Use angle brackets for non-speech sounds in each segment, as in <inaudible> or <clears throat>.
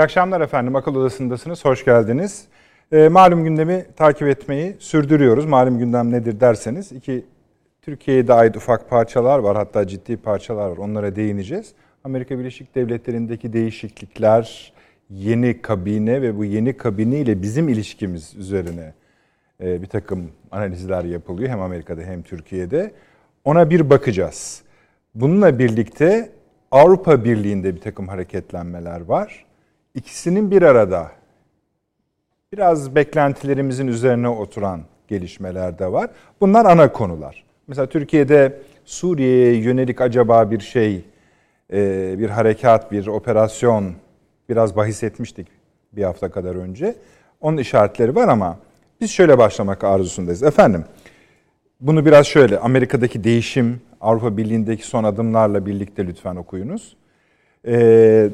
İyi akşamlar efendim. Akıl Odası'ndasınız. Hoş geldiniz. E, malum gündemi takip etmeyi sürdürüyoruz. Malum gündem nedir derseniz iki Türkiye'ye ait ufak parçalar var. Hatta ciddi parçalar var. Onlara değineceğiz. Amerika Birleşik Devletleri'ndeki değişiklikler, yeni kabine ve bu yeni kabine ile bizim ilişkimiz üzerine e, bir takım analizler yapılıyor. Hem Amerika'da hem Türkiye'de. Ona bir bakacağız. Bununla birlikte Avrupa Birliği'nde bir takım hareketlenmeler var. İkisinin bir arada biraz beklentilerimizin üzerine oturan gelişmeler de var. Bunlar ana konular. Mesela Türkiye'de Suriye'ye yönelik acaba bir şey, e, bir harekat, bir operasyon biraz bahis etmiştik bir hafta kadar önce. Onun işaretleri var ama biz şöyle başlamak arzusundayız. Efendim, bunu biraz şöyle, Amerika'daki değişim, Avrupa Birliği'ndeki son adımlarla birlikte lütfen okuyunuz. Ee,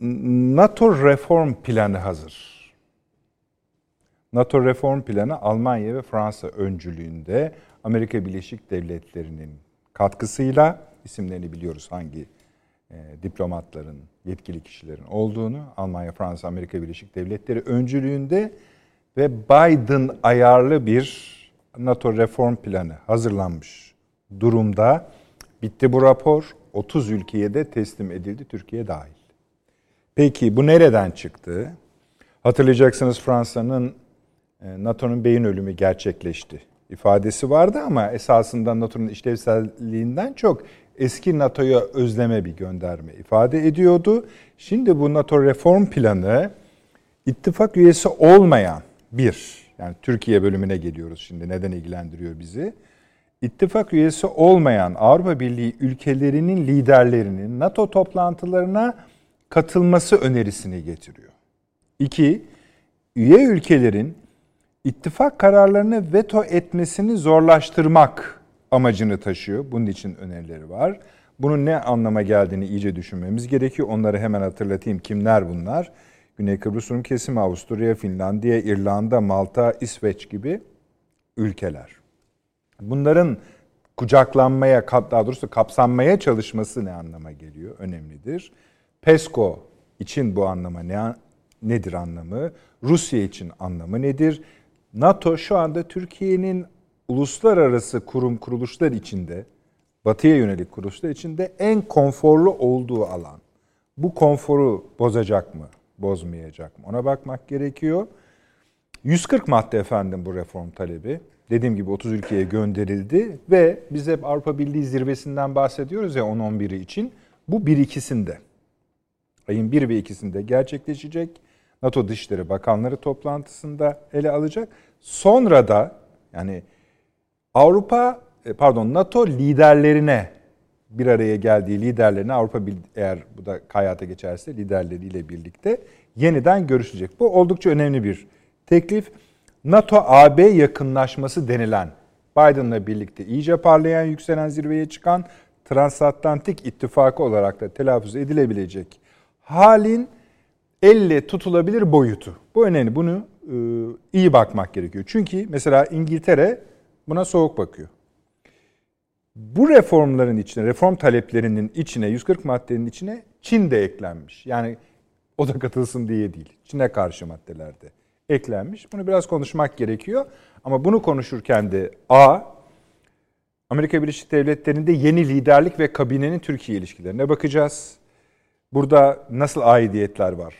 NATO reform planı hazır. NATO reform planı Almanya ve Fransa öncülüğünde Amerika Birleşik Devletleri'nin katkısıyla isimlerini biliyoruz hangi e, diplomatların, yetkili kişilerin olduğunu Almanya, Fransa, Amerika Birleşik Devletleri öncülüğünde ve Biden ayarlı bir NATO reform planı hazırlanmış durumda. Bitti bu rapor. 30 ülkeye de teslim edildi Türkiye dahil. Peki bu nereden çıktı? Hatırlayacaksınız Fransa'nın e, NATO'nun beyin ölümü gerçekleşti ifadesi vardı ama esasında NATO'nun işlevselliğinden çok eski NATO'ya özleme bir gönderme ifade ediyordu. Şimdi bu NATO reform planı ittifak üyesi olmayan bir yani Türkiye bölümüne geliyoruz şimdi neden ilgilendiriyor bizi? İttifak üyesi olmayan Avrupa Birliği ülkelerinin liderlerinin NATO toplantılarına katılması önerisini getiriyor. İki, üye ülkelerin ittifak kararlarını veto etmesini zorlaştırmak amacını taşıyor. Bunun için önerileri var. Bunun ne anlama geldiğini iyice düşünmemiz gerekiyor. Onları hemen hatırlatayım. Kimler bunlar? Güney Kıbrıs Rum kesimi, Avusturya, Finlandiya, İrlanda, Malta, İsveç gibi ülkeler. Bunların kucaklanmaya, daha doğrusu kapsanmaya çalışması ne anlama geliyor? Önemlidir. PESCO için bu anlama ne nedir anlamı? Rusya için anlamı nedir? NATO şu anda Türkiye'nin uluslararası kurum kuruluşlar içinde, batıya yönelik kuruluşlar içinde en konforlu olduğu alan. Bu konforu bozacak mı? bozmayacak mı? Ona bakmak gerekiyor. 140 madde efendim bu reform talebi. Dediğim gibi 30 ülkeye gönderildi ve biz hep Avrupa Birliği zirvesinden bahsediyoruz ya 10-11'i için. Bu 1-2'sinde. Ayın 1 ve 2'sinde gerçekleşecek. NATO Dışişleri Bakanları toplantısında ele alacak. Sonra da yani Avrupa e, pardon NATO liderlerine bir araya geldiği liderlerine Avrupa eğer bu da hayata geçerse liderleriyle birlikte yeniden görüşecek. Bu oldukça önemli bir teklif. NATO-AB yakınlaşması denilen Biden'la birlikte iyice parlayan, yükselen zirveye çıkan transatlantik ittifakı olarak da telaffuz edilebilecek halin elle tutulabilir boyutu. Bu önemli. Bunu e, iyi bakmak gerekiyor. Çünkü mesela İngiltere buna soğuk bakıyor. Bu reformların içine, reform taleplerinin içine, 140 maddenin içine Çin de eklenmiş. Yani o da katılsın diye değil. Çin'e karşı maddelerde eklenmiş. Bunu biraz konuşmak gerekiyor. Ama bunu konuşurken de A, Amerika Birleşik Devletleri'nde yeni liderlik ve kabinenin Türkiye ilişkilerine bakacağız. Burada nasıl aidiyetler var?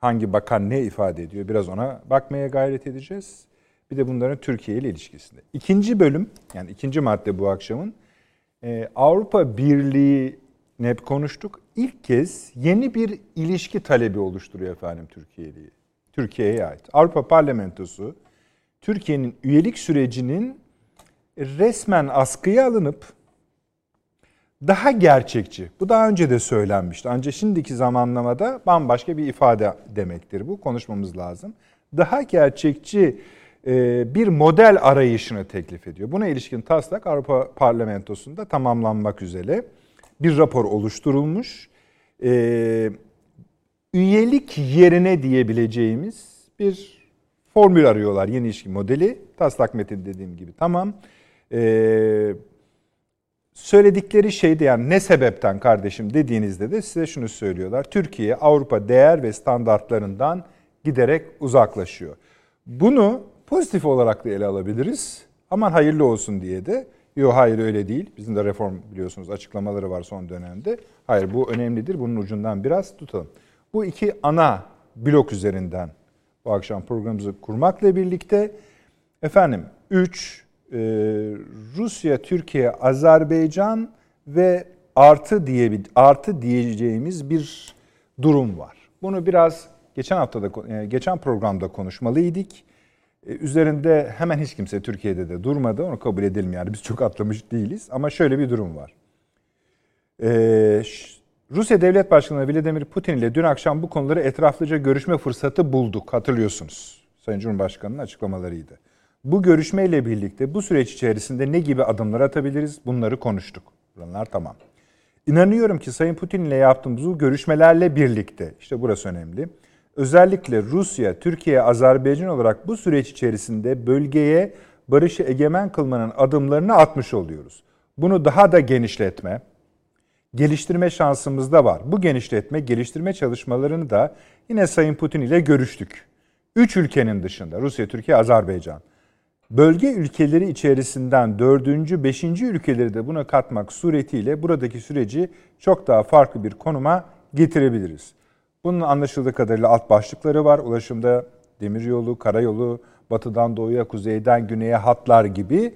Hangi bakan ne ifade ediyor? Biraz ona bakmaya gayret edeceğiz. Bir de bunların Türkiye ile ilişkisinde. İkinci bölüm, yani ikinci madde bu akşamın e, Avrupa Birliği hep konuştuk. İlk kez yeni bir ilişki talebi oluşturuyor efendim Türkiye'yi. Türkiye'ye ait. Avrupa Parlamentosu Türkiye'nin üyelik sürecinin resmen askıya alınıp daha gerçekçi. Bu daha önce de söylenmişti. Ancak şimdiki zamanlamada bambaşka bir ifade demektir bu. Konuşmamız lazım. Daha gerçekçi e, bir model arayışını teklif ediyor. Buna ilişkin taslak Avrupa Parlamentosu'nda tamamlanmak üzere bir rapor oluşturulmuş. E, üyelik yerine diyebileceğimiz bir formül arıyorlar yeni ilişki modeli. Taslak metin dediğim gibi tamam. E, söyledikleri şey de yani ne sebepten kardeşim dediğinizde de size şunu söylüyorlar. Türkiye Avrupa değer ve standartlarından giderek uzaklaşıyor. Bunu pozitif olarak da ele alabiliriz. Aman hayırlı olsun diye de. Yok hayır öyle değil. Bizim de reform biliyorsunuz açıklamaları var son dönemde. Hayır bu önemlidir. Bunun ucundan biraz tutalım. Bu iki ana blok üzerinden bu akşam programımızı kurmakla birlikte efendim 3 e, Rusya, Türkiye, Azerbaycan ve artı diye artı diyeceğimiz bir durum var. Bunu biraz geçen haftada e, geçen programda konuşmalıydık. E, üzerinde hemen hiç kimse Türkiye'de de durmadı. Onu kabul edelim yani biz çok atlamış değiliz. Ama şöyle bir durum var. Ee, Rusya Devlet Başkanı Vladimir Putin ile dün akşam bu konuları etraflıca görüşme fırsatı bulduk. Hatırlıyorsunuz. Sayın Cumhurbaşkanı'nın açıklamalarıydı. Bu görüşmeyle birlikte bu süreç içerisinde ne gibi adımlar atabiliriz? Bunları konuştuk. Bunlar tamam. İnanıyorum ki Sayın Putin ile yaptığımız bu görüşmelerle birlikte, işte burası önemli özellikle Rusya, Türkiye, Azerbaycan olarak bu süreç içerisinde bölgeye barışı egemen kılmanın adımlarını atmış oluyoruz. Bunu daha da genişletme, geliştirme şansımız da var. Bu genişletme, geliştirme çalışmalarını da yine Sayın Putin ile görüştük. Üç ülkenin dışında Rusya, Türkiye, Azerbaycan. Bölge ülkeleri içerisinden dördüncü, beşinci ülkeleri de buna katmak suretiyle buradaki süreci çok daha farklı bir konuma getirebiliriz. Bunun anlaşıldığı kadarıyla alt başlıkları var. Ulaşımda demiryolu, karayolu, batıdan doğuya, kuzeyden güneye hatlar gibi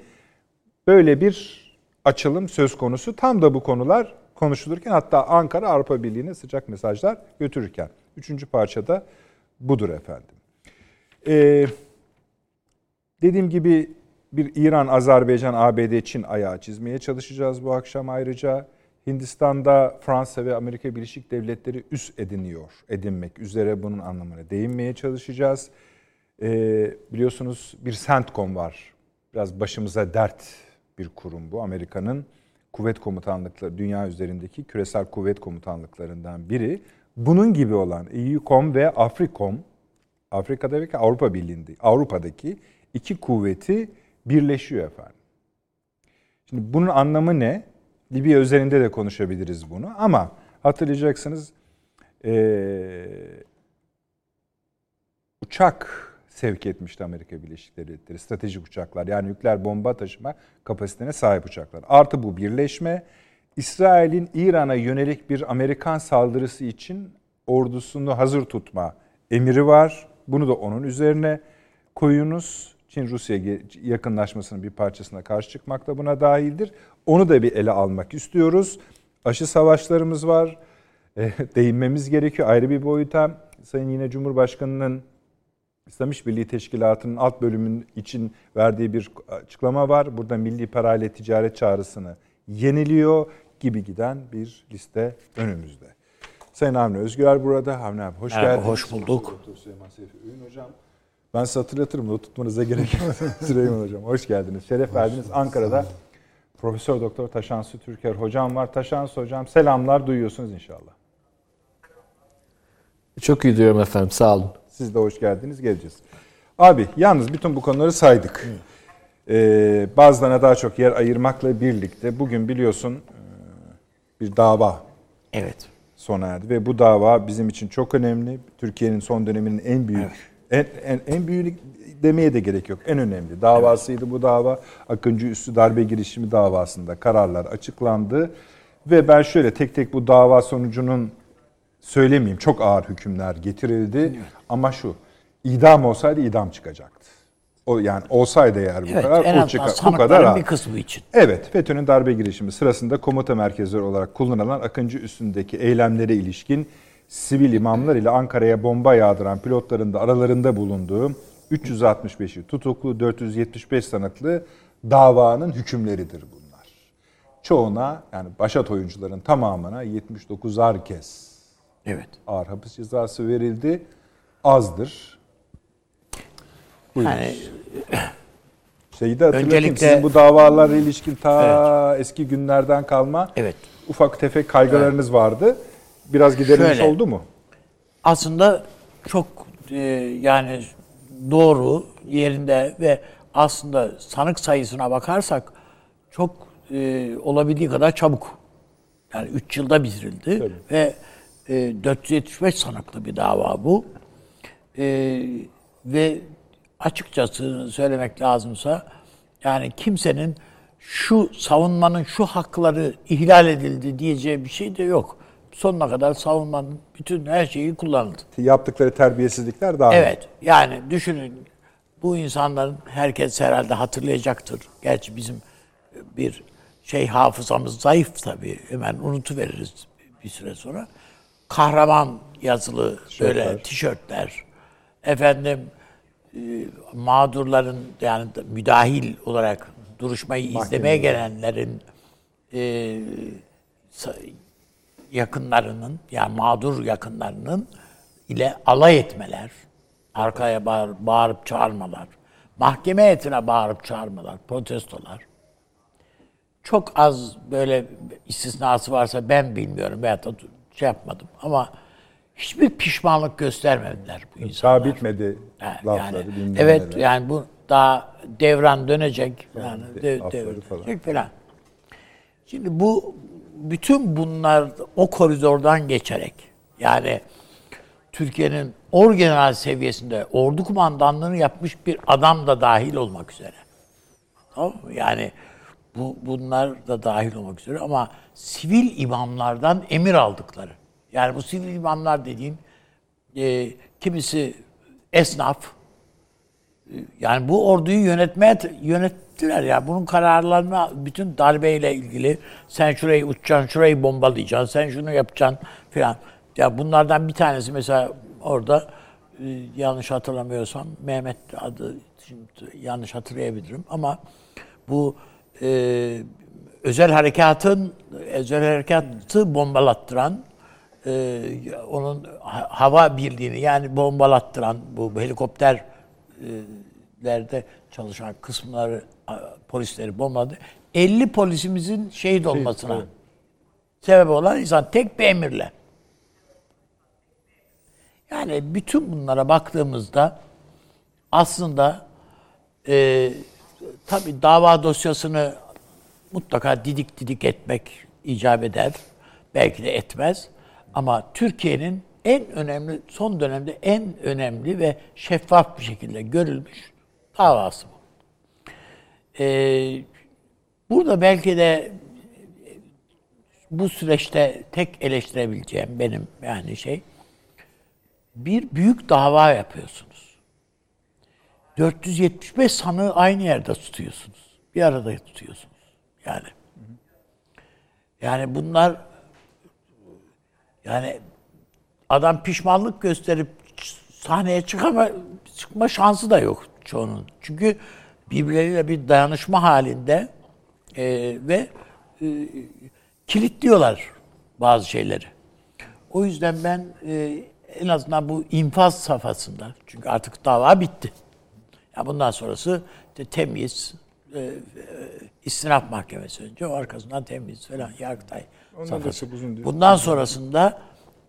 böyle bir açılım söz konusu. Tam da bu konular konuşulurken hatta Ankara Avrupa Birliği'ne sıcak mesajlar götürürken. Üçüncü parçada budur efendim. Ee, dediğim gibi bir İran, Azerbaycan, ABD, Çin ayağı çizmeye çalışacağız bu akşam ayrıca. Hindistan'da Fransa ve Amerika Birleşik Devletleri üs ediniyor, edinmek üzere bunun anlamına değinmeye çalışacağız. Ee, biliyorsunuz bir CENTCOM var. Biraz başımıza dert bir kurum bu. Amerika'nın kuvvet komutanlıkları, dünya üzerindeki küresel kuvvet komutanlıklarından biri. Bunun gibi olan EUCOM ve AFRICOM, Afrika'da ve Avrupa Birliği'nde, Avrupa'daki iki kuvveti birleşiyor efendim. Şimdi bunun anlamı ne? Libya üzerinde de konuşabiliriz bunu ama hatırlayacaksınız ee, uçak sevk etmişti Amerika Birleşik Devletleri. Stratejik uçaklar yani nükleer bomba taşıma kapasitesine sahip uçaklar. Artı bu birleşme İsrail'in İran'a yönelik bir Amerikan saldırısı için ordusunu hazır tutma emiri var. Bunu da onun üzerine koyunuz. Çin-Rusya yakınlaşmasının bir parçasına karşı çıkmak da buna dahildir. Onu da bir ele almak istiyoruz. Aşı savaşlarımız var. E, <laughs> değinmemiz gerekiyor ayrı bir boyuta. Sayın yine Cumhurbaşkanı'nın İslam İşbirliği Teşkilatı'nın alt bölümün için verdiği bir açıklama var. Burada milli parayla ticaret çağrısını yeniliyor gibi giden bir liste önümüzde. Sayın Avni Özgür burada. Avni abi hoş Merhaba, geldiniz. Hoş bulduk. Süleyman Seyfi Öğün hocam. Ben size hatırlatırım. Not tutmanıza gerek yok. <laughs> Süleyman hocam hoş geldiniz. Şeref verdiniz. Ankara'da Profesör Doktor Taşansı Türker hocam var. Taşansı hocam selamlar duyuyorsunuz inşallah. Çok iyi duyuyorum efendim sağ olun. Siz de hoş geldiniz geleceğiz. Abi yalnız bütün bu konuları saydık. Ee, bazılarına daha çok yer ayırmakla birlikte bugün biliyorsun e, bir dava Evet. sona erdi ve bu dava bizim için çok önemli. Türkiye'nin son döneminin en büyük en, en, en büyük demeye de gerek yok. En önemli davasıydı evet. bu dava. Akıncı Üssü darbe girişimi davasında kararlar açıklandı. Ve ben şöyle tek tek bu dava sonucunun söylemeyeyim çok ağır hükümler getirildi. Evet. Ama şu idam olsaydı idam çıkacaktı. O yani olsaydı eğer bu evet, kadar en o çıkar. Bu kadar bir kısmı için. Evet, FETÖ'nün darbe girişimi sırasında komuta merkezleri olarak kullanılan Akıncı üstündeki eylemlere ilişkin sivil imamlar ile Ankara'ya bomba yağdıran pilotların da aralarında bulunduğu 365'i tutuklu 475 sanıklı davanın hükümleridir bunlar. Çoğuna yani başat oyuncuların tamamına 79'ar kez evet. ağır hapis cezası verildi. Azdır. Buyurun. Yani Şeyi de hatırlatayım. Öncelikle, Sizin bu davalarla ilişkin ta evet. eski günlerden kalma evet. ufak tefek kaygılarınız evet. vardı. Biraz giderilmiş Şöyle, oldu mu? Aslında çok e, yani doğru yerinde ve aslında sanık sayısına bakarsak çok e, olabildiği kadar çabuk. Yani 3 yılda bitirildi Tabii. ve e, 475 sanıklı bir dava bu. E, ve açıkçası söylemek lazımsa yani kimsenin şu savunmanın şu hakları ihlal edildi diyeceği bir şey de yok. Sonuna kadar savunmanın bütün her şeyi kullanıldı. Yaptıkları terbiyesizlikler daha Evet. Yani düşünün bu insanların herkes herhalde hatırlayacaktır. Gerçi bizim bir şey hafızamız zayıf tabii. Hemen unutuveririz bir süre sonra. Kahraman yazılı böyle Tişörtler. Efendim e, mağdurların yani da- müdahil olarak duruşmayı izlemeye gelenlerin e, yakınlarının yani mağdur yakınlarının ile alay etmeler, arkaya bağır, bağırıp çağırmalar, mahkeme heyetine bağırıp çağırmalar, protestolar. Çok az böyle istisnası varsa ben bilmiyorum veyahut da şey yapmadım ama hiçbir pişmanlık göstermediler bu insanlar. Daha bitmedi lafları, yani, bilmem evet neler. yani bu daha devran dönecek yani de- de, lafları devran falan. falan. Şimdi bu bütün bunlar o koridordan geçerek yani Türkiye'nin orgeneral seviyesinde ordu kumandanlığını yapmış bir adam da dahil olmak üzere. Tamam mı? Yani bu bunlar da dahil olmak üzere ama sivil imamlardan emir aldıkları. Yani bu sivil imamlar dediğim e, kimisi esnaf, e, yani bu orduyu yönetmeye yönettiler ya. Bunun kararlarını bütün darbeyle ilgili sen şurayı uçacaksın, şurayı bombalayacaksın, sen şunu yapacaksın filan. Ya bunlardan bir tanesi mesela orada e, yanlış hatırlamıyorsam Mehmet adı şimdi yanlış hatırlayabilirim ama bu e, özel harekatın özel harekatı bombalattıran e, onun ha- hava birliğini yani bombalattıran bu helikopterlerde çalışan kısımları polisleri bombaladı. 50 polisimizin şehit olmasına evet. sebep olan insan tek bir emirle. Yani bütün bunlara baktığımızda aslında e, tabii dava dosyasını mutlaka didik didik etmek icap eder. Belki de etmez. Ama Türkiye'nin en önemli, son dönemde en önemli ve şeffaf bir şekilde görülmüş davası bu. Ee, burada belki de bu süreçte tek eleştirebileceğim benim yani şey bir büyük dava yapıyorsunuz. 475 sanığı aynı yerde tutuyorsunuz. Bir arada tutuyorsunuz. Yani yani bunlar yani adam pişmanlık gösterip sahneye çıkama çıkma şansı da yok çoğunun. Çünkü birbirleriyle bir dayanışma halinde e, ve e, kilitliyorlar bazı şeyleri. O yüzden ben e, en azından bu infaz safhasında çünkü artık dava bitti. Ya bundan sonrası işte temiz, e, e, istinaf mahkemesi önce, o arkasından temiz falan, Yargıtay safhası. uzun. Bundan sonrasında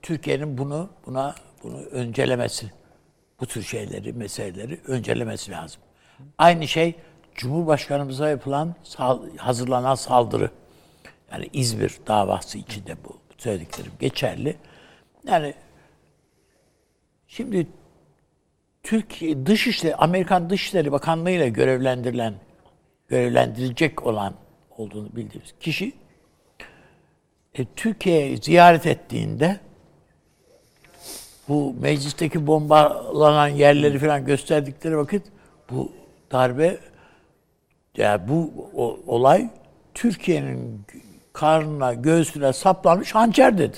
Türkiye'nin bunu buna bunu öncelemesi, bu tür şeyleri, meseleleri öncelemesi lazım. Aynı şey Cumhurbaşkanımıza yapılan hazırlanan saldırı. Yani İzmir davası içinde bu söylediklerim geçerli. Yani şimdi Türkiye Dışişleri Amerikan Dışişleri Bakanlığı ile görevlendirilen görevlendirilecek olan olduğunu bildiğimiz kişi e, Türkiye'yi ziyaret ettiğinde bu meclisteki bombalanan yerleri falan gösterdikleri vakit bu darbe yani bu o- olay Türkiye'nin karnına, göğsüne saplanmış hançer dedi.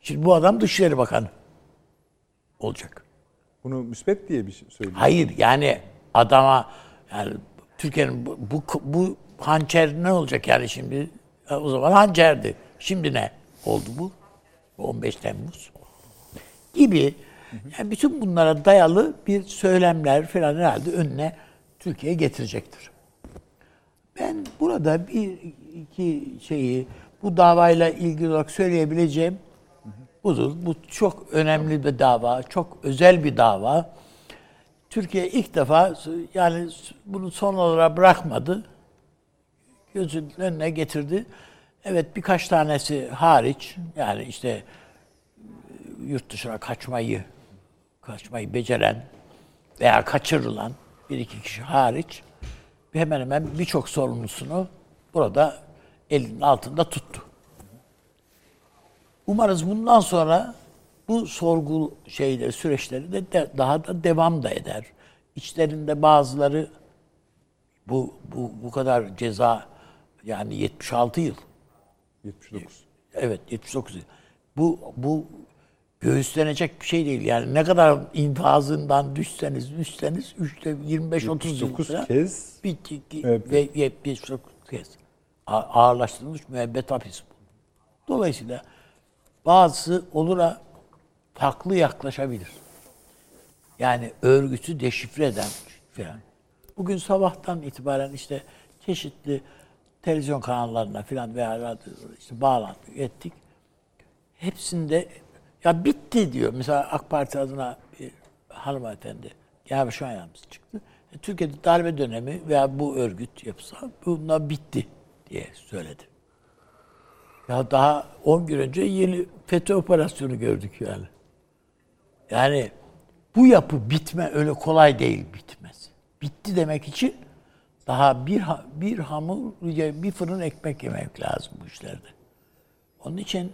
Şimdi bu adam Dışişleri Bakanı olacak. Bunu müspet diye bir şey söylüyor. Hayır yani adama yani Türkiye'nin bu, bu, bu hançer ne olacak yani şimdi? E, O zaman hançerdi. Şimdi ne oldu bu? 15 Temmuz gibi yani bütün bunlara dayalı bir söylemler falan herhalde önüne Türkiye getirecektir. Ben burada bir iki şeyi bu davayla ilgili olarak söyleyebileceğim budur. Bu çok önemli bir dava, çok özel bir dava. Türkiye ilk defa yani bunu son olarak bırakmadı. gözünün önüne getirdi. Evet birkaç tanesi hariç yani işte e, yurt dışına kaçmayı kaçmayı beceren veya kaçırılan bir iki kişi hariç hemen hemen birçok sorumlusunu burada elinin altında tuttu. Umarız bundan sonra bu sorgu şeyleri, süreçleri de, de daha da devam da eder. İçlerinde bazıları bu bu bu kadar ceza yani 76 yıl. 79. Evet 79 yıl. Bu bu göğüslenecek bir şey değil. Yani ne kadar infazından düşseniz düşseniz 3'te 25-30 yıl 79 falan kez bitti Evet. ve 79 kez ağırlaştırılmış müebbet hapis bu. Dolayısıyla bazısı olura farklı yaklaşabilir. Yani örgütü deşifre eden falan. Bugün sabahtan itibaren işte çeşitli televizyon kanallarına falan veya işte bağlantı ettik. Hepsinde ya bitti diyor. Mesela AK Parti adına bir hanımefendi genel başkan yardımcısı çıktı. E, Türkiye'de darbe dönemi veya bu örgüt yapısı bunlar bitti diye söyledi. Ya daha 10 gün önce yeni FETÖ operasyonu gördük yani. Yani bu yapı bitme öyle kolay değil bitmez. Bitti demek için daha bir bir hamur bir fırın ekmek yemek lazım bu işlerde. Onun için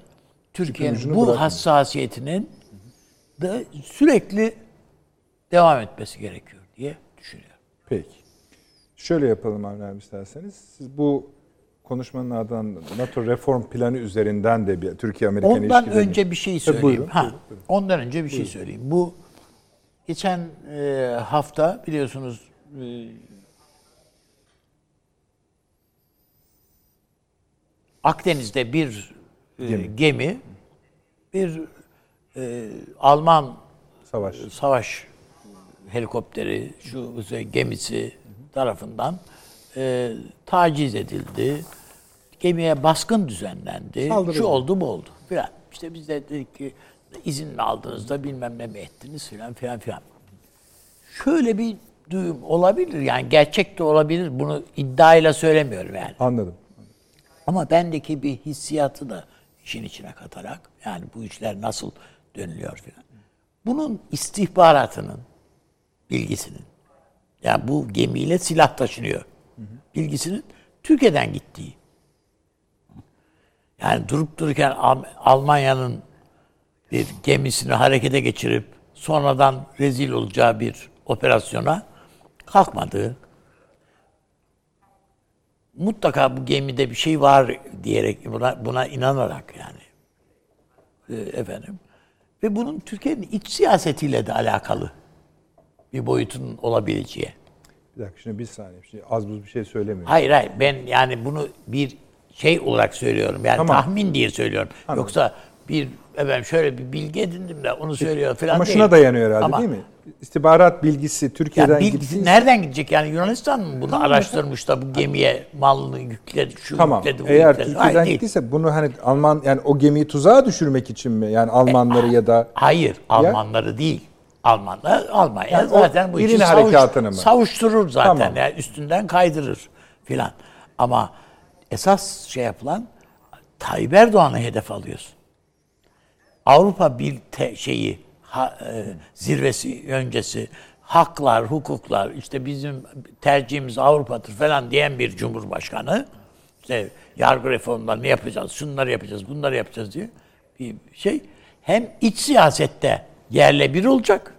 Türkiye'nin bu bırakmayın. hassasiyetinin de sürekli devam etmesi gerekiyor diye düşünüyorum. Peki. Şöyle yapalım Avni isterseniz. Siz bu konuşmanın ardından NATO reform planı üzerinden de bir Türkiye-Amerikan Ondan ilişkilerini... önce bir şey Tabii, söyleyeyim. buyurun, ha, buyurun, buyurun. Ondan önce bir şey söyleyeyim. Bu geçen e, hafta biliyorsunuz e, Akdeniz'de bir e, Gemi. gemi. bir e, Alman Savaş. savaş helikopteri, şu gemisi tarafından e, taciz edildi. Gemiye baskın düzenlendi. Saldırı Şu oldu. oldu bu oldu filan. İşte biz de dedik ki izin mi aldınız da bilmem ne mi ettiniz filan filan filan. Şöyle bir duyum olabilir yani gerçek de olabilir. Bunu iddiayla söylemiyorum yani. Anladım. Ama bendeki bir hissiyatı da işin içine katarak yani bu işler nasıl dönülüyor filan. Bunun istihbaratının bilgisinin yani bu gemiyle silah taşınıyor bilgisinin Türkiye'den gittiği. Yani durup dururken Al- Almanya'nın bir gemisini harekete geçirip sonradan rezil olacağı bir operasyona kalkmadığı, mutlaka bu gemide bir şey var diyerek buna, buna inanarak yani Ee, efendim ve bunun Türkiye'nin iç siyasetiyle de alakalı bir boyutunun olabileceği. Bir dakika şimdi bir saniye. Şimdi az buz bir şey söylemiyorum. Hayır hayır ben yani bunu bir şey olarak söylüyorum. Yani Tamam. tahmin diye söylüyorum. Yoksa bir efendim şöyle bir bilgi edindim de onu söylüyor falan Ama değil. şuna dayanıyor herhalde Ama- değil mi? İstihbarat bilgisi Türkiye'den Ya bilgisi gittiği nereden gidecek yani Yunanistan mı bunu araştırmış da bu gemiye malını yükledi, şu Tamam. yükledi, bu Eğer yükledi. Hayır, Türkiye'den değil. gittiyse bunu hani Alman yani o gemiyi tuzağa düşürmek için mi? Yani Almanları ya da Hayır, Almanları değil. Almanlar Almanya Yani zaten bu işi İrin savuş, harekatını mı? savuşturur zaten. Tamam. Yani üstünden kaydırır filan. Ama esas şey yapılan Tayyip Erdoğan'ı hedef alıyorsun. Avrupa bir te- şeyi ha- e, zirvesi öncesi haklar, hukuklar işte bizim tercihimiz Avrupa'dır falan diyen bir cumhurbaşkanı işte yargı reformlarını yapacağız, şunları yapacağız, bunları yapacağız diye bir şey hem iç siyasette yerle bir olacak.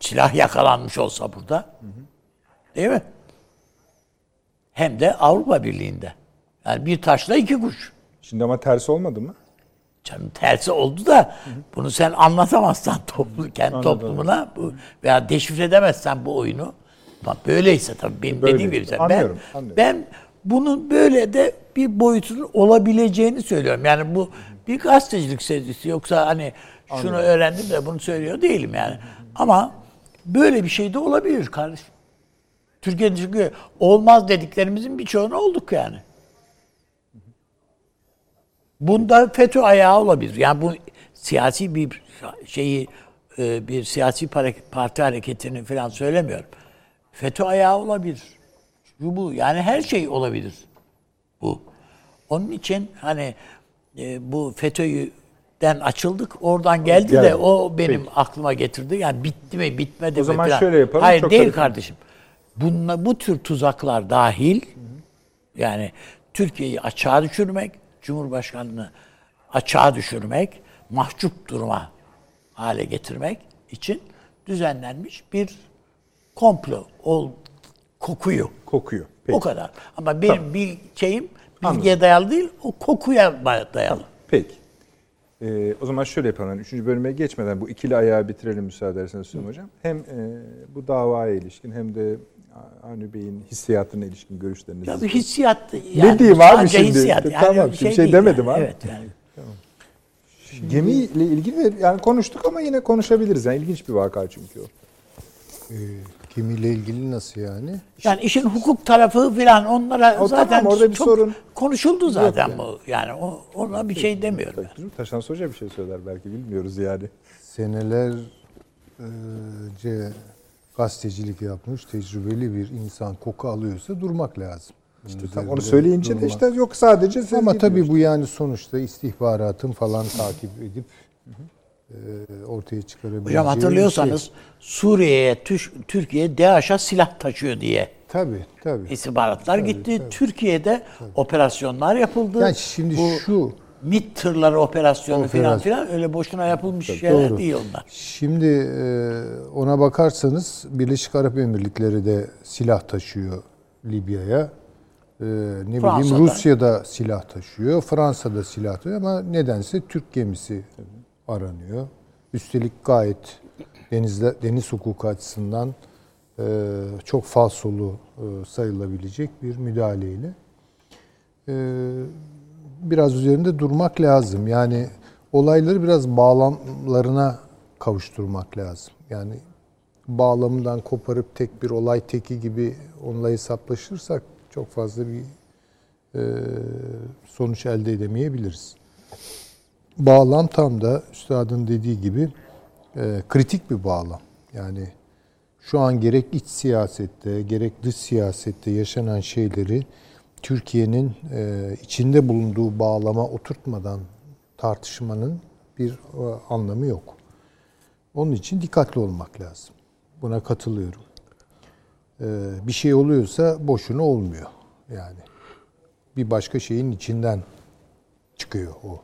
Silah yakalanmış olsa burada. Değil mi? Hem de Avrupa Birliği'nde. Yani bir taşla iki kuş. şimdi ama tersi olmadı mı? Canım tersi oldu da bunu sen anlatamazsan <laughs> toplu, kendi toplumuna bu, veya deşifre edemezsen bu oyunu. Bak böyleyse tabii benim Böyle. dediğim gibi. sen- Anlıyorum, ben, anlıyorum. ben bunun böyle de bir boyutunun olabileceğini söylüyorum. Yani bu bir gazetecilik sezgisi yoksa hani şunu öğrendim de bunu söylüyor değilim yani. Ama böyle bir şey de olabilir kardeşim. Türkiye'de çünkü olmaz dediklerimizin birçoğunu olduk yani. Bunda FETÖ ayağı olabilir. Yani bu siyasi bir şeyi e, bir siyasi parti hareketini falan söylemiyorum. FETÖ ayağı olabilir. Şu bu yani her şey olabilir bu. Onun için hani e, bu FETÖ'den açıldık oradan geldi Geldi. de o benim Peki. aklıma getirdi. Yani bitti mi bitmedi O mi zaman falan. şöyle yapalım, Hayır çok değil kardeşim. Bunla, bu tür tuzaklar dahil yani Türkiye'yi açığa düşürmek, Cumhurbaşkanı'nı açığa düşürmek, mahcup duruma hale getirmek için düzenlenmiş bir komplo ol, kokuyu. Kokuyor. Peki. O kadar. Ama benim bir şeyim bilgiye dayalı değil, o kokuya dayalı. Peki. Ee, o zaman şöyle yapalım. Üçüncü bölüme geçmeden bu ikili ayağı bitirelim müsaade ederseniz Süleyman Hocam. Hem e, bu davaya ilişkin hem de Avni Bey'in hissiyatına ilişkin görüşlerinizi. Ya bir hissiyat yani diyeyim abi şimdi? Hissiyat. Yani Tamam, bir şimdi şey değil demedim yani. abi. Evet yani. Gemiyle ilgili de yani konuştuk ama yine konuşabiliriz. Yani ilginç bir vaka çünkü o. Ee, gemiyle ilgili nasıl yani? Yani işin hukuk tarafı filan onlara O zaten tamam, orada bir çok sorun konuşuldu zaten yani. bu. Yani o, ona bir şey demiyorum. yani. Taşan Hoca bir şey söyler belki bilmiyoruz yani. Senelerce gazetecilik yapmış tecrübeli bir insan koku alıyorsa durmak lazım. İşte tam onu söyleyince de durmak. işte yok sadece siz Ama tabii diyor. bu yani sonuçta istihbaratın falan takip edip e, ortaya çıkarabileceği Hocam bir hatırlıyorsanız Şey. Suriye'ye, Türkiye DAEŞ'a silah taşıyor diye Tabii tabii. istihbaratlar gitti. Türkiye'de operasyonlar yapıldı. Yani şimdi Bu şu MİT tırları operasyonu Operasyon. filan öyle boşuna yapılmış şeyler Doğru. değil onlar. Şimdi e, ona bakarsanız Birleşik Arap Emirlikleri de silah taşıyor Libya'ya. E, ne Fransa'da. bileyim Rusya'da silah taşıyor, Fransa'da silah taşıyor ama nedense Türk gemisi aranıyor. Üstelik gayet denizde deniz hukuku açısından e, çok falsolu e, sayılabilecek bir müdahaleyle. E, biraz üzerinde durmak lazım. Yani olayları biraz bağlamlarına kavuşturmak lazım. Yani bağlamından koparıp tek bir olay teki gibi onunla hesaplaşırsak çok fazla bir e, sonuç elde edemeyebiliriz. Bağlam tam da üstadın dediği gibi e, kritik bir bağlam. Yani şu an gerek iç siyasette gerek dış siyasette yaşanan şeyleri Türkiye'nin e, içinde bulunduğu bağlama oturtmadan tartışmanın bir e, anlamı yok. Onun için dikkatli olmak lazım. Buna katılıyorum. E, bir şey oluyorsa boşuna olmuyor. Yani bir başka şeyin içinden çıkıyor o.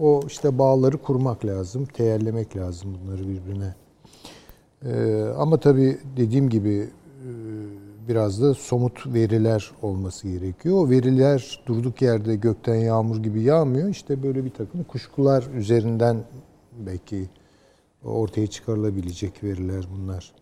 O işte bağları kurmak lazım, teyellemek lazım bunları birbirine. Ama tabii dediğim gibi biraz da somut veriler olması gerekiyor. O veriler durduk yerde gökten yağmur gibi yağmıyor. İşte böyle bir takım kuşkular üzerinden belki ortaya çıkarılabilecek veriler bunlar.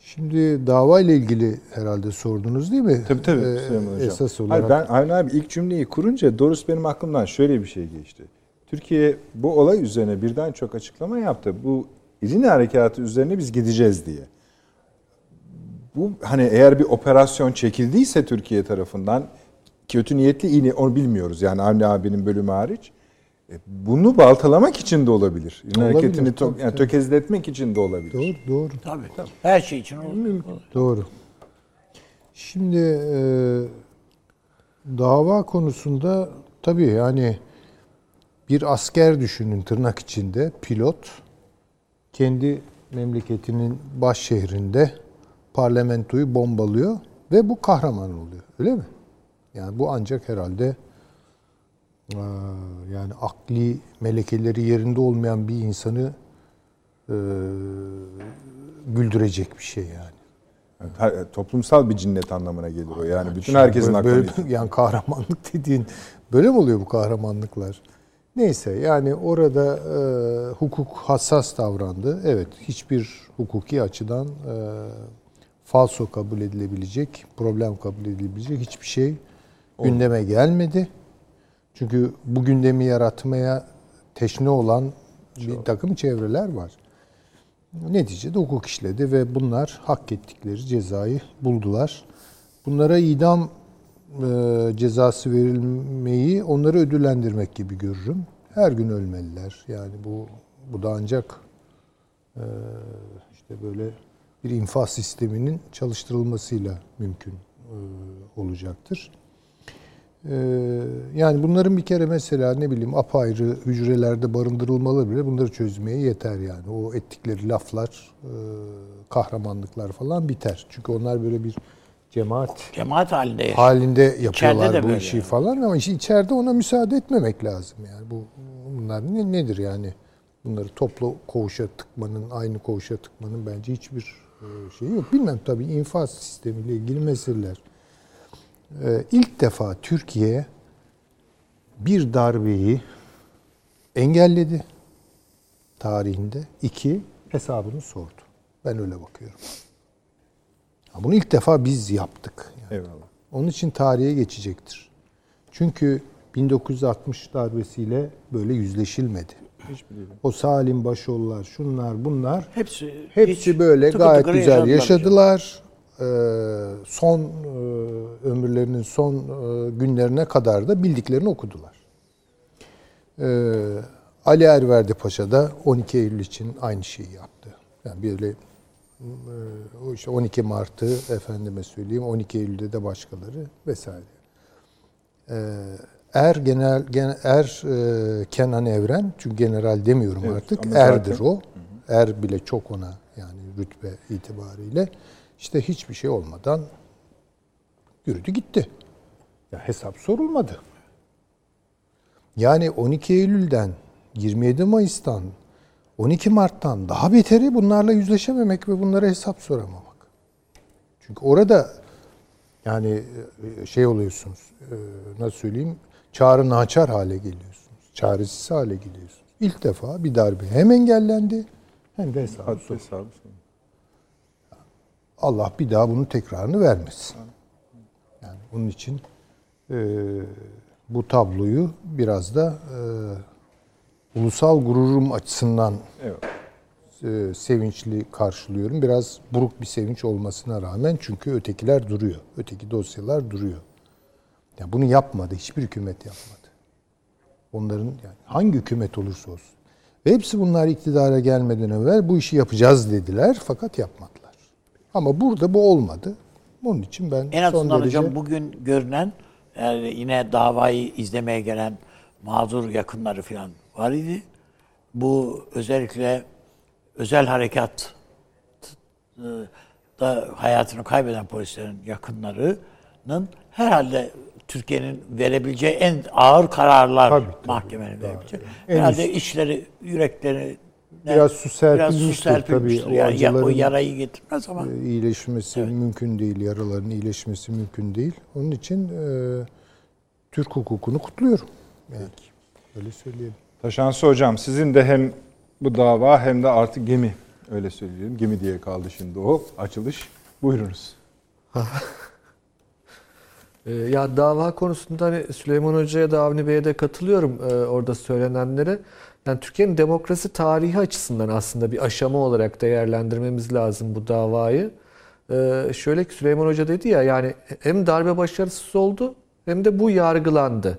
Şimdi dava ile ilgili herhalde sordunuz değil mi? Tabii tabii Ee, Süleyman Hocam. Esas olarak. Hayır, ben Avni abi ilk cümleyi kurunca doğrusu benim aklımdan şöyle bir şey geçti. Türkiye bu olay üzerine birden çok açıklama yaptı. Bu İrini harekatı üzerine biz gideceğiz diye. Bu hani eğer bir operasyon çekildiyse Türkiye tarafından kötü niyetli iyi onu bilmiyoruz yani Avni abinin bölümü hariç. E, Bunu baltalamak için de olabilir. Olabilir, hareketini to- tabii, yani tabii. tökezletmek için de olabilir. Doğru, doğru. Tabii. Her şey için olur. Doğru. Şimdi e, dava konusunda tabii yani bir asker düşünün tırnak içinde pilot kendi memleketinin baş şehrinde parlamentoyu bombalıyor ve bu kahraman oluyor. Öyle mi? Yani bu ancak herhalde e, yani akli melekeleri yerinde olmayan bir insanı e, güldürecek bir şey yani. Yani her- toplumsal bir cinnet anlamına gelir o. Yani bütün herkesin böyle, aklına böyle- yani kahramanlık dediğin böyle mi oluyor bu kahramanlıklar? Neyse yani orada e, hukuk hassas davrandı. Evet hiçbir hukuki açıdan e, falso kabul edilebilecek, problem kabul edilebilecek hiçbir şey gündeme gelmedi. Çünkü bu gündemi yaratmaya teşne olan bir takım çevreler var. Neticede hukuk işledi ve bunlar hak ettikleri cezayı buldular. Bunlara idam e, cezası verilmeyi onları ödüllendirmek gibi görürüm. Her gün ölmeliler. Yani bu bu da ancak e, işte böyle bir infaz sisteminin çalıştırılmasıyla mümkün e, olacaktır. E, yani bunların bir kere mesela ne bileyim apayrı hücrelerde barındırılmaları bile bunları çözmeye yeter yani. O ettikleri laflar, e, kahramanlıklar falan biter. Çünkü onlar böyle bir cemaat Cemaat halinde yaşıyor. halinde yapıyorlar bu böyle işi yani. falan ama işte içeride ona müsaade etmemek lazım yani. Bu bunlar ne, nedir yani? Bunları toplu koğuşa tıkmanın, aynı koğuşa tıkmanın bence hiçbir şeyi yok. Bilmem tabii infaz sistemiyle ilgili meseleler. E, ilk defa Türkiye bir darbeyi engelledi tarihinde. iki hesabını sordu. Ben öyle bakıyorum. Bunu ilk defa biz yaptık. Yani. Eyvallah. Onun için tarihe geçecektir. Çünkü 1960 darbesiyle böyle yüzleşilmedi. O Salim Başoğullar, şunlar bunlar Hepsi hepsi hiç böyle tıkır gayet tıkır güzel yaşadılar. yaşadılar. Ee, son e, ömürlerinin son e, günlerine kadar da bildiklerini okudular. Ee, Ali Erverdi Paşa da 12 Eylül için aynı şeyi yaptı. Yani böyle e, o işte 12 Mart'ı efendime söyleyeyim 12 Eylül'de de başkaları vesaire. Ee, Er genel, gen, er e, Kenan Evren çünkü general demiyorum Evet, artık ama zaten- erdir o. Er bile çok ona yani rütbe itibariyle işte hiçbir şey olmadan yürüdü gitti. Ya hesap sorulmadı. Yani 12 Eylül'den 27 Mayıs'tan 12 Mart'tan daha beteri bunlarla yüzleşememek ve bunlara hesap soramamak. Çünkü orada yani e, şey oluyorsunuz, e, nasıl söyleyeyim, çağrı naçar hale geliyorsunuz. Çaresiz hale geliyorsunuz. İlk defa bir darbe hem engellendi hem de hesabı soruldu. Allah bir daha bunun tekrarını vermesin. Yani bunun için e, bu tabloyu biraz da e, ulusal gururum açısından Eyvallah. e, sevinçli karşılıyorum. Biraz buruk bir sevinç olmasına rağmen çünkü ötekiler duruyor. Öteki dosyalar duruyor. Yani bunu yapmadı. Hiçbir hükümet yapmadı. Onların yani hangi hükümet olursa olsun. Ve hepsi bunlar iktidara gelmeden evvel bu işi yapacağız dediler fakat yapmadılar. Ama burada bu olmadı. Bunun için ben En son derece hocam bugün görünen yani yine davayı izlemeye gelen mağdur yakınları falan var idi. Bu özellikle özel harekat e, da hayatını kaybeden polislerin yakınlarının herhalde Türkiye'nin verebileceği en ağır kararlar Tabii, tabii. mahkemenin verebileceği. En Herhalde üst- içleri, yürekleri Biraz su serpilmiştir tabii. O Yani ya- o yarayı getirmez ama e, iyileşmesi mümkün değil. Yaraların iyileşmesi mümkün değil. Onun için e, Türk hukukunu kutluyorum. Yani. Öyle söyleyelim. Taşansı hocam sizin de hem bu dava hem de artık gemi öyle söyleyelim. Gemi diye kaldı şimdi o açılış. Buyurunuz. <laughs> Ee, Ya dava konusunda hani Süleyman Hoca'ya da Avni Bey'e de katılıyorum e, orada söylenenlere. Yani Türkiye'nin demokrasi tarihi açısından aslında bir aşama olarak değerlendirmemiz lazım bu davayı. Ee, şöyle ki Süleyman Hoca dedi ya yani hem darbe başarısız oldu hem de bu yargılandı.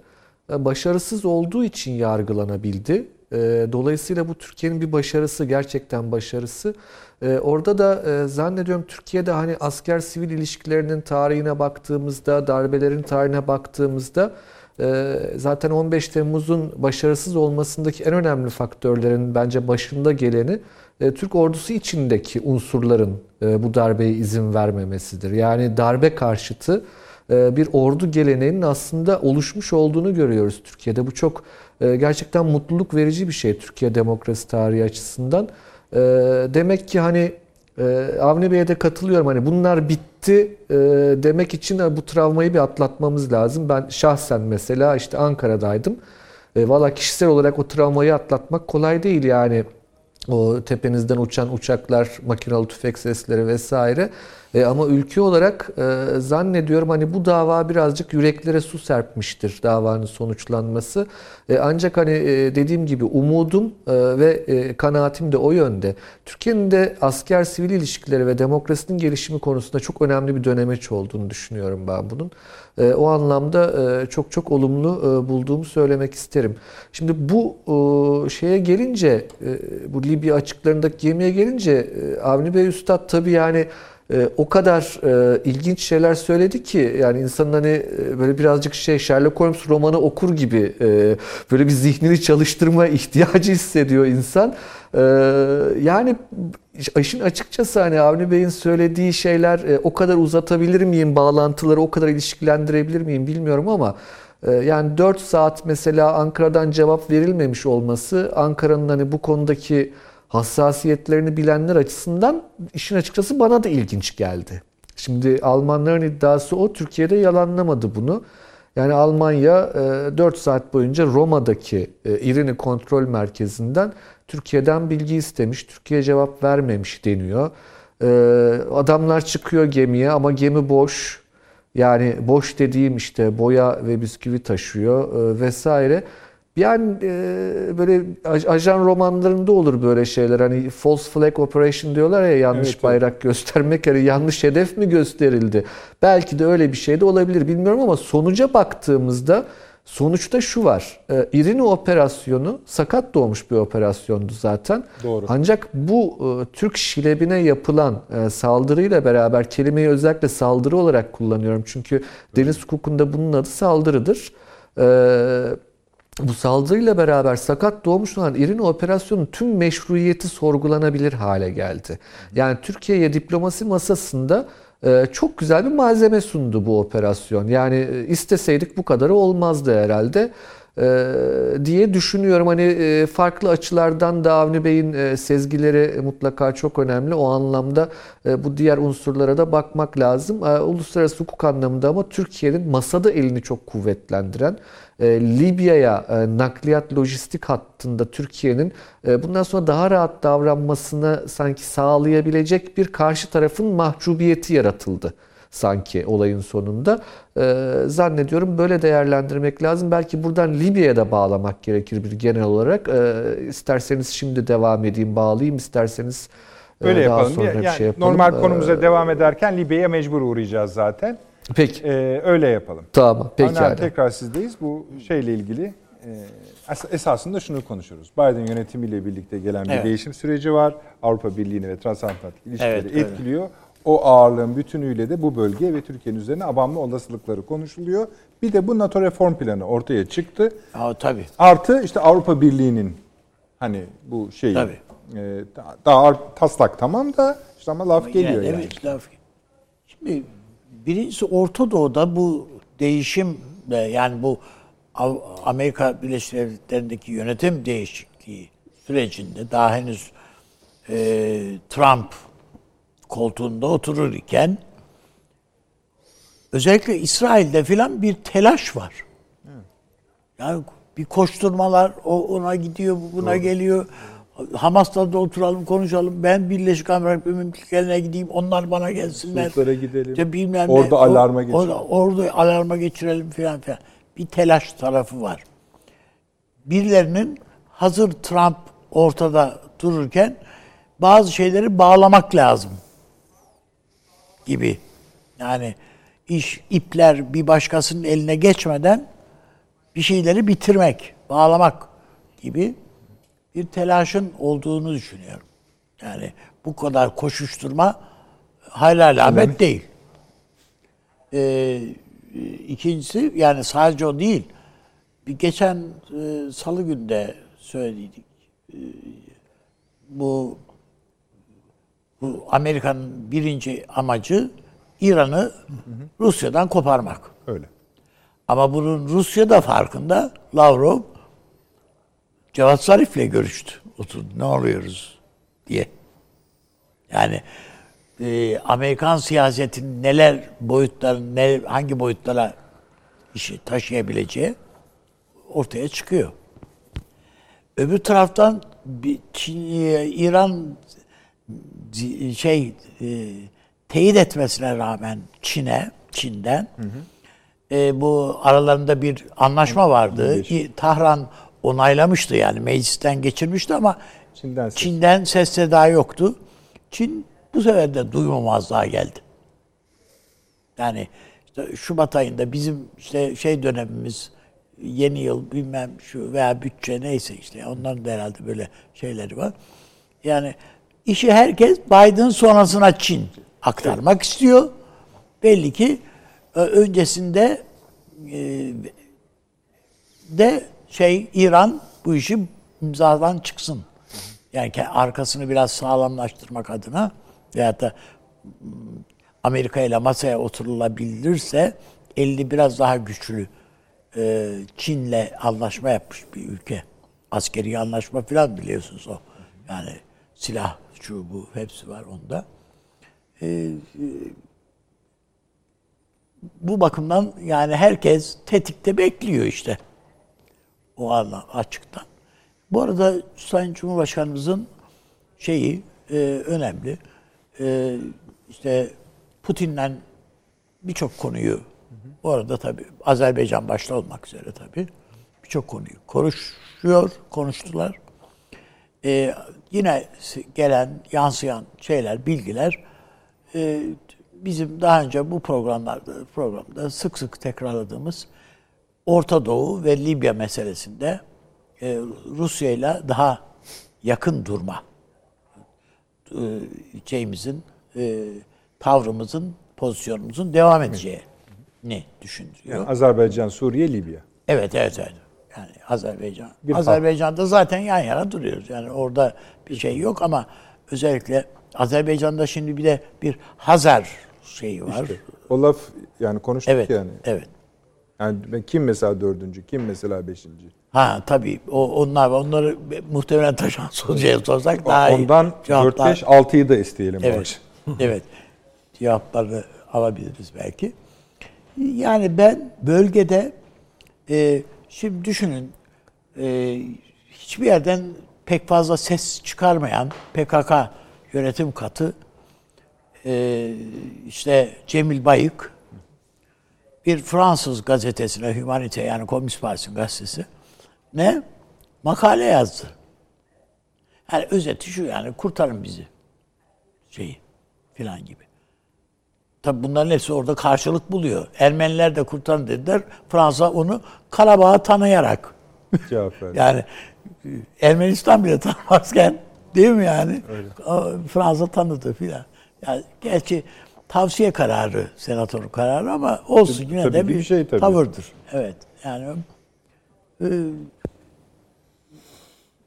E, Başarısız olduğu için yargılanabildi. E, Dolayısıyla bu Türkiye'nin bir başarısı, gerçekten başarısı. E, Orada da e, zannediyorum Türkiye'de hani asker sivil ilişkilerinin tarihine baktığımızda, darbelerin tarihine baktığımızda e, zaten 15 Temmuz'un başarısız olmasındaki en önemli faktörlerin bence başında geleni e, Türk ordusu içindeki unsurların e, bu darbeye izin vermemesidir. Yani darbe karşıtı e, bir ordu geleneğinin aslında oluşmuş olduğunu görüyoruz Türkiye'de. Bu çok e, gerçekten mutluluk verici bir şey Türkiye demokrasi tarihi açısından. E, Demek ki hani e, Avni Bey'e de katılıyorum. Hani bunlar bitti e, demek için bu travmayı bir atlatmamız lazım. Ben şahsen mesela işte Ankara'daydım. E, Valla kişisel olarak o travmayı atlatmak kolay değil yani. O tepenizden uçan uçaklar, makinalı tüfek sesleri vesaire. E, ama ülke olarak e, zannediyorum hani bu dava birazcık yüreklere su serpmiştir davanın sonuçlanması. E, ancak hani e, dediğim gibi umudum e, ve e, kanaatim de o yönde. Türkiye'nin de asker sivil ilişkileri ve demokrasinin gelişimi konusunda çok önemli bir dönemeç olduğunu düşünüyorum ben bunun. E, o anlamda e, çok çok olumlu e, bulduğumu söylemek isterim. Şimdi bu e, şeye gelince, e, bu Libya açıklarındaki gemiye gelince e, Avni Bey Üstad tabii yani e, o kadar e, ilginç şeyler söyledi ki yani insanın hani e, böyle birazcık şey Sherlock Holmes romanı okur gibi e, böyle bir zihnini çalıştırma <laughs> ihtiyacı hissediyor insan. E, yani işin açıkçası hani Avni Bey'in söylediği şeyler e, o kadar uzatabilir miyim bağlantıları o kadar ilişkilendirebilir miyim bilmiyorum ama e, yani 4 saat mesela Ankara'dan cevap verilmemiş olması Ankara'nın hani bu konudaki hassasiyetlerini bilenler açısından işin açıkçası bana da ilginç geldi. Şimdi Almanların iddiası o, Türkiye'de yalanlamadı bunu. Yani Almanya 4 e, saat boyunca Roma'daki e, İrini Kontrol Merkezi'nden Türkiye'den bilgi istemiş, Türkiye cevap vermemiş deniyor. E, adamlar çıkıyor gemiye ama gemi boş. Yani boş dediğim işte boya ve bisküvi taşıyor vesaire. Yani e, böyle ajan romanlarında olur böyle şeyler. Hani false flag operation diyorlar ya yanlış evet, bayrak evet. göstermek. Yani yanlış hedef mi gösterildi? Belki de öyle bir şey de olabilir bilmiyorum ama sonuca baktığımızda sonuçta şu var. E, İrini operasyonu sakat doğmuş bir operasyondu zaten. Doğru. Ancak bu e, Türk şilebine yapılan e, saldırıyla beraber kelimeyi özellikle saldırı olarak kullanıyorum. Çünkü deniz hukukunda bunun adı saldırıdır. Eee bu saldırıyla beraber sakat doğmuş olan İrini operasyonun tüm meşruiyeti sorgulanabilir hale geldi. Yani Türkiye'ye diplomasi masasında e, çok güzel bir malzeme sundu bu operasyon. Yani e, isteseydik bu kadarı olmazdı herhalde e, diye düşünüyorum. Hani farklı açılardan da Avni Bey'in sezgileri mutlaka çok önemli. O anlamda bu diğer unsurlara da bakmak lazım. Uluslararası hukuk anlamında ama Türkiye'nin masada elini çok kuvvetlendiren Libya'ya e, nakliyat lojistik hattında Türkiye'nin e, bundan sonra daha rahat davranmasını sanki sağlayabilecek bir karşı tarafın mahcubiyeti yaratıldı sanki olayın sonunda. zannediyorum böyle değerlendirmek lazım. Belki buradan Libya'ya da bağlamak gerekir bir genel olarak. İsterseniz şimdi devam edeyim, bağlayayım. isterseniz Öyle daha yapalım. sonra yani bir şey yapalım. Normal konumuza devam ederken Libya'ya mecbur uğrayacağız zaten. Peki. Ee, öyle yapalım. Tamam. Peki. Yani. Tekrar sizdeyiz. Bu şeyle ilgili e, esasında şunu konuşuyoruz. Biden yönetimiyle birlikte gelen bir evet. değişim süreci var. Avrupa Birliği'ni ve transatlantik ilişkileri evet, etkiliyor. Öyle. O ağırlığın bütünüyle de bu bölge ve Türkiye'nin üzerine abanma olasılıkları konuşuluyor. Bir de bu NATO reform planı ortaya çıktı. Aa, tabii. Artı işte Avrupa Birliği'nin hani bu şey e, daha taslak tamam da işte ama laf geliyor yani. Evet laf. Şimdi Birincisi Orta Doğu'da bu değişim yani bu Amerika Birleşik Devletleri'ndeki yönetim değişikliği sürecinde daha henüz e, Trump koltuğunda otururken özellikle İsrail'de filan bir telaş var. Yani bir koşturmalar o ona gidiyor, buna Doğru. geliyor. Hamas'ta da oturalım konuşalım. Ben Birleşik Arap Emirlikleri'ne gideyim. Onlar bana gelsinler. Sulhlara gidelim. İşte bilmem orada ne. alarma geçirelim. Orada, orada alarma geçirelim falan filan. Bir telaş tarafı var. Birilerinin hazır Trump ortada dururken bazı şeyleri bağlamak lazım gibi. Yani iş ipler bir başkasının eline geçmeden bir şeyleri bitirmek, bağlamak gibi bir telaşın olduğunu düşünüyorum. Yani bu kadar koşuşturma hayal alamet değil. Ee, ikincisi yani sadece o değil. Bir geçen e, salı günde söyledik. E, bu bu Amerika'nın birinci amacı İran'ı Rusya'dan koparmak. Öyle. Ama bunun Rusya'da farkında Lavrov Cevat Zarif'le görüştü. Oturdu ne oluyoruz diye. Yani e, Amerikan siyasetinin neler boyutların ne, hangi boyutlara işi taşıyabileceği ortaya çıkıyor. Öbür taraftan bir Çin, İran şey e, teyit etmesine rağmen Çin'e Çin'den hı hı. E, bu aralarında bir anlaşma vardı. Tahran onaylamıştı yani meclisten geçirmişti ama Çin'den ses, Çin'den ses seda yoktu. Çin bu sefer de duymamazlığa geldi. Yani işte Şubat ayında bizim işte şey dönemimiz yeni yıl bilmem şu veya bütçe neyse işte onların da herhalde böyle şeyleri var. Yani işi herkes Biden sonrasına Çin aktarmak istiyor. Belli ki e, öncesinde e, de şey İran bu işi imzadan çıksın. Yani arkasını biraz sağlamlaştırmak adına veyahut da m, Amerika ile masaya oturulabilirse elini biraz daha güçlü e, Çin'le anlaşma yapmış bir ülke. Askeri anlaşma falan biliyorsunuz o. Yani silah şu bu hepsi var onda. E, bu bakımdan yani herkes tetikte bekliyor işte. O anla açıktan. Bu arada Sayın Cumhurbaşkanımızın şeyi e, önemli. E, işte Putin'le birçok konuyu bu arada tabii Azerbaycan başta olmak üzere tabii birçok konuyu konuşuyor, konuştular. E, yine gelen, yansıyan şeyler, bilgiler e, bizim daha önce bu programlarda programda sık sık tekrarladığımız Orta Doğu ve Libya meselesinde e, Rusya ile daha yakın durma e, şeyimizin e, tavrımızın pozisyonumuzun devam edeceğini düşündürüyor. Yani Azerbaycan, Suriye, Libya. Evet, evet, evet. Yani Azerbaycan. Bir Azerbaycan'da zaten yan yana duruyoruz. Yani orada bir şey yok ama özellikle Azerbaycan'da şimdi bir de bir Hazar şeyi var. İşte o laf yani konuştuk evet, yani. evet. Yani ben- kim mesela dördüncü, kim mesela beşinci? Ha tabii o onlar. Onları muhtemelen Taşan <laughs> Hoca'ya sorsak daha iyi. Ondan 4, cevaplar- 5, 6'yı da isteyelim. Evet. <laughs> evet. Cevapları alabiliriz belki. Yani ben bölgede e, şimdi düşünün e, hiçbir yerden pek fazla ses çıkarmayan PKK yönetim katı e, işte Cemil Bayık bir Fransız gazetesine Humanite yani Komünist Partisi'nin gazetesi ne makale yazdı. Yani özeti şu yani kurtarın bizi şeyi filan gibi. Tabi bunların hepsi orada karşılık buluyor. Ermeniler de kurtarın dediler. Fransa onu Karabağ'ı tanıyarak Cevap verdi. <laughs> yani Ermenistan bile tanımazken değil mi yani? O, Fransa tanıdı filan. Yani gerçi tavsiye kararı, senatörün kararı ama olsun yine Tabii de bir, bir şey tabii. tavırdır. Evet. Yani e,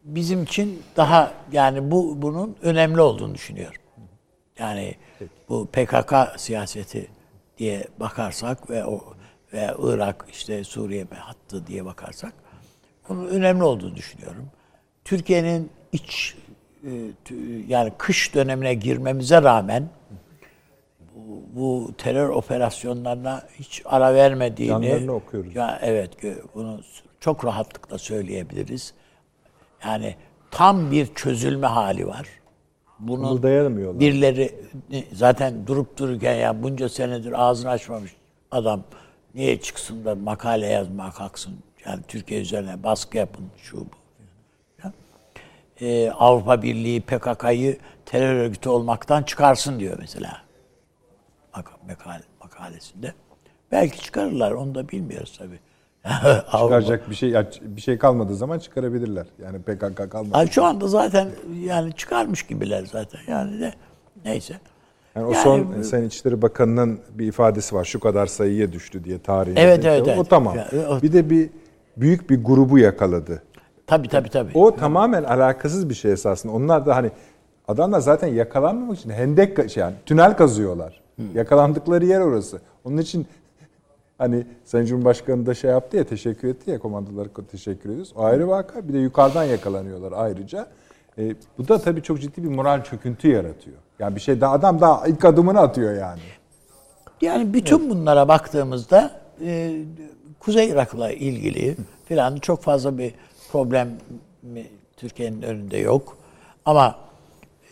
bizim için daha yani bu bunun önemli olduğunu düşünüyorum. Yani bu PKK siyaseti diye bakarsak ve o ve Irak işte Suriye hattı diye bakarsak bunun önemli olduğunu düşünüyorum. Türkiye'nin iç e, yani kış dönemine girmemize rağmen bu, terör operasyonlarına hiç ara vermediğini Yanlarını okuyoruz. Ya evet bunu çok rahatlıkla söyleyebiliriz. Yani tam bir çözülme hali var. Bunun Kımıldayamıyorlar. birileri zaten durup dururken ya bunca senedir ağzını açmamış adam niye çıksın da makale yazmak kalksın yani Türkiye üzerine baskı yapın şu bu. Ee, Avrupa Birliği PKK'yı terör örgütü olmaktan çıkarsın diyor mesela Mak- makale, makalesinde. Belki çıkarırlar onu da bilmiyoruz tabii. <laughs> Çıkaracak bir şey bir şey kalmadığı zaman çıkarabilirler. Yani PKK kalmadı. Ay şu anda zaten yani çıkarmış gibiler zaten yani de neyse. Yani o Yani son Sayın İçişleri Bakanı'nın bir ifadesi var. Şu kadar sayıya düştü diye tarihin. Evet, evet, evet. O tamam. O- Bir de bir büyük bir grubu yakaladı. Tabii tabii tabii. O tamamen alakasız bir şey esasında. Onlar da hani adamlar zaten yakalanmamak için hendek şey yani tünel kazıyorlar. Yakalandıkları yer orası. Onun için <laughs> hani Sayın Cumhurbaşkanı da şey yaptı ya teşekkür etti ya komandolara teşekkür ediyoruz. O ayrı vaka. Bir de yukarıdan yakalanıyorlar ayrıca. E, bu da tabii çok ciddi bir moral çöküntü yaratıyor. Yani bir şey daha adam daha ilk adımını atıyor yani. Yani bütün bunlara baktığımızda e, Kuzey Irak'la ilgili filan çok fazla bir problem Türkiye'nin önünde yok. Ama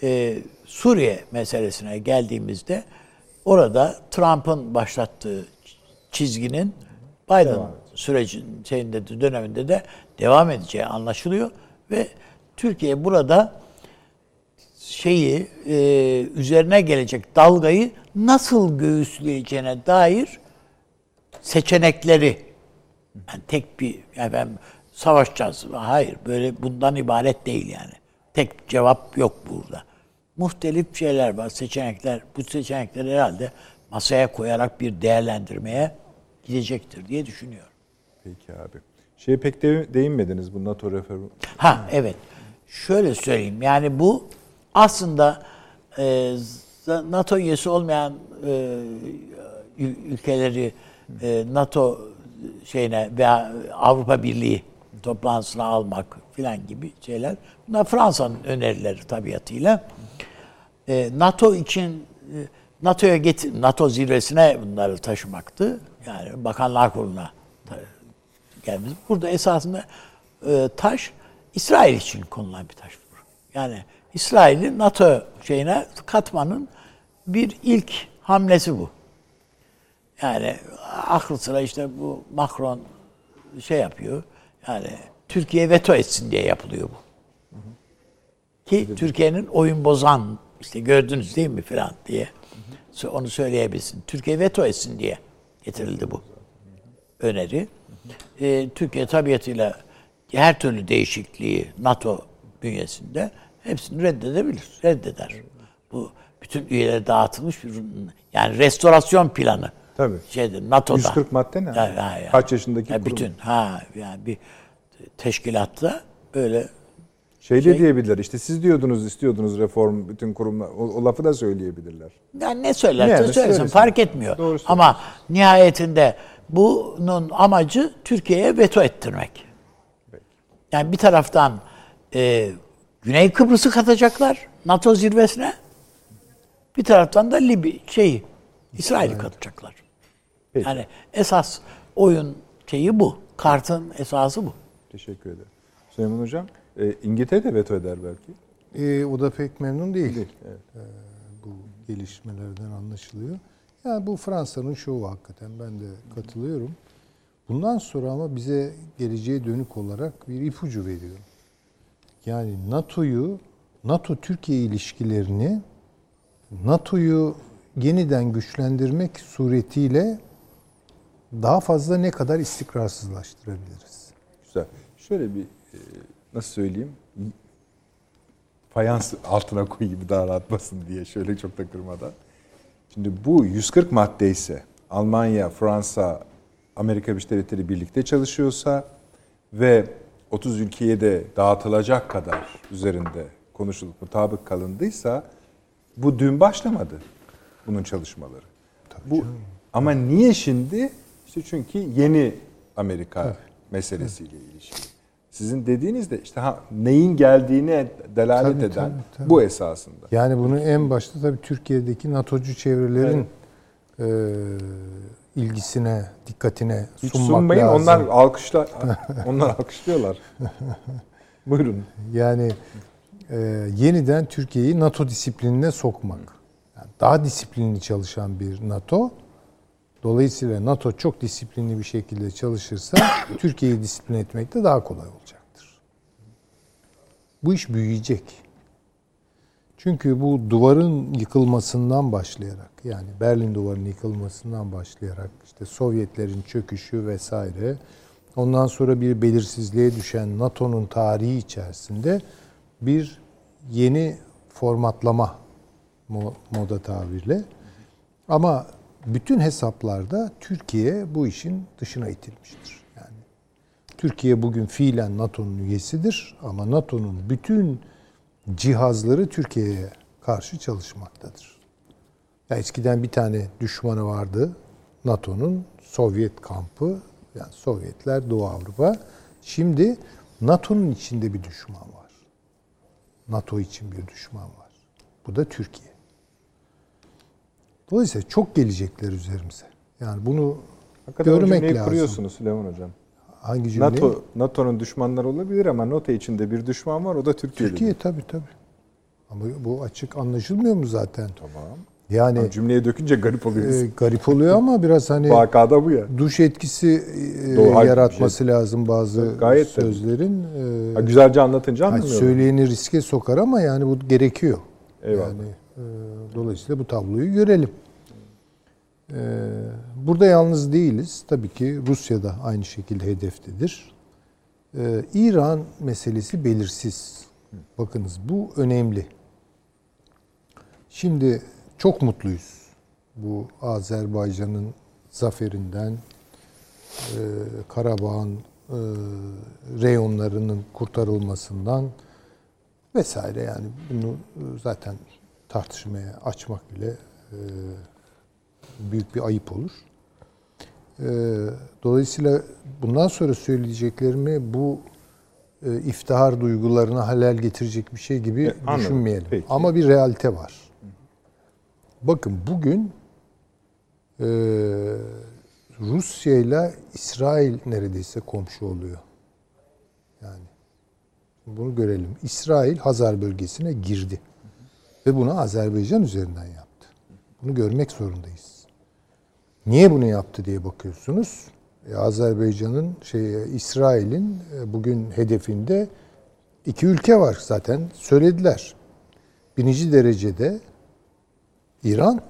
e, Suriye meselesine geldiğimizde orada Trump'ın başlattığı çizginin Biden sürecin şeyinde döneminde de devam edeceği anlaşılıyor ve Türkiye burada şeyi e, üzerine gelecek dalgayı nasıl göğüsleyeceğine dair seçenekleri yani tek bir yani ben savaşacağız. Hayır böyle bundan ibaret değil yani. Tek cevap yok burada. Muhtelif şeyler var, seçenekler. Bu seçenekleri herhalde masaya koyarak bir değerlendirmeye gidecektir diye düşünüyorum. Peki abi. Şeye pek de, değinmediniz bu NATO reformu. Ha evet. Şöyle söyleyeyim. Yani bu aslında e, NATO üyesi olmayan e, ülkeleri e, NATO şeyine veya Avrupa Birliği toplantısına almak filan gibi şeyler. Bunlar Fransa'nın önerileri tabiatıyla. E, NATO için e, NATO'ya getir NATO zirvesine bunları taşımaktı. Yani Bakanlar Kurulu'na gelmemiz. Burada esasında e, taş İsrail için konulan bir taş. Yani İsrail'i NATO şeyine katmanın bir ilk hamlesi bu. Yani aklı sıra işte bu Macron şey yapıyor. Yani Türkiye veto etsin diye yapılıyor bu. Ki Türkiye'nin oyun bozan işte gördünüz değil mi filan diye onu söyleyebilsin. Türkiye veto etsin diye getirildi bu öneri. Ee, Türkiye tabiatıyla her türlü değişikliği NATO bünyesinde hepsini reddedebilir, reddeder. Bu bütün üyeleri dağıtılmış bir yani restorasyon planı. Tabii. Şeyde NATO'da. 140 madde ne? Yani, yani, Kaç yaşındaki yani kurum? bütün ha yani bir teşkilatta böyle Şey de Şey- diyebilirler işte siz diyordunuz istiyordunuz reform bütün kurumlar o, o lafı da söyleyebilirler. yani ne söylerse yani, söylesin söylesin. fark etmiyor. Doğru. Ama nihayetinde bunun amacı Türkiye'ye veto ettirmek. Yani bir taraftan e, Güney Kıbrıs'ı katacaklar NATO zirvesine. Bir taraftan da Libya şeyi İsrail'i katacaklar. Peki. Yani esas oyun şeyi bu. Kartın esası bu. Teşekkür ederim. Süleyman Hocam e, İngiltere de veto eder belki. E, o da pek memnun değil. Değil, evet. E, bu gelişmelerden anlaşılıyor. Yani bu Fransa'nın şovu hakikaten ben de katılıyorum. Bundan sonra ama bize geleceğe dönük olarak bir ipucu veriyor. Yani NATO'yu, NATO-Türkiye ilişkilerini NATO'yu yeniden güçlendirmek suretiyle daha fazla ne kadar istikrarsızlaştırabiliriz? Güzel. Şöyle bir e, nasıl söyleyeyim fayans altına koy gibi daha rahat basın diye şöyle çok da kırmadan. Şimdi bu 140 madde ise Almanya, Fransa, Amerika Birleşik Devletleri birlikte çalışıyorsa ve 30 ülkeye de dağıtılacak kadar üzerinde konuşulup mutabık kalındıysa bu dün başlamadı bunun çalışmaları. bu ama niye şimdi? İşte çünkü yeni Amerika meselesiyle ilişkili. Sizin dediğinizde işte ha, neyin geldiğine delalet Tabii, eden tabii, tabii. bu esasında. Yani bunu en başta tabii Türkiye'deki NATO'cu çevrelerin e, ilgisine, dikkatine Hiç sunmak sunmayın lazım. onlar alkışlar <laughs> onlar alkışlıyorlar. <laughs> Buyurun. Yani e, yeniden Türkiye'yi NATO disiplinine sokmak. Yani daha disiplinli çalışan bir NATO. Dolayısıyla NATO çok disiplinli bir şekilde çalışırsa <coughs> Türkiye'yi disiplin etmek de daha kolay olacaktır. Bu iş büyüyecek. Çünkü bu duvarın yıkılmasından başlayarak yani Berlin duvarının yıkılmasından başlayarak işte Sovyetlerin çöküşü vesaire ondan sonra bir belirsizliğe düşen NATO'nun tarihi içerisinde bir yeni formatlama mo- moda tabirle ama bütün hesaplarda Türkiye bu işin dışına itilmiştir. Türkiye bugün fiilen NATO'nun üyesidir ama NATO'nun bütün cihazları Türkiye'ye karşı çalışmaktadır. Ya eskiden bir tane düşmanı vardı NATO'nun Sovyet kampı yani Sovyetler Doğu Avrupa. Şimdi NATO'nun içinde bir düşman var. NATO için bir düşman var. Bu da Türkiye. Dolayısıyla çok gelecekler üzerimize. Yani bunu Hakikaten görmek lazım. kuruyorsunuz Süleyman Hocam. Hangi cümle? NATO NATO'nun düşmanları olabilir ama NATO içinde bir düşman var o da Türkiye. Türkiye tabii tabii. Ama bu açık anlaşılmıyor mu zaten? Tamam. Yani Ama cümleye dökünce garip oluyor. e, garip oluyor ama biraz hani Vakada bu ya. duş etkisi e, Doğru, hayır, yaratması lazım bazı Gayet sözlerin. E, Ha, güzelce anlatınca anlamıyorum. söyleyeni riske sokar ama yani bu gerekiyor. Eyvallah. Yani e, dolayısıyla bu tabloyu görelim. E, burada yalnız değiliz. Tabii ki Rusya da aynı şekilde hedeftedir. E, İran meselesi belirsiz. Bakınız bu önemli. Şimdi çok mutluyuz bu Azerbaycan'ın zaferinden, e, Karabağ'ın e, reyonlarının kurtarılmasından vesaire yani bunu zaten tartışmaya açmak bile e, büyük bir ayıp olur. E, dolayısıyla bundan sonra söyleyeceklerimi bu e, iftihar duygularına halel getirecek bir şey gibi E, anladım. düşünmeyelim. Peki. Ama bir realite var. Bakın bugün e, Rusya ile İsrail neredeyse komşu oluyor. Yani bunu görelim. İsrail Hazar bölgesine girdi. Ve bunu Azerbaycan üzerinden yaptı. Bunu görmek zorundayız. Niye bunu yaptı diye bakıyorsunuz. E, Azerbaycan'ın şey İsrail'in e, bugün hedefinde iki ülke var zaten söylediler. Birinci derecede İran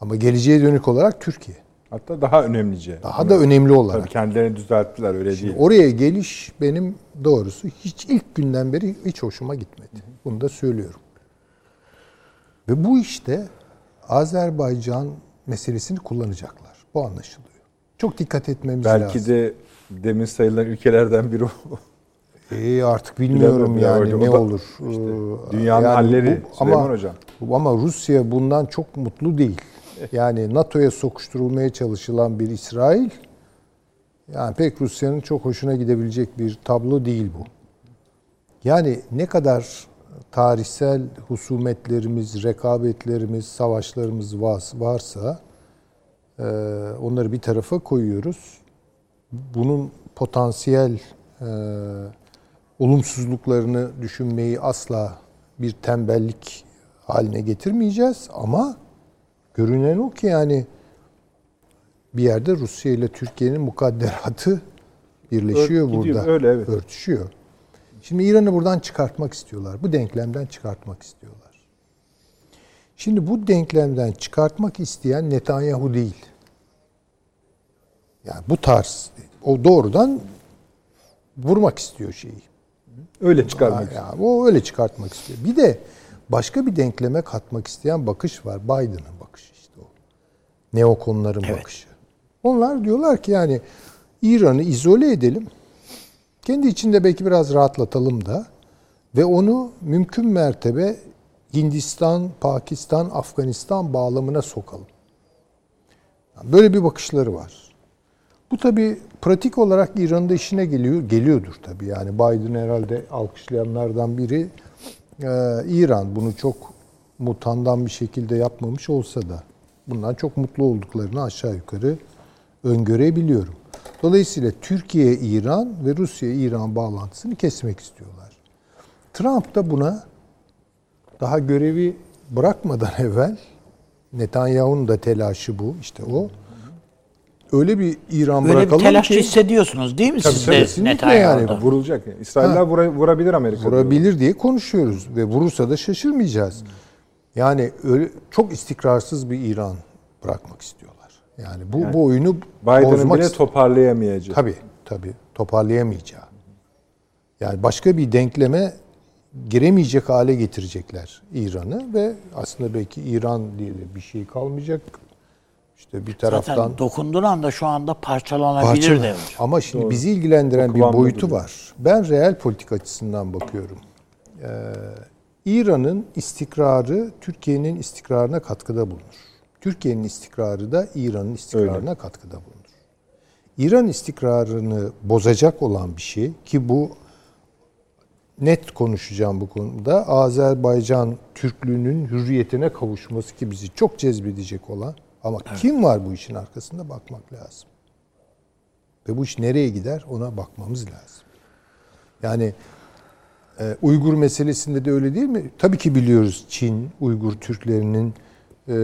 ama geleceğe dönük olarak Türkiye. Hatta daha önemlice. Daha da önemli olarak. Tabii kendilerini düzelttiler öyle değil. Oraya geliş benim doğrusu hiç ilk günden beri hiç hoşuma gitmedi. Bunu da söylüyorum. Ve bu işte Azerbaycan meselesini kullanacaklar. Bu anlaşılıyor. Çok dikkat etmemiz Belki lazım. de demin sayılan ülkelerden biri o. İyi artık bilmiyorum yani hocam. ne O da olur. işte Ee, dünyanın yani halleri bu- Süleyman ama, Hocam. Ama Rusya bundan çok mutlu değil. Yani NATO'ya sokuşturulmaya çalışılan bir İsrail yani pek Rusya'nın çok hoşuna gidebilecek bir tablo değil bu. Yani ne kadar tarihsel husumetlerimiz, rekabetlerimiz, savaşlarımız varsa e, onları bir tarafa koyuyoruz. Bunun potansiyel e, olumsuzluklarını düşünmeyi asla bir tembellik haline getirmeyeceğiz ama görünen o ki yani bir yerde Rusya ile Türkiye'nin mukadderatı birleşiyor Ör- gidiyor, burada. öyle, evet. Örtüşüyor. Şimdi İran'ı buradan çıkartmak istiyorlar. Bu denklemden çıkartmak istiyorlar. Şimdi bu denklemden çıkartmak isteyen Netanyahu değil. Yani bu tarz o doğrudan vurmak istiyor şeyi. Öyle çıkarmak. Ya, o öyle çıkartmak istiyor. Bir de başka bir denkleme katmak isteyen bakış var. Biden'ın bakışı işte o. Neokonların bakışı. Onlar diyorlar ki yani İran'ı izole edelim. Kendi içinde belki biraz rahatlatalım da ve onu mümkün mertebe Hindistan, Pakistan, Afganistan bağlamına sokalım. Böyle bir bakışları var. Bu tabi pratik olarak İran'ın da işine geliyor, geliyordur tabi. Yani Biden herhalde alkışlayanlardan biri. Ee, İran bunu çok mutandan bir şekilde yapmamış olsa da bundan çok mutlu olduklarını aşağı yukarı öngörebiliyorum. Dolayısıyla Türkiye, İran ve Rusya, İran bağlantısını kesmek istiyorlar. Trump da buna daha görevi bırakmadan <laughs> evvel Netanyahu'nun da telaşı bu işte o. Öyle bir İran Böyle bir bırakalım telaş ki hissediyorsunuz değil mi Tabii, siz de Netanyahu'da? yani. Vurulacak. yani. İsrailler vura- vurabilir Amerika. vurabilir diye konuşuyoruz ve vurursa da şaşırmayacağız. Yani öyle çok istikrarsız bir İran bırakmak istiyorlar. Yani bu bu oyunu Biden'ın bile toparlayamayacağı. Tabii tabii toparlayamayacağı. Yani başka bir denkleme giremeyecek hale getirecekler İran'ı ve aslında belki İran diye de bir şey kalmayacak. İşte bir taraftan Zaten dokunduğun anda şu anda parçalanabilir Parçalı. de hocam. Ama şimdi bizi ilgilendiren bir boyutu var. Ben reel politik açısından bakıyorum. Ee, İran'ın istikrarı Türkiye'nin istikrarına katkıda bulunur. Türkiye'nin istikrarı da İran'ın istikrarına katkıda bulunur. İran istikrarını bozacak olan bir şey ki bu net konuşacağım bu konuda. Azerbaycan Türklüğünün hürriyetine kavuşması ki bizi çok cezbedecek olan ama kim var bu işin arkasında bakmak lazım. Ve bu iş nereye gider ona bakmamız lazım. Yani e, Uygur meselesinde de öyle değil mi? Tabii ki biliyoruz Çin, Uygur Türklerinin e,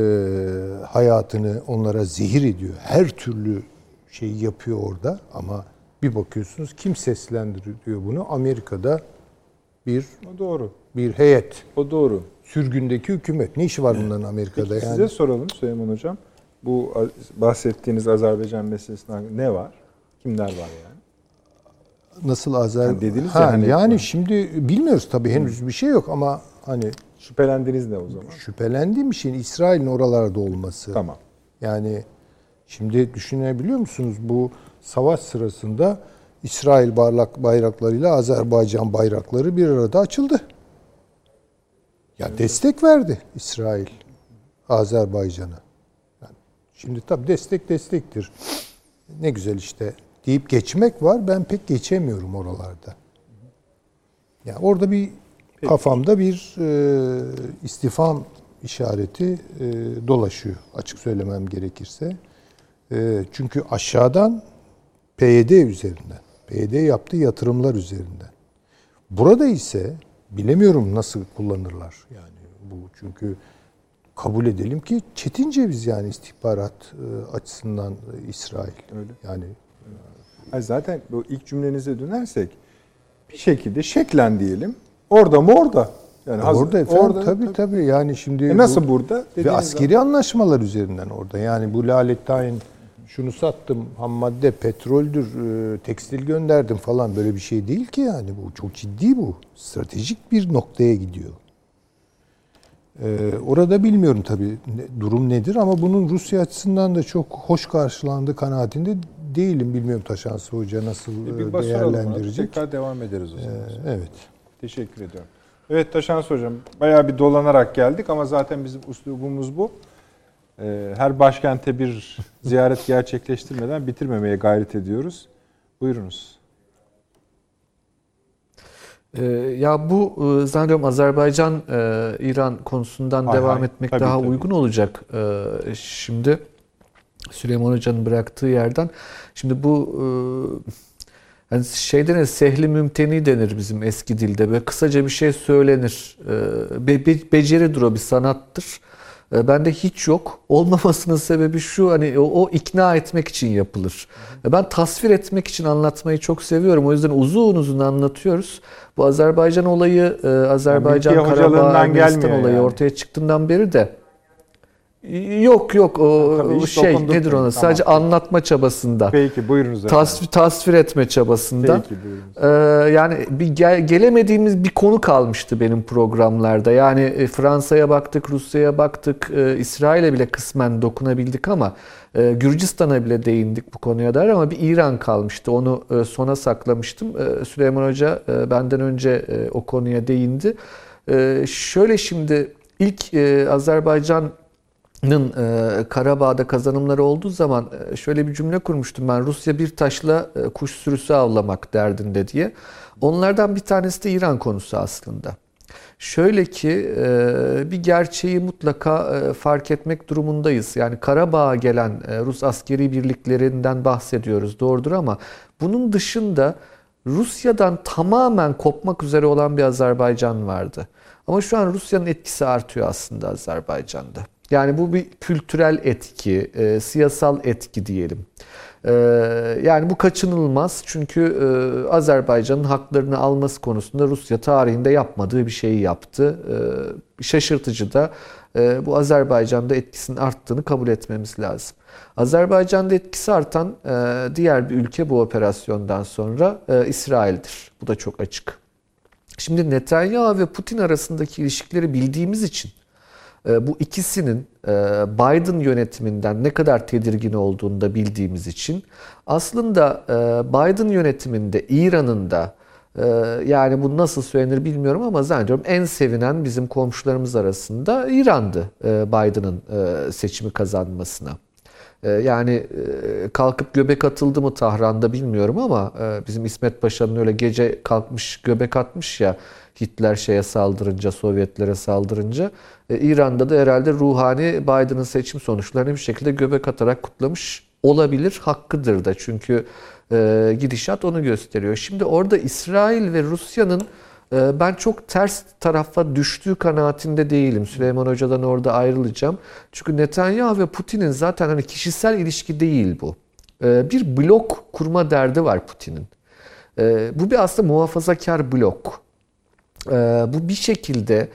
hayatını onlara zehir ediyor. Her türlü şeyi yapıyor orada ama bir bakıyorsunuz kim seslendiriyor bunu? Amerika'da bir O doğru. bir heyet. O doğru. Sürgündeki hükümet. Ne işi var bunların Amerika'da Peki yani? size soralım Süleyman Hocam. Bu bahsettiğiniz Azerbaycan meselesinden ne var? Kimler var yani? Nasıl Azer? Yani dediniz ha, ya hani- yani şimdi bilmiyoruz tabii henüz bir şey yok ama hani Şüphelendiğiniz ne o zaman? Şüphelendiğim işin İsrail'in oralarda olması. Tamam. Yani şimdi düşünebiliyor musunuz bu savaş sırasında İsrail bayrak, bayraklarıyla Azerbaycan bayrakları bir arada açıldı. Ya destek verdi İsrail Azerbaycan'a. Yani şimdi tabii destek destektir. Ne güzel işte deyip geçmek var. Ben pek geçemiyorum oralarda. Yani orada bir kafamda bir e, istifam işareti e, dolaşıyor açık söylemem gerekirse. E, çünkü aşağıdan PYD üzerinden, PYD yaptığı yatırımlar üzerinden. Burada ise bilemiyorum nasıl kullanırlar yani bu çünkü kabul edelim ki çetin ceviz yani istihbarat e, açısından e, İsrail. Öyle. Yani Hayır, zaten bu ilk cümlenize dönersek bir şekilde şeklen diyelim. Orada mı orada? Yani hazır- orada efendim orada, tabii tabii yani şimdi E nasıl bu- burada? Ve askeri anlaşmalar üzerinden orada. Yani bu Lalettayn şunu sattım, ham madde, petroldür, e, tekstil gönderdim falan böyle bir şey değil ki yani bu çok ciddi bu. Stratejik bir noktaya gidiyor. Ee, orada bilmiyorum tabii ne- durum nedir ama bunun Rusya açısından da çok hoş karşılandığı kanaatinde değilim. Bilmiyorum Taşansı Hoca nasıl zaman. E, bir e, değerlendirecek. Tekrar devam ederiz o zaman. Ee, evet. Teşekkür ediyorum. Evet Taşans Hocam bayağı bir dolanarak geldik ama zaten bizim uslubumuz bu. Ee, Her başkente bir <laughs> ziyaret gerçekleştirmeden bitirmemeye gayret ediyoruz. Buyurunuz. Ee, ya bu e, zannediyorum Azerbaycan e, konusundan Hay devam hay. etmek Tabii, daha tabii. uygun olacak. Ee, şimdi Süleyman Hoca'nın bıraktığı yerden şimdi bu hani şey denir sehli mümteni denir bizim eski dilde ve kısaca bir şey söylenir. Ee, be, be- beceridir o bir sanattır. Ee, Bende hiç yok. Olmamasının sebebi şu hani o, o ikna etmek için yapılır. Ee, Ben tasvir etmek için anlatmayı çok seviyorum. O yüzden uzun uzun anlatıyoruz. Bu Azerbaycan olayı, e, Azerbaycan Mülkiye Karabağ, Ermenistan olayı yani. ortaya çıktığından beri de Yok yok o Tabii, şey nedir ona? Tamam. Sadece anlatma çabasında. Peki buyurunuz. Tasvir, tasvir etme çabasında. Peki buyurunuz. Ee, yani bir gel- gelemediğimiz bir konu kalmıştı benim programlarda. Yani e, Fransa'ya baktık, Rusya'ya baktık, e, İsrail'e bile kısmen dokunabildik ama e, Gürcistan'a bile değindik bu konuya dair ama bir İran kalmıştı. Onu e, sona saklamıştım. E, Süleyman Hoca e, benden önce e, o konuya değindi. E, şöyle şimdi ilk e, Azerbaycan Karabağ'da kazanımları olduğu zaman e, şöyle bir cümle kurmuştum ben. Rusya bir taşla e, kuş sürüsü avlamak derdinde diye. Onlardan bir tanesi de İran konusu aslında. Şöyle ki e, bir gerçeği mutlaka e, fark etmek durumundayız. Yani Karabağ'a gelen e, Rus askeri birliklerinden bahsediyoruz doğrudur ama bunun dışında Rusya'dan tamamen kopmak üzere olan bir Azerbaycan vardı. Ama şu an Rusya'nın etkisi artıyor aslında Azerbaycan'da. Yani bu bir kültürel etki, e, siyasal etki diyelim. E, yani bu kaçınılmaz çünkü e, Azerbaycan'ın haklarını alması konusunda Rusya tarihinde yapmadığı bir şeyi yaptı. E, şaşırtıcı da e, bu Azerbaycan'da etkisinin arttığını kabul etmemiz lazım. Azerbaycan'da etkisi artan e, diğer bir ülke bu operasyondan sonra e, İsrail'dir. Bu da çok açık. Şimdi Netanyahu ve Putin arasındaki ilişkileri bildiğimiz için bu ikisinin e, Biden yönetiminden ne kadar tedirgin olduğunu da bildiğimiz için aslında e, Biden yönetiminde İran'ın da e, yani bu nasıl söylenir bilmiyorum ama zannediyorum en sevinen bizim komşularımız arasında İran'dı Biden'ın seçimi kazanmasına. Yani kalkıp göbek atıldı mı Tahran'da bilmiyorum ama bizim İsmet Paşa'nın öyle gece kalkmış göbek atmış ya Hitler şeye saldırınca, Sovyetlere saldırınca. E, İran'da da herhalde ruhani Biden'ın seçim sonuçlarını bir şekilde göbek atarak kutlamış olabilir. Hakkıdır da çünkü e, gidişat onu gösteriyor. Şimdi orada İsrail ve Rusya'nın e, ben çok ters tarafa düştüğü kanaatinde değilim. Süleyman Hoca'dan orada ayrılacağım. Çünkü Netanyahu ve Putin'in zaten hani kişisel ilişki değil bu. E, bir blok kurma derdi var Putin'in. E, bu bir aslında muhafazakar blok. Ee, bu bir şekilde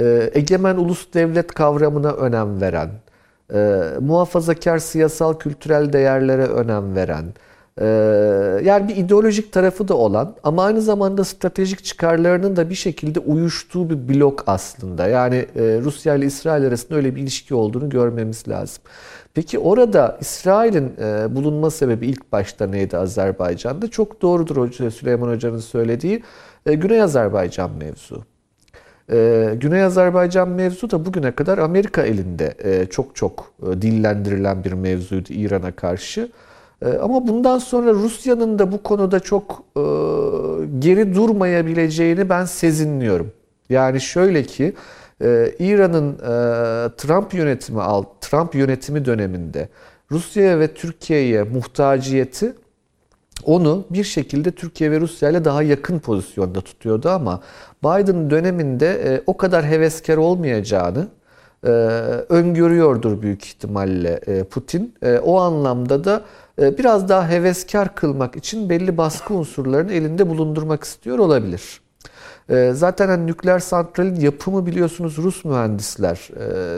e, egemen ulus devlet kavramına önem veren, e, muhafazakar siyasal kültürel değerlere önem veren, Ee, yani bir ideolojik tarafı da olan ama aynı zamanda stratejik çıkarlarının da bir şekilde uyuştuğu bir blok aslında. Yani e, Rusya ile İsrail arasında öyle bir ilişki olduğunu görmemiz lazım. Peki orada İsrail'in e, bulunma sebebi ilk başta neydi Azerbaycan'da? Çok doğrudur Süleyman Hoca'nın söylediği e, Güney Azerbaycan mevzu. Ee, Güney Azerbaycan mevzu da bugüne kadar Amerika elinde e, çok çok e, dillendirilen bir mevzuydu İran'a karşı. E, ama bundan sonra Rusya'nın da bu konuda çok e, geri durmayabileceğini ben sezinliyorum. Yani şöyle ki e, İran'ın e, Trump yönetimi Trump yönetimi döneminde Rusya'ya ve Türkiye'ye muhtaciyeti onu bir şekilde Türkiye ve Rusya ile daha yakın pozisyonda tutuyordu ama Biden döneminde e, o kadar heveskar olmayacağını e, öngörüyordur büyük ihtimalle e, Putin. O anlamda da biraz daha heveskar kılmak için belli baskı unsurlarını elinde bulundurmak istiyor olabilir. Zaten hani nükleer santralin yapımı biliyorsunuz Rus mühendisler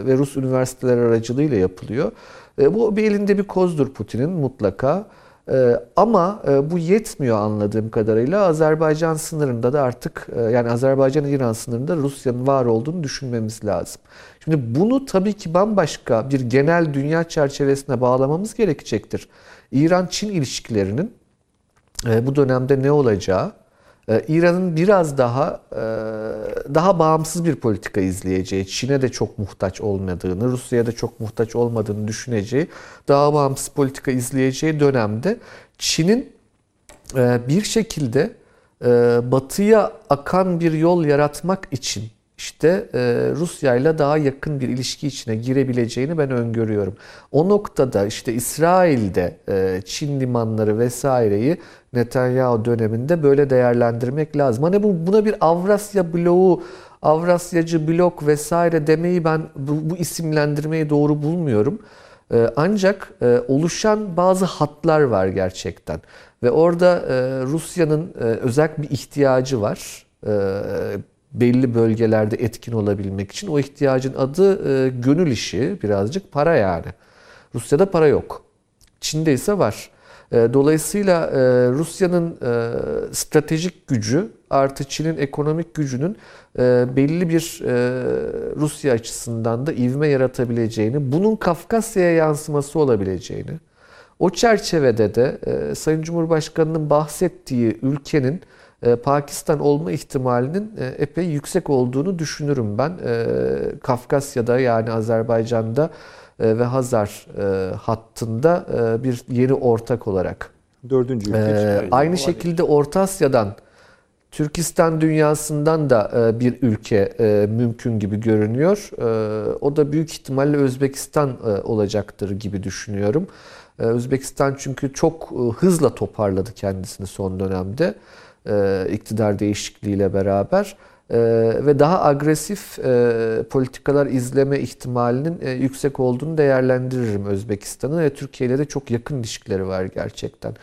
ve Rus üniversiteler aracılığıyla yapılıyor. Bu bir elinde bir kozdur Putin'in mutlaka. Ee, ama e, bu yetmiyor anladığım kadarıyla. Azerbaycan sınırında da artık e, yani Azerbaycan-İran sınırında Rusya'nın var olduğunu düşünmemiz lazım. Şimdi bunu tabii ki bambaşka bir genel dünya çerçevesine bağlamamız gerekecektir. İran-Çin ilişkilerinin e, bu dönemde ne olacağı, İran'ın biraz daha e, daha bağımsız bir politika izleyeceği, Çin'e de çok muhtaç olmadığını, Rusya'ya da çok muhtaç olmadığını düşüneceği, daha bağımsız politika izleyeceği dönemde Çin'in e, bir şekilde e, batıya akan bir yol yaratmak için işte Rusya ile daha yakın bir ilişki içine girebileceğini ben öngörüyorum. O noktada işte İsrail'de Çin limanları vesaireyi Netanyahu döneminde böyle değerlendirmek lazım. Hani bu buna bir Avrasya bloğu, Avrasyacı blok vesaire demeyi ben bu, bu isimlendirmeyi doğru bulmuyorum. Ee, ancak e, oluşan bazı hatlar var gerçekten. Ve orada e, Rusya'nın e, özel bir ihtiyacı var. E, belli bölgelerde etkin olabilmek için. O ihtiyacın adı e, gönül işi birazcık para yani. Rusya'da para yok. Çin'de ise var. E, dolayısıyla e, Rusya'nın e, stratejik gücü artı Çin'in ekonomik gücünün belli bir Rusya açısından da ivme yaratabileceğini, bunun Kafkasya'ya yansıması olabileceğini, o çerçevede de Sayın Cumhurbaşkanı'nın bahsettiği ülkenin Pakistan olma ihtimalinin epey yüksek olduğunu düşünürüm ben. Kafkasya'da yani Azerbaycan'da e, ve Hazar e, hattında e, bir yeni ortak olarak. Dördüncü ülke. Aynı şekilde Orta Asya'dan, Türkistan dünyasından da bir ülke mümkün gibi görünüyor. O da büyük ihtimalle Özbekistan olacaktır gibi düşünüyorum. Özbekistan çünkü çok hızla toparladı kendisini son dönemde iktidar değişikliğiyle beraber e, ve daha agresif e, politikalar izleme ihtimalinin e, yüksek olduğunu değerlendiririm Özbekistan'ın ve Türkiye ile de çok yakın ilişkileri var gerçekten.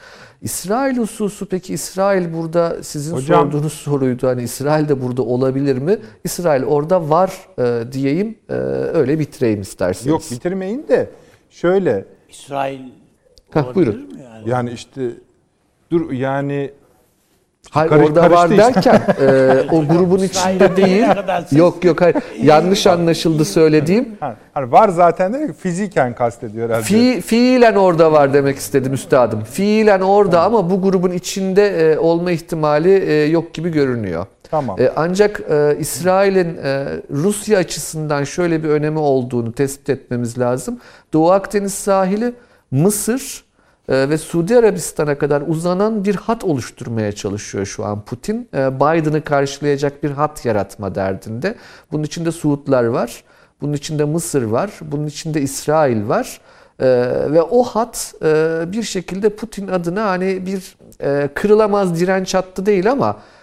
İsrail hususu peki İsrail burada sizin Hocam, sorduğunuz soruydu. Hani İsrail de burada olabilir mi? İsrail orada var e, diyeyim. E, öyle bitireyim isterseniz. Yok bitirmeyin de şöyle. İsrail Heh, buyurun. mi yani? Yani işte dur yani Hayır Karış, orada var işte. derken <laughs> e, o grubun içinde değil. yok yok hayır. Yanlış anlaşıldı söylediğim. Hani var zaten de fiziken kastediyor herhalde. Fi, fiilen orada var demek istedim üstadım. Fiilen orada tamam. ama bu grubun içinde e, olma ihtimali e, yok gibi görünüyor. Tamam. E, ancak e, İsrail'in e, Rusya açısından şöyle bir önemi olduğunu tespit etmemiz lazım. Doğu Akdeniz sahili Mısır, ve Suudi Arabistan'a kadar uzanan bir hat oluşturmaya çalışıyor şu an Putin. Ee, Biden'ı karşılayacak bir hat yaratma derdinde. Bunun içinde Suudlar var, bunun içinde Mısır var, bunun içinde İsrail var. Ee, ve o hat e, bir şekilde Putin adına hani bir e, kırılamaz direnç hattı değil ama ee,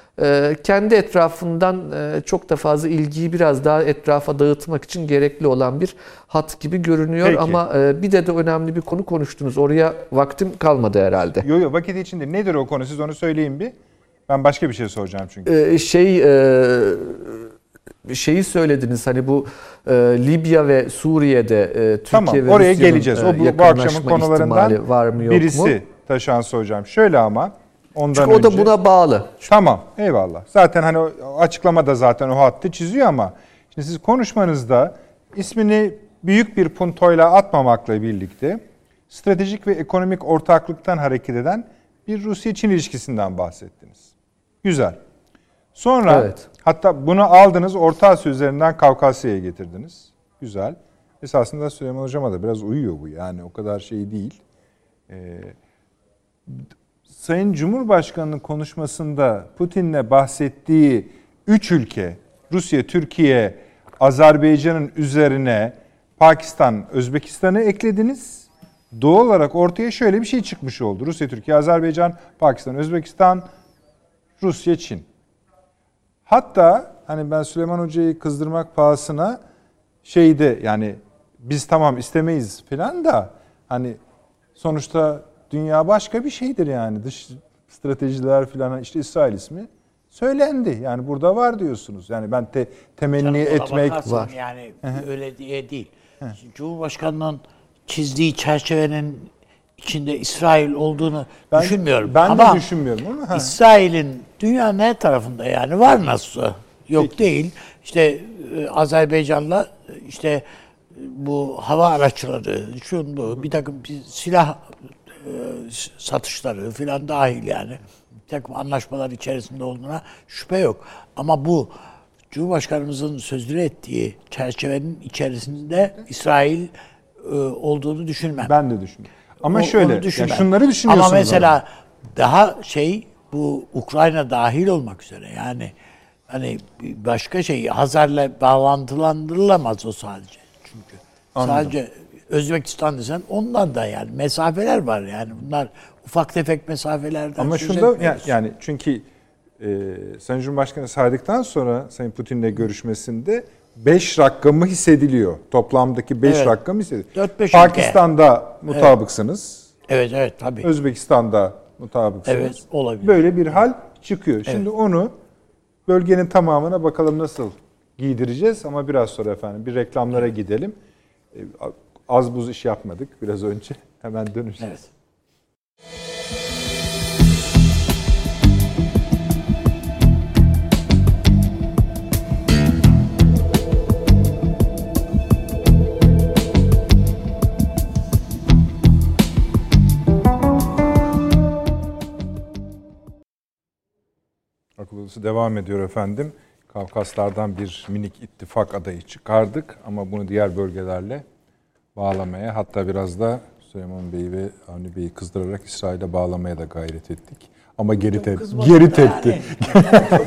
kendi etrafından e, çok da fazla ilgiyi biraz daha etrafa dağıtmak için gerekli olan bir hat gibi görünüyor. Peki. Ama e, bir de de önemli bir konu konuştunuz. Oraya vaktim kalmadı herhalde. Yok yok vakit içinde. Nedir o konu? Siz onu söyleyin bir. Ben başka bir şey soracağım çünkü. Ee, şey e, şeyi söylediniz hani bu e, Libya ve Suriye'de e, Türkiye tamam, ve oraya geleceğiz. O bu, bu akşamın konularından var mı yok birisi. Mu? Taşansı hocam. Şöyle ama ondan Çünkü o da önce- buna bağlı. Tamam eyvallah. Zaten hani açıklama da zaten o hattı çiziyor ama şimdi siz konuşmanızda ismini büyük bir puntoyla atmamakla birlikte stratejik ve ekonomik ortaklıktan hareket eden bir Rusya-Çin ilişkisinden bahsettiniz. Güzel. Sonra Evet. hatta bunu aldınız Orta Asya üzerinden Kavkasya'ya getirdiniz. Güzel. Esasında Süleyman Hocama da biraz uyuyor bu yani o kadar şey değil. Sayın Cumhurbaşkanı'nın konuşmasında Putin'le bahsettiği üç ülke, Rusya, Türkiye, Azerbaycan'ın üzerine Pakistan, Özbekistan'ı eklediniz. Doğal olarak ortaya şöyle bir şey çıkmış oldu. Rusya, Türkiye, Azerbaycan, Pakistan, Özbekistan, Rusya, Çin. Hatta hani ben Süleyman Hoca'yı kızdırmak pahasına şeyde yani biz tamam istemeyiz falan da hani sonuçta dünya başka bir şeydir yani dış stratejiler falan işte İsrail ismi söylendi. Yani burada var diyorsunuz. Yani ben te, temenni Canım, etmek var. Yani öyle diye değil. Cumhurbaşkanı'nın çizdiği çerçevenin içinde İsrail olduğunu ben, düşünmüyorum. Ben Ama de düşünmüyorum ama. İsrail'in dünyanın her tarafında yani var nasıl? Yok değil. İşte e, Azerbaycan'la işte bu hava araçları, şunu, bir takım bir silah satışları filan dahil yani. Takım anlaşmalar içerisinde olduğuna şüphe yok. Ama bu Cumhurbaşkanımızın sözünü ettiği çerçevenin içerisinde İsrail e, olduğunu düşünmem. Ben de düşünüyorum. Ama O- şöyle ya şunları düşünüyorsunuz. Ama mesela daha şey bu Ukrayna dahil olmak üzere yani hani başka şey Hazar'la bağlantılandırılamaz o sadece çünkü. Sadece Özbekistan desen ondan da yani mesafeler var yani bunlar ufak tefek mesafelerden Ama şunda yani çünkü e, Sayın Cumhurbaşkanı saydıktan sonra Sayın Putin'le görüşmesinde 5 rakamı hissediliyor. Toplamdaki 5 Evet. rakamı hissediliyor. Dört beş ülke. Pakistan'da mutabıksınız. Evet evet tabii. Özbekistan'da mutabıksınız. Evet, olabilir. Böyle bir hal çıkıyor. Şimdi onu bölgenin tamamına bakalım nasıl giydireceğiz ama biraz sonra efendim bir reklamlara gidelim. Az buz iş yapmadık biraz önce. <laughs> Hemen döneceğiz. Evet. Akıl odası devam ediyor efendim. Kafkaslardan bir minik ittifak adayı çıkardık ama bunu diğer bölgelerle bağlamaya hatta biraz da Süleyman Bey'i ve Avni Bey'i kızdırarak İsrail'e bağlamaya da gayret ettik. Ama geri tepti. Kızmadık Geri tepti.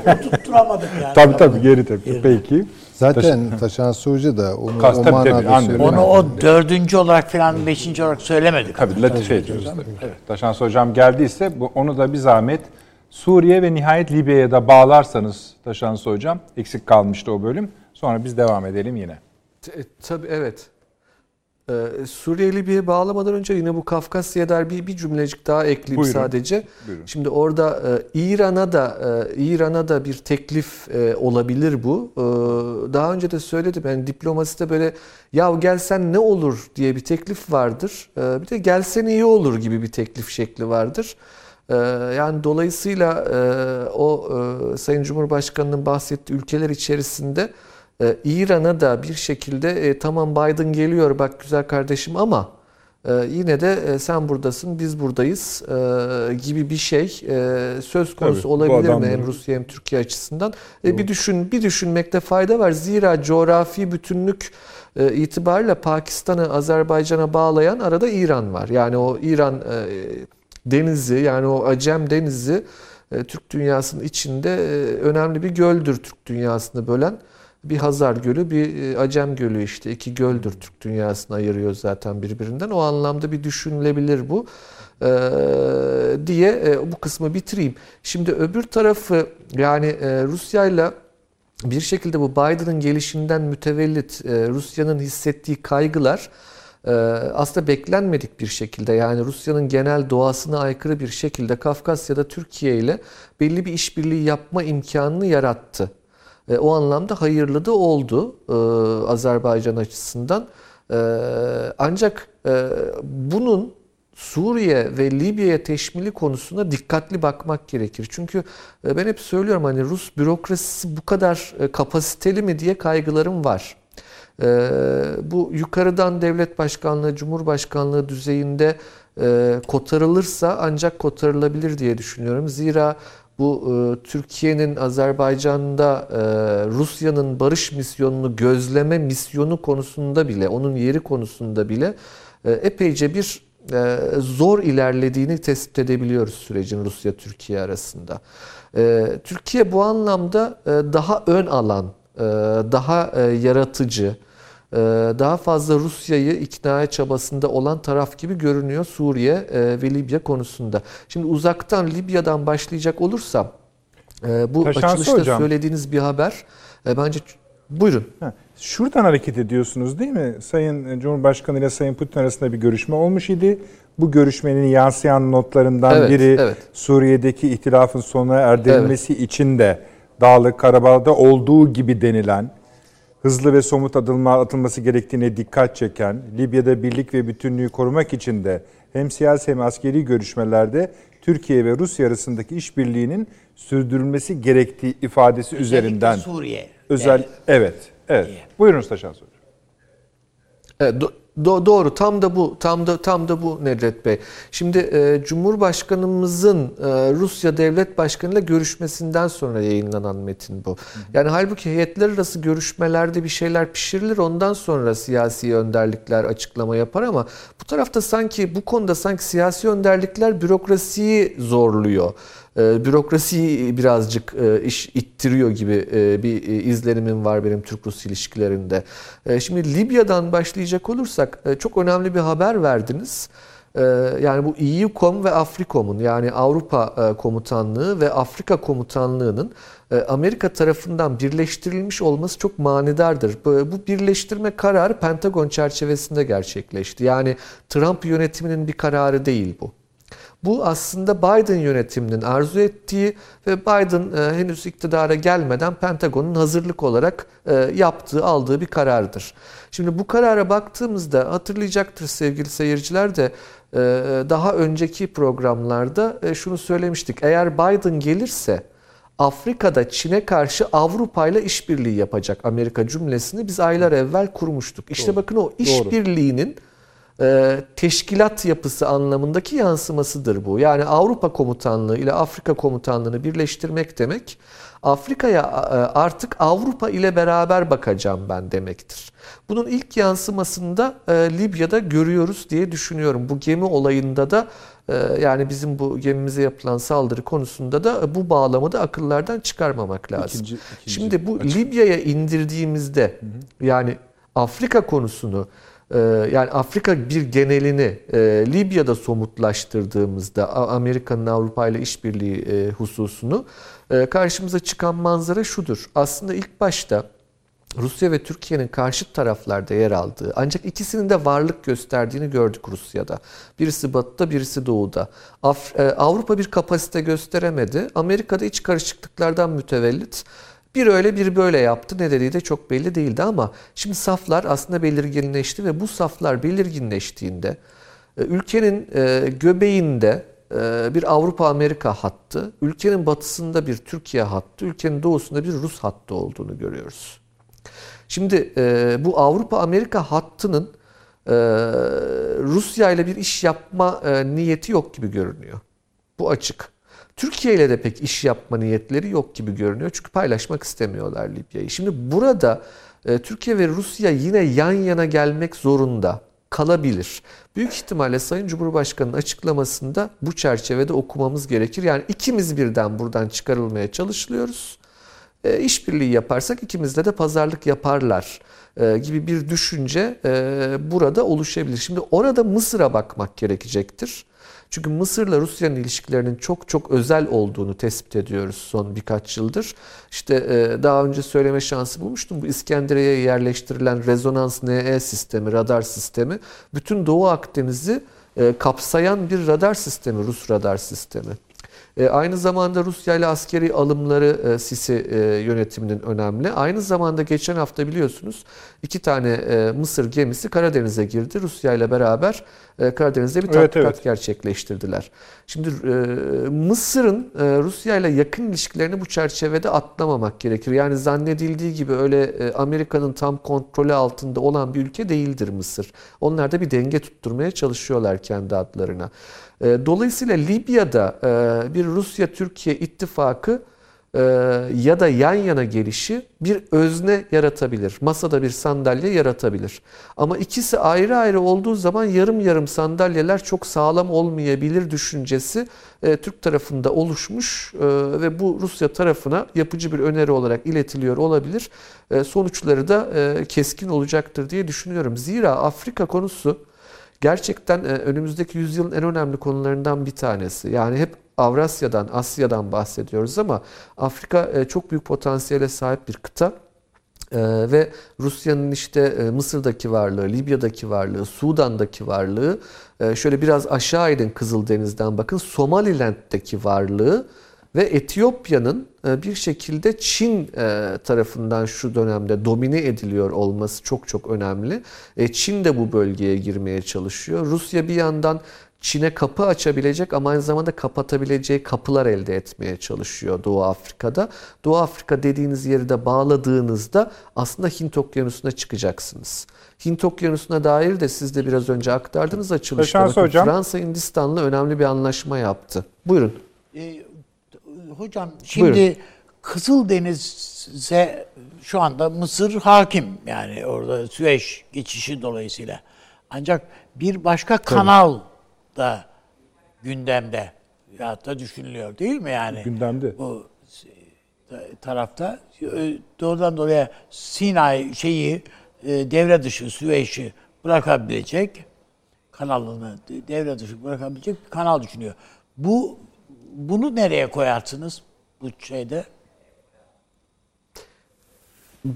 Yani. Tutturamadık yani. Tabii tabii geri tepti. Peki. Zaten Taşansı Hoca da onu Kas- o tabii, tabii, manada söylüyor. Onu o dördüncü olarak falan beşinci olarak söylemedik. Tabii latife ediyoruz. tabii. Evet. Taşans Hocam geldiyse bu, onu da bir zahmet Suriye ve nihayet Libya'ya da bağlarsanız Taşans Hocam eksik kalmıştı o bölüm. Sonra biz devam edelim yine. E, tabii evet. Ee, Suriye Libya'ya bağlamadan önce yine bu Kafkasya'ya dair bir, bir cümlecik daha ekleyeyim Buyurun. sadece. Buyurun. Şimdi orada e, İran'a da e, İran'a da bir teklif e, olabilir bu. E, daha önce de söyledim yani diplomaside böyle ya gelsen ne olur diye bir teklif vardır. E, bir de gelsen iyi olur gibi bir teklif şekli vardır. E, yani dolayısıyla e, o e, Sayın Cumhurbaşkanı'nın bahsettiği ülkeler içerisinde ee, İran'a da bir şekilde e, tamam Biden geliyor bak güzel kardeşim ama e, yine de e, sen buradasın biz buradayız e, gibi bir şey e, söz konusu Tabii, olabilir mi hem Rusya hem Türkiye açısından? E, bir düşün bir düşünmekte fayda var. Zira coğrafi bütünlük e, itibariyle Pakistan'ı Azerbaycan'a bağlayan arada İran var. Yani o İran e, denizi yani o Acem denizi e, Türk dünyasının içinde e, önemli bir göldür Türk dünyasını bölen. Bir Hazar Gölü, bir e, Acem Gölü işte iki göldür Türk dünyasını ayırıyor zaten birbirinden. O anlamda bir düşünülebilir bu Ee, diye e, bu kısmı bitireyim. Şimdi öbür tarafı yani e, Rusya'yla bir şekilde bu Biden'ın gelişinden mütevellit Rusya'nın hissettiği kaygılar aslında beklenmedik bir şekilde yani Rusya'nın genel doğasına aykırı bir şekilde Kafkasya'da Türkiye ile belli bir işbirliği yapma imkanını yarattı. E, o anlamda hayırlı da oldu e, Azerbaycan açısından. E, ancak e, bunun Suriye ve Libya'ya teşmili konusunda dikkatli bakmak gerekir. Çünkü e, ben hep söylüyorum hani Rus bürokrasisi bu kadar e, kapasiteli mi diye kaygılarım var. E, bu yukarıdan devlet başkanlığı, cumhurbaşkanlığı düzeyinde kotarılırsa ancak kotarılabilir diye düşünüyorum. Zira bu Türkiye'nin Azerbaycan'da Rusya'nın barış misyonunu gözleme misyonu konusunda bile, onun yeri konusunda bile epeyce bir e, zor ilerlediğini tespit edebiliyoruz sürecin Rusya-Türkiye arasında. E, Türkiye bu anlamda e, daha ön alan, daha yaratıcı, daha fazla Rusya'yı ikna çabasında olan taraf gibi görünüyor Suriye ve Libya konusunda. Şimdi uzaktan Libya'dan başlayacak olursam bu Taşansı açılışta hocam. söylediğiniz bir haber bence buyurun. Ha, Şuradan hareket ediyorsunuz değil mi? Sayın Cumhurbaşkanı ile Sayın Putin arasında bir görüşme olmuş idi. Bu görüşmenin yansıyan notlarından Evet, biri evet. Suriye'deki ihtilafın sona erdirilmesi için de Dağlık Karabağ'da olduğu gibi denilen hızlı ve somut adımlar atılması gerektiğine dikkat çeken, Libya'da birlik ve bütünlüğü korumak için de hem siyasi hem askeri görüşmelerde Türkiye ve Rusya arasındaki işbirliğinin sürdürülmesi gerektiği ifadesi üzerinden Suriye. özel Yani evet evet. Buyurunuz Taşan Soy. Evet, do- do- doğru tam da bu tam da tam da bu Nedret Bey. Şimdi e, Cumhurbaşkanımızın e, Rusya Devlet Başkanı ile görüşmesinden sonra yayınlanan metin bu. Yani halbuki heyetler arası görüşmelerde bir şeyler pişirilir ondan sonra siyasi önderlikler açıklama yapar ama bu tarafta sanki bu konuda sanki siyasi önderlikler bürokrasiyi zorluyor e, bürokrasiyi birazcık iş ittiriyor gibi e, bir e, izlenimim var benim Türk-Rus ilişkilerinde. E, şimdi Libya'dan başlayacak olursak e, çok önemli bir haber verdiniz. Yani bu EUCOM ve Afrikom'un yani Avrupa Komutanlığı ve Afrika Komutanlığı'nın Amerika tarafından birleştirilmiş olması çok manidardır. Bu birleştirme kararı Pentagon çerçevesinde gerçekleşti. Yani Trump yönetiminin bir kararı değil bu. Bu aslında Biden yönetiminin arzu ettiği ve Biden e, henüz iktidara gelmeden Pentagon'un hazırlık olarak e, yaptığı, aldığı bir karardır. Şimdi bu karara baktığımızda hatırlayacaktır sevgili seyirciler de e, daha önceki programlarda e, şunu söylemiştik. Eğer Biden gelirse Afrika'da Çin'e karşı Avrupa ile işbirliği yapacak Amerika cümlesini biz aylar evvel kurmuştuk. İşte Doğru. bakın o işbirliğinin e, teşkilat yapısı anlamındaki yansımasıdır bu. Yani Avrupa Komutanlığı ile Afrika Komutanlığı'nı birleştirmek demek Afrika'ya e, artık Avrupa ile beraber bakacağım ben demektir. Bunun ilk yansımasında e, Libya'da görüyoruz diye düşünüyorum. Bu gemi olayında da e, yani bizim bu gemimize yapılan saldırı konusunda da bu bağlamı da akıllardan çıkarmamak lazım. İkinci- ikinci Şimdi bu Libya'ya indirdiğimizde yani Afrika konusunu e, yani Afrika bir genelini e, Libya'da somutlaştırdığımızda Amerika'nın Avrupa ile işbirliği e, hususunu e, karşımıza çıkan manzara şudur. Aslında ilk başta Rusya ve Türkiye'nin karşıt taraflarda yer aldığı ancak ikisinin de varlık gösterdiğini gördük Rusya'da. Birisi batıda birisi doğuda. Avrupa bir kapasite gösteremedi. Amerika'da iç karışıklıklardan mütevellit bir öyle bir böyle yaptı. Ne dediği de çok belli değildi ama şimdi saflar aslında belirginleşti ve bu saflar belirginleştiğinde e, ülkenin e, göbeğinde e, bir Avrupa-Amerika hattı, ülkenin batısında bir Türkiye hattı, ülkenin doğusunda bir Rus hattı olduğunu görüyoruz. Şimdi bu Avrupa-Amerika hattının Rusya ile bir iş yapma niyeti yok gibi görünüyor. Bu açık. Türkiye ile de pek iş yapma niyetleri yok gibi görünüyor. Çünkü paylaşmak istemiyorlar Libya'yı. Şimdi burada e, Türkiye ve Rusya yine yan yana gelmek zorunda kalabilir. Büyük ihtimalle Sayın Cumhurbaşkanı'nın açıklamasında bu çerçevede okumamız gerekir. Yani ikimiz birden buradan çıkarılmaya çalışılıyoruz. E, işbirliği yaparsak ikimizle de pazarlık yaparlar e, gibi bir düşünce e, burada oluşabilir. Şimdi orada Mısır'a bakmak gerekecektir. Çünkü Mısır'la Rusya'nın ilişkilerinin çok çok özel olduğunu tespit ediyoruz son birkaç yıldır. İşte e, daha önce söyleme şansı bulmuştum. Bu İskenderiye'ye yerleştirilen rezonans NE sistemi, radar sistemi bütün Doğu Akdeniz'i e, kapsayan bir radar sistemi, Rus radar sistemi. E, aynı zamanda Rusya ile askeri alımları e, Sisi e, yönetiminin önemli. Aynı zamanda geçen hafta biliyorsunuz iki tane e, Mısır gemisi Karadeniz'e girdi. Rusya ile beraber e, Karadeniz'de bir tatbikat Evet, evet. gerçekleştirdiler. Şimdi e, Mısır'ın e, Rusya ile yakın ilişkilerini bu çerçevede atlamamak gerekir. Yani zannedildiği gibi öyle e, Amerika'nın tam kontrolü altında olan bir ülke değildir Mısır. Onlar da bir denge tutturmaya çalışıyorlar kendi adlarına. E, dolayısıyla Libya'da e, bir Rusya-Türkiye ittifakı e, ya da yan yana gelişi bir özne yaratabilir. Masada bir sandalye yaratabilir. Ama ikisi ayrı ayrı olduğu zaman yarım yarım sandalyeler çok sağlam olmayabilir düşüncesi e, Türk tarafında oluşmuş ve bu Rusya tarafına yapıcı bir öneri olarak iletiliyor olabilir. Sonuçları da keskin olacaktır diye düşünüyorum. Zira Afrika konusu gerçekten e, önümüzdeki yüzyılın en önemli konularından bir tanesi. Yani hep Avrasya'dan, Asya'dan bahsediyoruz ama Afrika e, çok büyük potansiyele sahip bir kıta. Ee, ve Rusya'nın işte e, Mısır'daki varlığı, Libya'daki varlığı, Sudan'daki varlığı, e, şöyle biraz aşağı inin Kızıldeniz'den bakın, Somaliland'deki varlığı ve Etiyopya'nın e, bir şekilde Çin e, tarafından şu dönemde domine ediliyor olması çok çok önemli. E, Çin de bu bölgeye girmeye çalışıyor. Rusya bir yandan Çin'e kapı açabilecek ama aynı zamanda kapatabileceği kapılar elde etmeye çalışıyor Doğu Afrika'da. Doğu Afrika dediğiniz yeri de bağladığınızda aslında Hint Okyanusu'na çıkacaksınız. Hint Okyanusu'na dair de siz de biraz önce aktardınız açılışta. Bakın. Fransa Hindistan'la önemli bir anlaşma yaptı. Buyurun. E, hocam şimdi Buyurun. Kızıldeniz'e şu anda Mısır hakim yani orada Süveyş geçişi dolayısıyla. Ancak bir başka kanal da gündemde ya da düşünülüyor değil mi yani? Gündemde. Bu ta- tarafta doğrudan dolayı Sinay şeyi e, devre dışı Süveyş'i bırakabilecek kanalını de- devre dışı bırakabilecek bir kanal düşünüyor. Bu bunu nereye koyarsınız bu şeyde?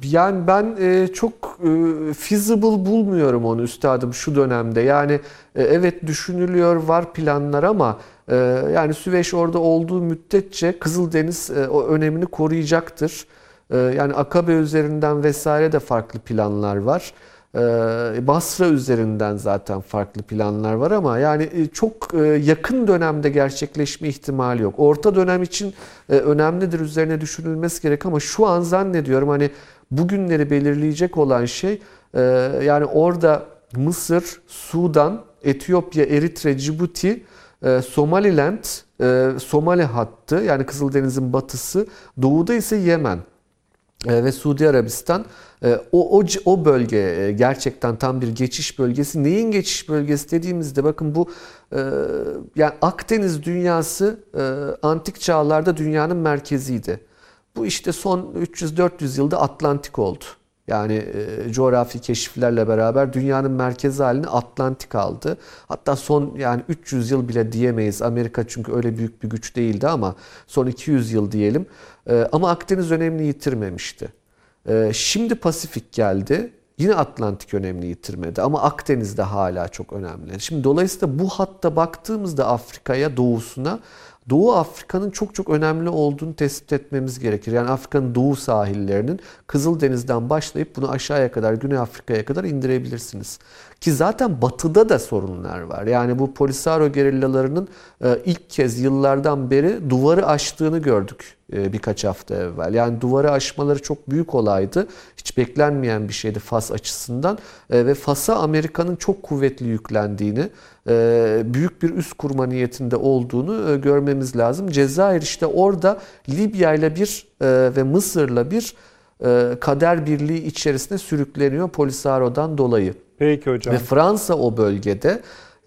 Yani ben e, çok e, feasible bulmuyorum onu üstadım şu dönemde. Yani e, evet düşünülüyor, var planlar ama e, yani Süveyş orada olduğu müddetçe Kızıldeniz e, o önemini koruyacaktır. Yani Akabe üzerinden vesaire de farklı planlar var. E, Basra üzerinden zaten farklı planlar var ama yani e, çok e, yakın dönemde gerçekleşme ihtimali yok. Orta dönem için e, önemlidir, üzerine düşünülmesi gerek ama şu an zannediyorum hani bugünleri belirleyecek olan şey yani orada Mısır, Sudan, Etiyopya, Eritre, Cibuti, Somaliland, Somali hattı yani Kızıldeniz'in batısı, doğuda ise Yemen. E, ve Suudi Arabistan e, o o o bölge e, gerçekten tam bir geçiş bölgesi. Neyin geçiş bölgesi dediğimizde bakın bu yani Akdeniz dünyası antik çağlarda dünyanın merkeziydi. Bu işte son 300-400 yılda Atlantik oldu. Yani e, coğrafi keşiflerle beraber dünyanın merkezi halini Atlantik aldı. Hatta son yani 300 yıl bile diyemeyiz. Amerika çünkü öyle büyük bir güç değildi ama son 200 yıl diyelim. E, ama Akdeniz önemini yitirmemişti. E, şimdi Pasifik geldi. Yine Atlantik önemini yitirmedi ama Akdeniz'de hala çok önemli. Şimdi dolayısıyla bu hatta baktığımızda Afrika'ya, doğusuna Doğu Afrika'nın çok çok önemli olduğunu tespit etmemiz gerekir. Yani Afrika'nın doğu sahillerinin Kızıldeniz'den başlayıp bunu aşağıya kadar Güney Afrika'ya kadar indirebilirsiniz. Ki zaten batıda da sorunlar var. Yani bu Polisario gerillalarının e, ilk kez yıllardan beri duvarı aştığını gördük e, birkaç hafta evvel. Yani duvarı aşmaları çok büyük olaydı. Hiç beklenmeyen bir şeydi Fas açısından. E, Ve Fas'a Amerika'nın çok kuvvetli yüklendiğini, büyük bir üst kurma niyetinde olduğunu görmemiz lazım. Cezayir işte orada Libya ile bir ve Mısır'la bir kader birliği içerisine sürükleniyor Polisaro'dan dolayı. Peki hocam. Ve Fransa o bölgede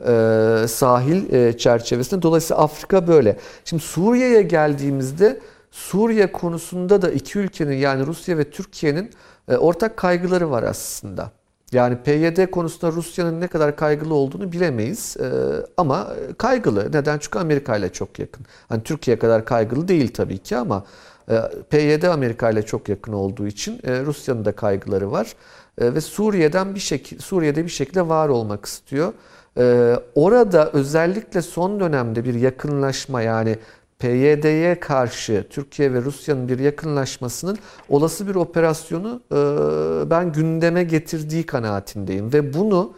e, sahil e, çerçevesinde. Dolayısıyla Afrika böyle. Şimdi Suriye'ye geldiğimizde Suriye konusunda da iki ülkenin yani Rusya ve Türkiye'nin e, ortak kaygıları var aslında. Yani PYD konusunda Rusya'nın ne kadar kaygılı olduğunu bilemeyiz ama kaygılı. Neden? Çünkü Amerika ile çok yakın. Hani Türkiye kadar kaygılı değil tabii ki ama PYD Amerika ile çok yakın olduğu için Rusya'nın da kaygıları var. E, ve Suriye'den bir şekilde Suriye'de bir şekilde var olmak istiyor. E, orada özellikle son dönemde bir yakınlaşma yani PYD'ye karşı Türkiye ve Rusya'nın bir yakınlaşmasının olası bir operasyonu e, ben gündeme getirdiği kanaatindeyim. Ve bunu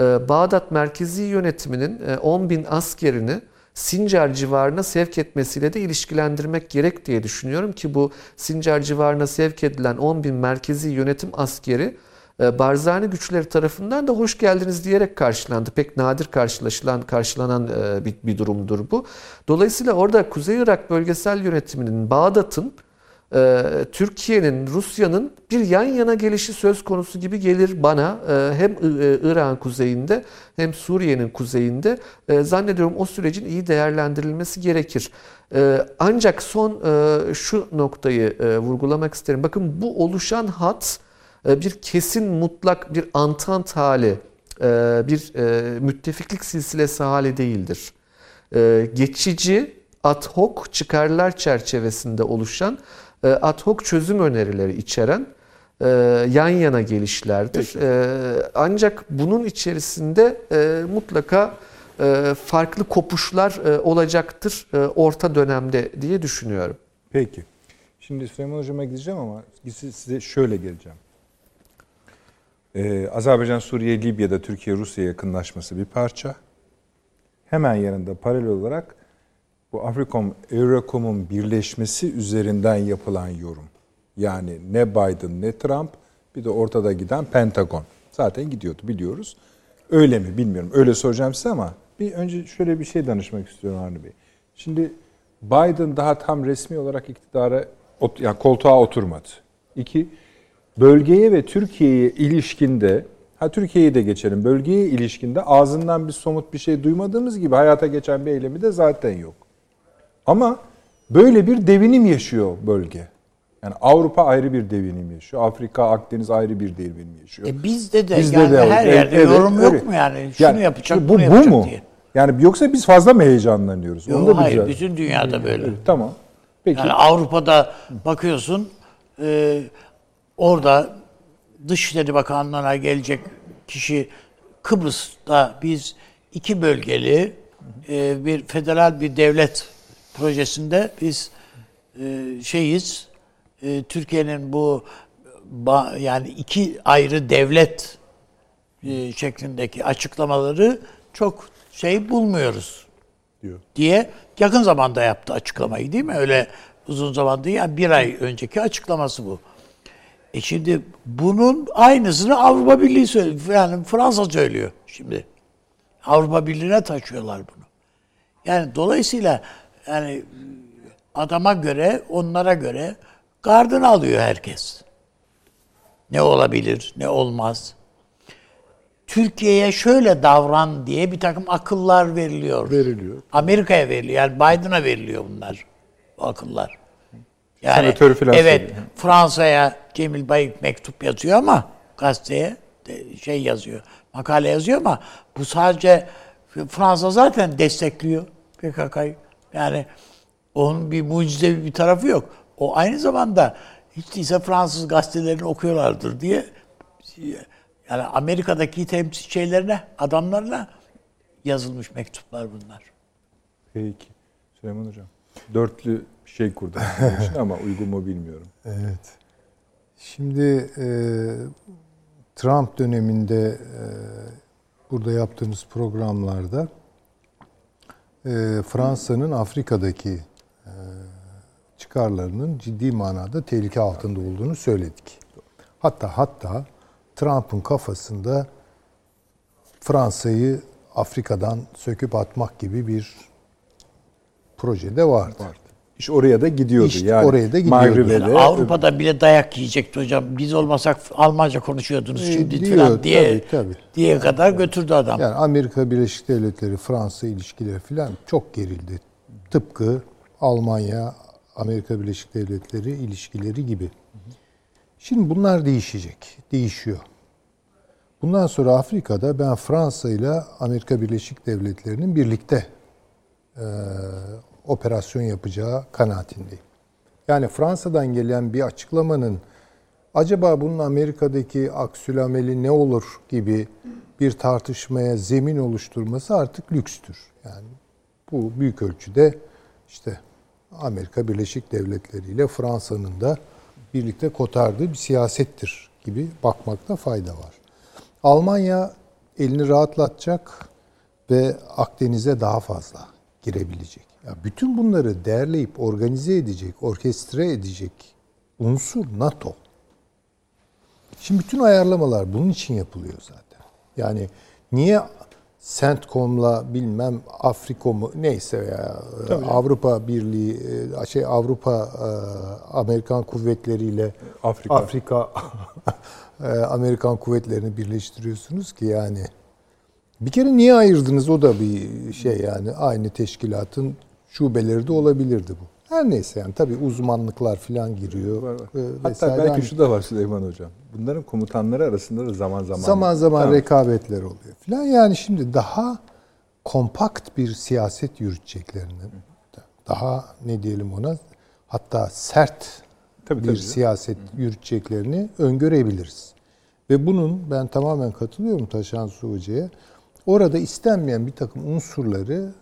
e, Bağdat Merkezi Yönetimi'nin e, 10 bin askerini Sincar civarına sevk etmesiyle de ilişkilendirmek gerek diye düşünüyorum ki bu Sincar civarına sevk edilen 10 bin merkezi yönetim askeri e, Barzani güçleri tarafından da hoş geldiniz diyerek karşılandı. Pek nadir karşılaşılan, karşılanan e, bir, bir durumdur bu. Dolayısıyla orada Kuzey Irak bölgesel yönetiminin, Bağdat'ın, e, Türkiye'nin, Rusya'nın bir yan yana gelişi söz konusu gibi gelir bana. Hem İran kuzeyinde hem Suriye'nin kuzeyinde zannediyorum o sürecin iyi değerlendirilmesi gerekir. Ancak son şu noktayı vurgulamak isterim. Bakın bu oluşan hat e, bir kesin mutlak bir antant hali, e, bir e, müttefiklik silsilesi hali değildir. Geçici ad hoc çıkarlar çerçevesinde oluşan ad hoc çözüm önerileri içeren yan yana gelişlerdir. Peki. Ancak bunun içerisinde mutlaka farklı kopuşlar olacaktır orta dönemde diye düşünüyorum. Peki. Şimdi Süleyman Hocam'a gideceğim ama size şöyle geleceğim. Ee, Azerbaycan, Suriye, Libya'da Türkiye, Rusya yakınlaşması bir parça. Hemen yanında paralel olarak bu Afrikom, Eurocom'un birleşmesi üzerinden yapılan yorum. Yani ne Biden ne Trump bir de ortada giden Pentagon. Zaten gidiyordu biliyoruz. Öyle mi bilmiyorum. Öyle soracağım size ama bir önce şöyle bir şey danışmak istiyorum Avni Bey. Şimdi Biden daha tam resmi olarak iktidara yani koltuğa oturmadı. İki, bölgeye ve Türkiye'ye ilişkinde ha Türkiye'yi de geçelim. Bölgeye ilişkinde ağzından bir somut bir şey duymadığımız gibi hayata geçen bir eylemi de zaten yok. Ama böyle bir devinim yaşıyor bölge. Yani Avrupa ayrı bir devinim yaşıyor. Afrika, Akdeniz ayrı bir devinim yaşıyor. E bizde de bizde yani de her yerde evet, yorum yok mu yani? Şunu yani, yapacak, bu, bunu yapacak bu mu? diye. Yani yoksa biz fazla mı heyecanlanıyoruz? Yok, Onu da hayır, bütün dünyada böyle. Evet, tamam. Peki. Yani Avrupa'da bakıyorsun e, Orada Dışişleri Bakanlığı'na gelecek kişi Kıbrıs'ta biz iki bölgeli e, bir federal bir devlet projesinde biz e, şeyiz e, Türkiye'nin bu yani iki ayrı devlet şeklindeki açıklamaları çok şey bulmuyoruz diyor. diye yakın zamanda yaptı açıklamayı değil mi? Öyle uzun zaman değil yani bir ay önceki açıklaması bu. E şimdi bunun aynısını Avrupa Birliği söylüyor. Yani Fransa söylüyor şimdi. Avrupa Birliği'ne taşıyorlar bunu. Yani dolayısıyla yani adama göre, onlara göre gardını alıyor herkes. Ne olabilir, ne olmaz. Türkiye'ye şöyle davran diye bir takım akıllar veriliyor. Veriliyor. Amerika'ya veriliyor. Yani Biden'a veriliyor bunlar. Bu akıllar. Yani, Senatör falan Evet, söylüyor. Fransa'ya Cemil Bayık mektup yazıyor ama gazeteye şey yazıyor, makale yazıyor ama bu sadece Fransa zaten destekliyor PKK'yı. Yani onun bir mucizevi bir tarafı yok. O aynı zamanda hiç değilse Fransız gazetelerini okuyorlardır diye yani Amerika'daki temsilcilerine, adamlarına yazılmış mektuplar bunlar. Peki. Süleyman Hocam. Dörtlü şey kurdum ama uygun mu bilmiyorum. <laughs> Evet. Şimdi e, Trump döneminde e, burada yaptığımız programlarda e, Fransa'nın Afrika'daki e, çıkarlarının ciddi manada tehlike altında olduğunu söyledik. Hatta hatta Trump'ın kafasında Fransa'yı Afrika'dan söküp atmak gibi bir projede vardı. vardı. İş oraya da gidiyordu. İş yani oraya da gidiyordu. Yani Avrupa'da bile dayak yiyecekti hocam. Biz olmasak Almanca konuşuyordunuz e, şimdi diyor, falan diye tabii, tabii. diye kadar götürdü adam. Yani Amerika Birleşik Devletleri Fransa ilişkileri falan çok gerildi. Tıpkı Almanya Amerika Birleşik Devletleri ilişkileri gibi. Şimdi bunlar değişecek. Değişiyor. Bundan sonra Afrika'da ben Fransa ile Amerika Birleşik Devletleri'nin birlikte e, operasyon yapacağı kanaatindeyim. Yani Fransa'dan gelen bir açıklamanın acaba bunun Amerika'daki aksülameli ne olur gibi bir tartışmaya zemin oluşturması artık lükstür. Yani bu büyük ölçüde işte Amerika Birleşik Devletleri ile Fransa'nın da birlikte kotardığı bir siyasettir gibi bakmakta fayda var. Almanya elini rahatlatacak ve Akdeniz'e daha fazla girebilecek. Ya bütün bunları değerleyip organize edecek, orkestre edecek unsur NATO. Şimdi bütün ayarlamalar bunun için yapılıyor zaten. Yani niye CENTCOM'la bilmem Afrikom'u neyse ya Tabii. Avrupa Birliği e, şey Avrupa e, Amerikan kuvvetleriyle Afrika, Afrika e, Amerikan kuvvetlerini birleştiriyorsunuz ki yani bir kere niye ayırdınız o da bir şey yani aynı teşkilatın şubeleri de olabilirdi bu. Her neyse yani tabii uzmanlıklar falan giriyor. Var, var. E, Hatta belki şu da var Süleyman Hocam. Bunların komutanları arasında da zaman zaman zaman zaman tamam. rekabetler oluyor falan. Yani şimdi daha kompakt bir siyaset yürüteceklerini daha ne diyelim ona hatta sert tabii, bir tabii. siyaset yürüteceklerini öngörebiliriz. Ve bunun ben tamamen katılıyorum Taşan Su Hoca'ya. Orada istenmeyen bir takım unsurları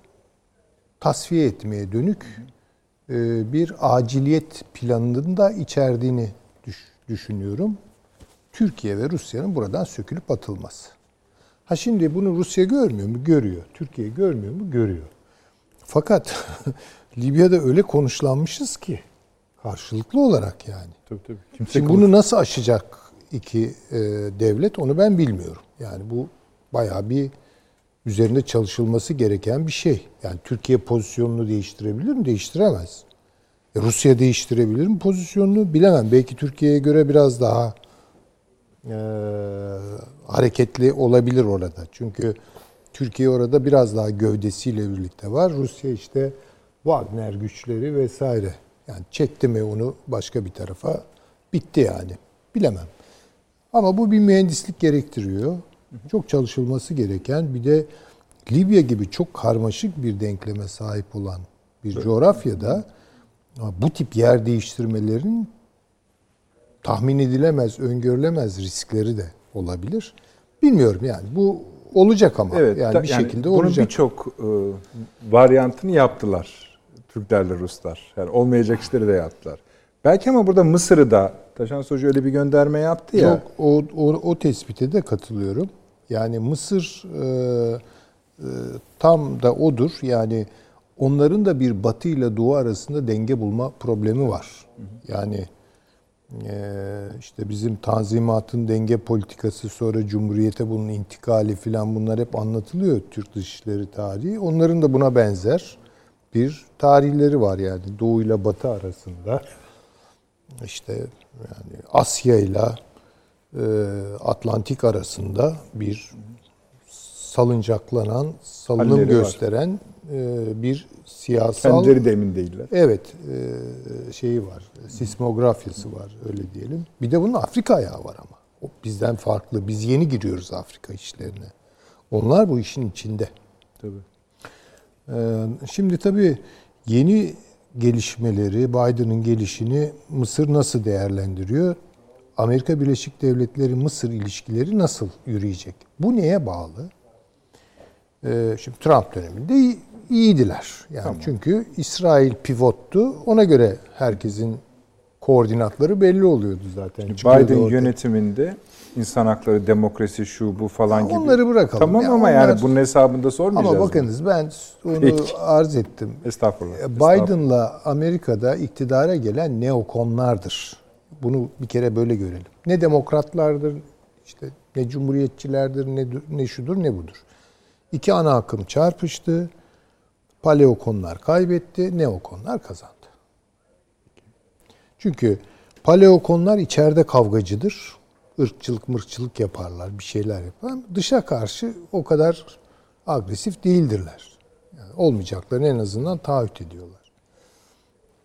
tasfiye etmeye dönük e, bir aciliyet planının da içerdiğini düşünüyorum. Türkiye ve Rusya'nın buradan sökülüp atılması. Ha şimdi bunu Rusya görmüyor mu? Görüyor. Türkiye görmüyor mu? Görüyor. Fakat <laughs> Libya'da öyle konuşlanmışız ki karşılıklı olarak yani. Tabii tabii. Kimse şimdi bunu nasıl aşacak iki e, devlet onu ben bilmiyorum. Yani bu bayağı bir üzerinde çalışılması gereken bir şey. Yani Türkiye pozisyonunu değiştirebilir mi? Değiştiremez. E, Rusya değiştirebilir mi pozisyonunu? Bilemem. Belki Türkiye'ye göre biraz daha e, hareketli olabilir orada. Çünkü Türkiye orada biraz daha gövdesiyle birlikte var. Rusya işte Wagner güçleri vesaire. Yani çekti mi onu başka bir tarafa bitti yani. Bilemem. Ama bu bir mühendislik gerektiriyor. Çok çalışılması gereken bir de Libya gibi çok karmaşık bir denkleme sahip olan bir evet. coğrafyada bu tip yer değiştirmelerin tahmin edilemez, öngörülemez riskleri de olabilir. Bilmiyorum yani bu olacak ama evet, yani bir yani şekilde bunun olacak. Bunun birçok e, varyantını yaptılar Türklerle Ruslar. Yani olmayacak işleri de yaptılar. Belki ama burada Mısır'ı da Taşan Hoca öyle bir gönderme yaptı ya. Yok o, o, o tespite de katılıyorum. Yani Mısır e, e, tam da odur. Yani onların da bir batı ile doğu arasında denge bulma problemi var. Yani e, işte bizim tanzimatın denge politikası sonra cumhuriyete bunun intikali filan bunlar hep anlatılıyor Türk dışişleri tarihi. Onların da buna benzer bir tarihleri var yani doğu ile batı arasında. İşte yani Asya ile Atlantik arasında bir salıncaklanan, salınım Halleri gösteren var. bir siyasal... Kendileri de emin değiller. Evet, şeyi var, sismografyası var öyle diyelim. Bir de bunun Afrika ayağı var ama. O bizden farklı. Biz yeni giriyoruz Afrika işlerine. Onlar bu işin içinde. Tabii. Şimdi tabii yeni gelişmeleri, Biden'ın gelişini Mısır nasıl değerlendiriyor? Amerika Birleşik Devletleri Mısır ilişkileri nasıl yürüyecek? Bu neye bağlı? Ee, şimdi Trump döneminde iyiydiler. Yani tamam. çünkü İsrail pivottu. Ona göre herkesin koordinatları belli oluyordu zaten. Biden yönetiminde insan hakları, demokrasi, şu bu falan ha, gibi. Onları bırakalım. Tamam ya ama onlar, yani bunun hesabında sormayacağız. Ama bakınız mı? ben onu Peki. arz ettim. Estağfurullah. Biden'la Amerika'da iktidara gelen neokonlardır. Bunu bir kere böyle görelim. Ne demokratlardır, işte ne cumhuriyetçilerdir, ne, ne şudur ne budur. İki ana akım çarpıştı. Paleokonlar kaybetti, neokonlar kazandı. Çünkü paleokonlar içeride kavgacıdır. Irkçılık mırkçılık yaparlar, bir şeyler yapar. Dışa karşı o kadar agresif değildirler. Yani olmayacaklarını en azından taahhüt ediyorlar.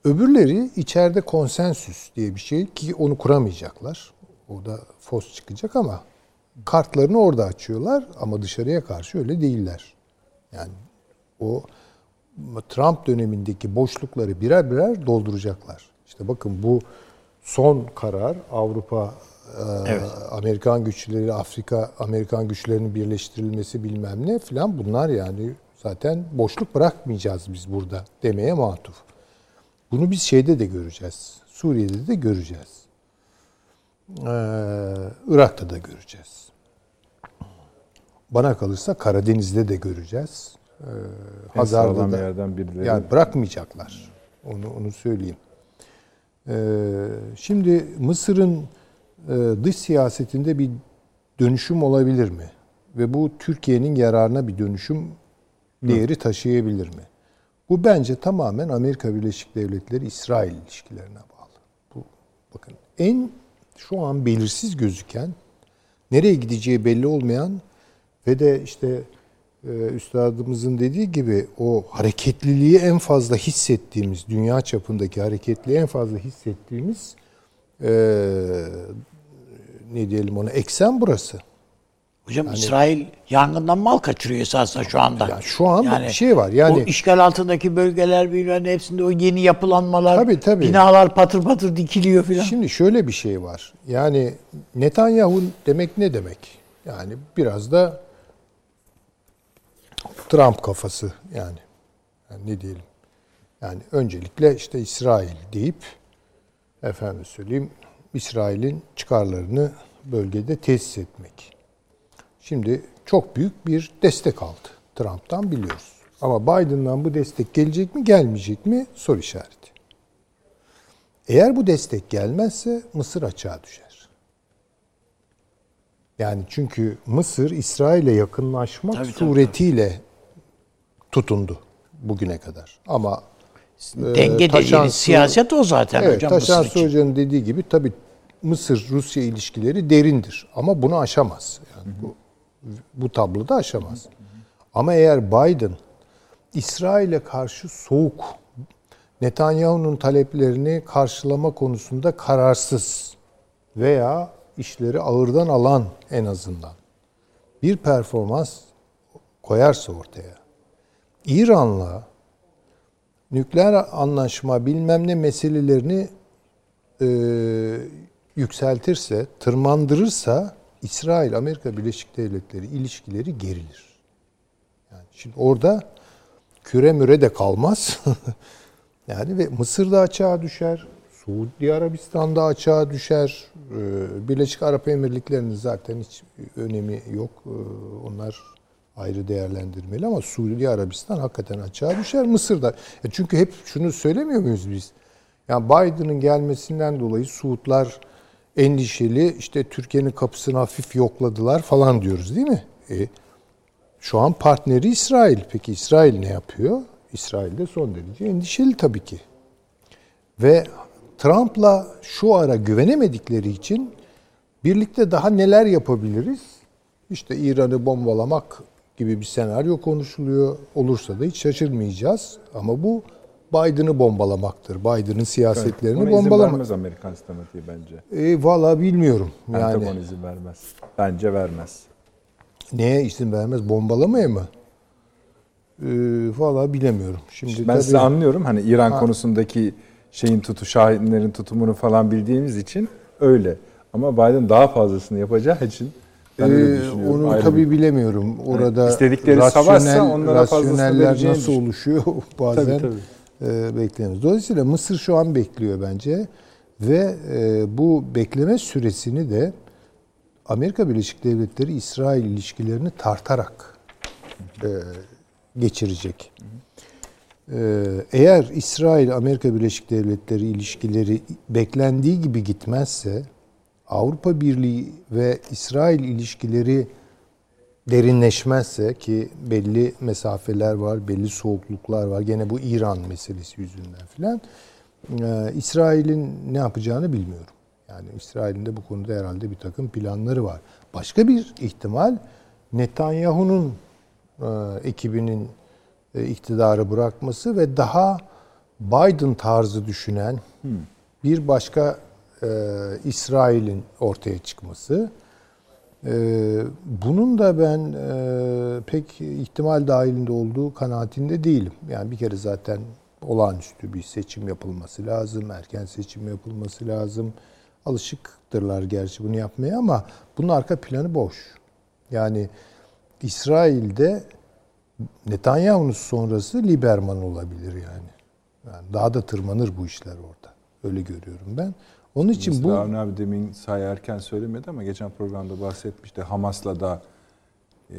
Öbürleri içeride konsensüs diye bir şey ki onu kuramayacaklar. Orada fos çıkacak ama kartlarını orada açıyorlar ama dışarıya karşı öyle değiller. Yani o Trump dönemindeki boşlukları birer birer dolduracaklar. İşte bakın bu son karar Avrupa e, evet. Amerikan güçleri, Afrika Amerikan güçlerinin birleştirilmesi bilmem ne filan bunlar yani zaten boşluk bırakmayacağız biz burada demeye matuf. Bunu biz şeyde de göreceğiz. Suriye'de de göreceğiz. Ee, Irak'ta da göreceğiz. Bana kalırsa Karadeniz'de de göreceğiz. Ee, Hazar'da da. yerden birileri. Yani bırakmayacaklar. Onu onu söyleyeyim. Ee, şimdi Mısır'ın e, dış siyasetinde bir dönüşüm olabilir mi? Ve bu Türkiye'nin yararına bir dönüşüm değeri taşıyabilir mi? Bu bence tamamen Amerika Birleşik Devletleri İsrail ilişkilerine bağlı. Bu bakın en şu an belirsiz gözüken, nereye gideceği belli olmayan ve de işte e, üstadımızın dediği gibi o hareketliliği en fazla hissettiğimiz, dünya çapındaki hareketliliği en fazla hissettiğimiz e, ne diyelim ona eksen burası. Hocam İsrail yangından mal kaçırıyor esasında şu anda. Yani şu an bir şey var. Yani o işgal altındaki bölgeler bilmem hepsinde o yeni yapılanmalar, Tabii, tabii. binalar patır patır dikiliyor filan. Şimdi şöyle bir şey var. Yani Netanyahu demek ne demek? Yani biraz da Trump kafası yani. yani ne diyelim? Yani öncelikle işte İsrail deyip efendim söyleyeyim İsrail'in çıkarlarını bölgede tesis etmek. Şimdi çok büyük bir destek aldı Trump'tan biliyoruz. Ama Biden'dan bu destek gelecek mi gelmeyecek mi soru işareti. Eğer bu destek gelmezse Mısır açığa düşer. Yani çünkü Mısır İsrail'e yakınlaşmak Tabii, tabii, suretiyle tutundu bugüne kadar. Ama Denge Taşan dediğiniz Su- siyaset o zaten evet, hocam Taşan için. Hoca'nın dediği gibi tabii Mısır-Rusya ilişkileri derindir. Ama bunu aşamaz. Yani bu, bu tabloda aşamaz. Ama eğer Biden İsrail'e karşı soğuk, Netanyahu'nun taleplerini karşılama konusunda kararsız veya işleri ağırdan alan en azından bir performans koyarsa ortaya, İran'la nükleer anlaşma bilmem ne meselelerini e, yükseltirse, tırmandırırsa İsrail Amerika Birleşik Devletleri ilişkileri gerilir. Yani şimdi orada küre müre de kalmaz. <laughs> yani ve Mısır da açığa düşer. Suudi Arabistan da açığa düşer. Ee, Birleşik Arap Emirlikleri'nin zaten hiç önemi yok. Ee, Onlar ayrı değerlendirmeli ama Suudi Arabistan hakikaten açığa düşer. Mısır da. E çünkü hep şunu söylemiyor muyuz biz? Yani Biden'ın gelmesinden dolayı Suudlar endişeli işte Türkiye'nin kapısını hafif yokladılar falan diyoruz değil mi? E, şu an partneri İsrail. Peki İsrail ne yapıyor? İsrail de son derece endişeli tabii ki. Ve Trump'la şu ara güvenemedikleri için birlikte daha neler yapabiliriz? İşte İran'ı bombalamak gibi bir senaryo konuşuluyor. Olursa da hiç şaşırmayacağız. Ama bu Biden'ı bombalamaktır. Biden'ın siyasetlerini izin bombalamak. vermez Amerikan sistematiği bence. E, Valla bilmiyorum. Yani Pentagon izin vermez. Bence vermez. neye izin vermez? Bombalamaya mı? E, Valla bilemiyorum. Şimdi Ben tabii- sizi anlıyorum. Hani İran konusundaki şeyin tutu, Şahinlerin tutumunu falan bildiğimiz için öyle. Ama Biden daha fazlasını yapacağı için ben Ee, onu Ayrı tabii bir- bilemiyorum. Orada istedikleri rasyonel- savaşsa onlara vereceğini nasıl oluşuyor <laughs> bazen Tabii, tabii. E, bekleniyoruz. Dolayısıyla Mısır şu an bekliyor bence ve e, bu bekleme süresini de Amerika Birleşik Devletleri İsrail ilişkilerini tartarak e, geçirecek. Eğer İsrail Amerika Birleşik Devletleri ilişkileri beklendiği gibi gitmezse Avrupa Birliği ve İsrail ilişkileri derinleşmezse ki belli mesafeler var, belli soğukluklar var. Gene bu İran meselesi yüzünden filan. e, İsrail'in ne yapacağını bilmiyorum. Yani İsrail'in de bu konuda herhalde bir takım planları var. Başka bir ihtimal Netanyahu'nun e, ekibinin e, iktidarı bırakması ve daha Biden tarzı düşünen bir başka e, İsrail'in ortaya çıkması. E, bunun da ben e, pek ihtimal dahilinde olduğu kanaatinde değilim. Yani bir kere zaten olağanüstü bir seçim yapılması lazım, erken seçim yapılması lazım. Alışıktırlar gerçi bunu yapmaya ama bunun arka planı boş. Yani İsrail'de Netanyahu'nun sonrası Lieberman olabilir yani. Yani daha da tırmanır bu işler orada. Öyle görüyorum ben. Onun için Mesela bu Avni abi demin sayarken söylemedi ama geçen programda bahsetmişti. Hamas'la da e,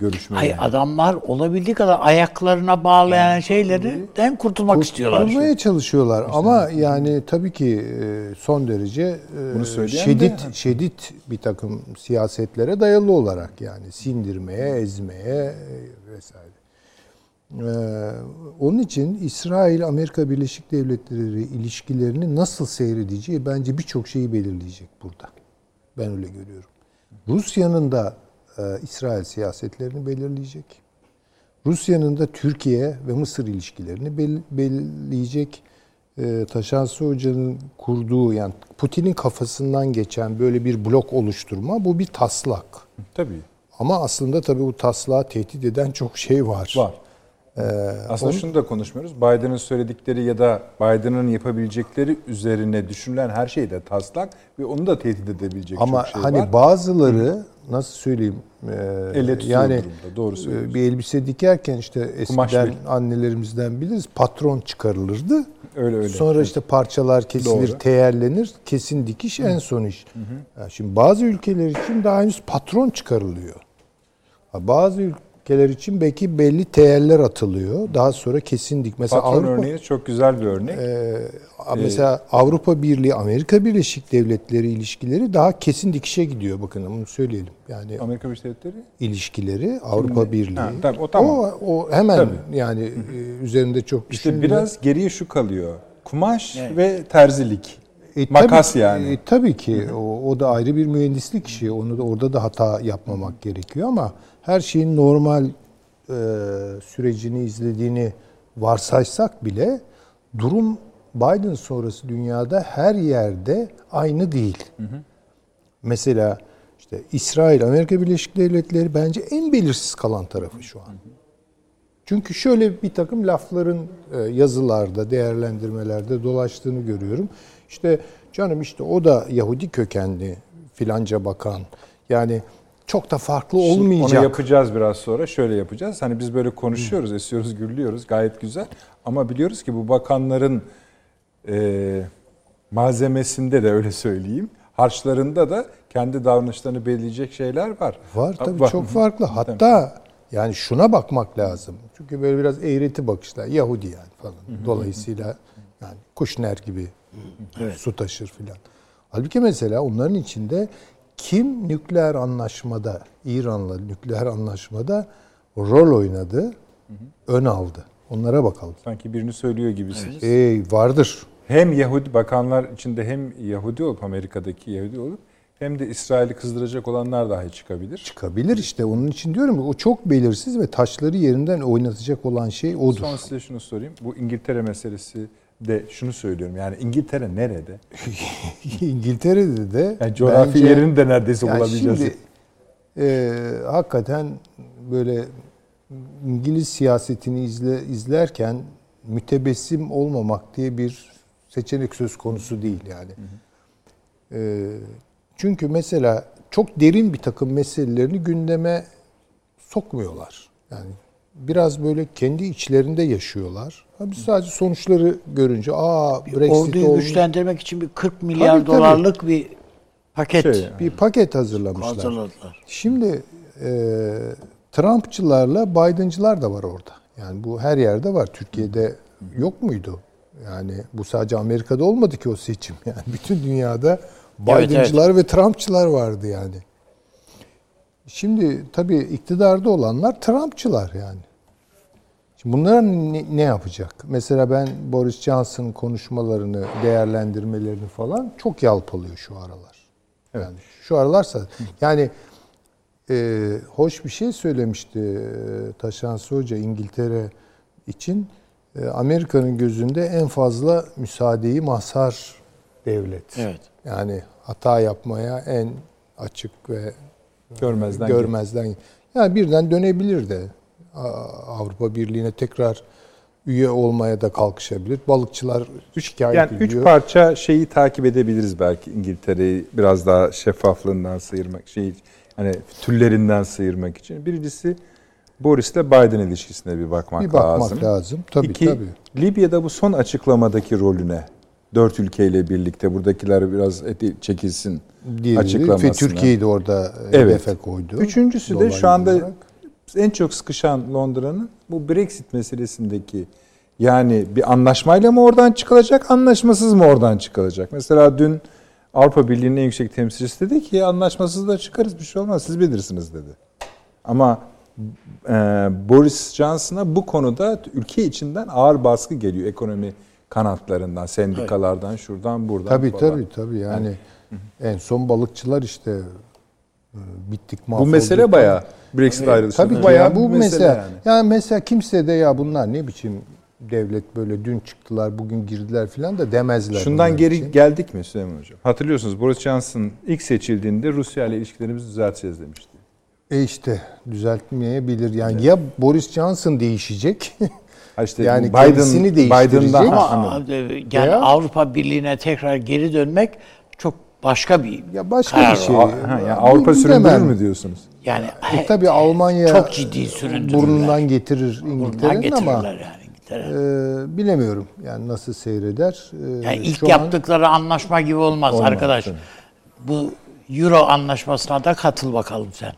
görüşme. Hayır adamlar olabildiği kadar ayaklarına bağlayan şeylerden kurtulmak istiyorlar. kurmaya çalışıyorlar ama yani tabii ki e, son derece e, Bunu şiddet de- şiddet bir takım siyasetlere dayalı olarak yani sindirmeye, ezmeye e, vesaire. Ee, onun için İsrail Amerika Birleşik Devletleri ilişkilerini nasıl seyredeceği bence birçok şeyi belirleyecek burada. Ben öyle görüyorum. Rusya'nın da e, İsrail siyasetlerini belirleyecek. Rusya'nın da Türkiye ve Mısır ilişkilerini bel- belirleyecek. E, Taşansı Hoca'nın kurduğu yani Putin'in kafasından geçen böyle bir blok oluşturma bu bir taslak. Tabii. Ama aslında tabii bu taslağı tehdit eden çok şey var. Var. Ee, Aslında şunu da konuşmuyoruz. Biden'ın söyledikleri ya da Biden'ın yapabilecekleri üzerine düşünülen her şey de taslak ve onu da tehdit edebilecek Ama çok şey hani var. bazıları nasıl söyleyeyim e, Elle yani durumda, doğru e, söylüyorsun. bir elbise dikerken işte eskiden annelerimizden biliriz patron çıkarılırdı. Öyle öyle. Sonra işte parçalar kesilir, Doğru. teyerlenir. Kesin dikiş en son iş. Yani şimdi bazı ülkeler için daha henüz patron çıkarılıyor. Bazı ülkeler için belki belli teyerler atılıyor. Daha sonra kesin dik. Mesela Patron Avrupa örneği çok güzel bir örnek. Ee, mesela Avrupa Birliği, Amerika Birleşik Devletleri ilişkileri daha kesin dikişe gidiyor. Bakın bunu söyleyelim. Yani Amerika Birleşik Devletleri ilişkileri Avrupa Birliği. Ha, tabii, o tamam. O, o hemen Tabii. yani e, üzerinde çok İşte biraz geriye şu kalıyor. Kumaş ve terzilik. E, Makas tabii, yani. e, tabii ki o, o da ayrı bir mühendislik işi. Onu da orada da hata yapmamak gerekiyor ama her şeyin normal e, sürecini izlediğini varsaysak bile durum Biden sonrası dünyada her yerde aynı değil. Mesela işte İsrail, Amerika Birleşik Devletleri bence en belirsiz kalan tarafı şu an. Çünkü şöyle bir takım lafların e, yazılarda, değerlendirmelerde dolaştığını görüyorum. İşte canım işte o da Yahudi kökenli filanca bakan. Yani çok da farklı Şimdi olmayacak. Onu yapacağız biraz sonra. Şöyle yapacağız. Hani biz böyle konuşuyoruz, esiyoruz, gürlüyoruz. Gayet güzel. Ama biliyoruz ki bu bakanların e, malzemesinde de öyle söyleyeyim. Harçlarında da kendi davranışlarını belirleyecek şeyler var. Var tabii Var. çok farklı. Hatta yani şuna bakmak lazım. Çünkü böyle biraz eğreti bakışlar. Yahudi yani falan. Dolayısıyla yani Kuşner gibi su taşır filan. Halbuki mesela onların içinde kim nükleer anlaşmada, İran'la nükleer anlaşmada rol oynadı, ön aldı. Onlara bakalım. Sanki birini söylüyor gibisiniz. Ee, vardır. Hem Yahudi bakanlar içinde hem Yahudi olup Amerika'daki Yahudi olup hem de İsrail'i kızdıracak olanlar dahi çıkabilir. Çıkabilir işte. Onun için diyorum ki o çok belirsiz ve taşları yerinden oynatacak olan şey odur. Son size şunu sorayım. Bu İngiltere meselesi de şunu söylüyorum. Yani İngiltere nerede? <laughs> İngiltere'de de Yani coğrafi bence- yerini de neredeyse yani bulabileceğiz. Şimdi e, hakikaten böyle İngiliz siyasetini izle, izlerken mütebessim olmamak diye bir seçenek söz konusu değil yani. E, çünkü mesela çok derin bir takım meselelerini gündeme sokmuyorlar. Yani biraz böyle kendi içlerinde yaşıyorlar. Ha, Biz sadece sonuçları görünce aa Brexit Orduyu olmuş. güçlendirmek için bir 40 milyar Tabii, tabii. dolarlık bir paket Şey yani. bir paket hazırlamışlar. hazırladılar. Şimdi e, Trumpçılarla Biden'cılar da var orada. Yani bu her yerde var. Türkiye'de yok muydu? Yani bu sadece Amerika'da olmadı ki o seçim. <laughs> Yani bütün dünyada Evet, Biden'cılar ve Trumpçılar vardı yani. Şimdi tabii iktidarda olanlar Trumpçılar yani. Şimdi bunlar ne, ne yapacak? Mesela ben Boris Johnson konuşmalarını, değerlendirmelerini falan çok yalpalıyor şu aralar. Yani şu aralarsa yani e, hoş bir şey söylemişti e, Taşansı Hoca İngiltere için. E, Amerika'nın gözünde en fazla müsaadeyi mazhar devlet. Evet. Yani hata yapmaya en açık ve Görmezden görmezden. Yani birden dönebilir de Avrupa Birliği'ne tekrar üye olmaya da kalkışabilir. Balıkçılar şikayet Yani üç ediyor. parça şeyi takip edebiliriz belki İngiltere'yi biraz daha şeffaflığından sıyırmak, şey hani türlerinden sıyırmak için. Birincisi Boris ile Biden ilişkisine bir bakmak, Bir bakmak lazım. lazım. Tabii İki, tabii. Libya'da bu son açıklamadaki rolüne dört ülkeyle birlikte buradakiler biraz eti çekilsin Diye Ve açıklamasına. Türkiye'yi de orada Evet. hedefe koydu. Üçüncüsü de şu anda olarak. en çok sıkışan Londra'nın bu Brexit meselesindeki yani bir anlaşmayla mı oradan çıkılacak, anlaşmasız mı oradan çıkılacak? Mesela dün Avrupa Birliği'nin en yüksek temsilcisi dedi ki anlaşmasız da çıkarız bir şey olmaz siz bilirsiniz dedi. Ama e, Boris Johnson'a bu konuda ülke içinden ağır baskı geliyor ekonomi kanatlarından, sendikalardan, şuradan, buradan Tabii falan. tabii tabii yani en son balıkçılar işte e, bittik Bu mahvolduk. mesele bayağı Brexit ayrılışı. Tabii bayağı bu mesela yani. mesela kimse de ya bunlar ne biçim devlet böyle dün çıktılar bugün girdiler filan da demezler. Şundan geri için. geldik mi Süleyman Hocam? Hatırlıyorsunuz Boris Johnson ilk seçildiğinde Rusya ile ilişkilerimizi düzelteceğiz demişti. E işte düzeltmeyebilir. Yani ya Boris Johnson değişecek işte Yani Biden, kendisini değiştirecek. Biden'dan Ama anladım. yani Veya- Avrupa Birliği'ne tekrar geri dönmek çok başka bir ya başka karar. bir şey. Ha, yani Avrupa süründürür mü diyorsunuz? Yani E tabii <laughs> Almanya çok ciddi süründürürler. burnundan getirir İngiltere'nin ama yani İngiltere. e, bilemiyorum yani nasıl seyreder. E, Yani ilk şu an- yaptıkları anlaşma gibi olmaz, Olmaz, arkadaş. tabii. Bu Euro anlaşmasına da katıl bakalım sen.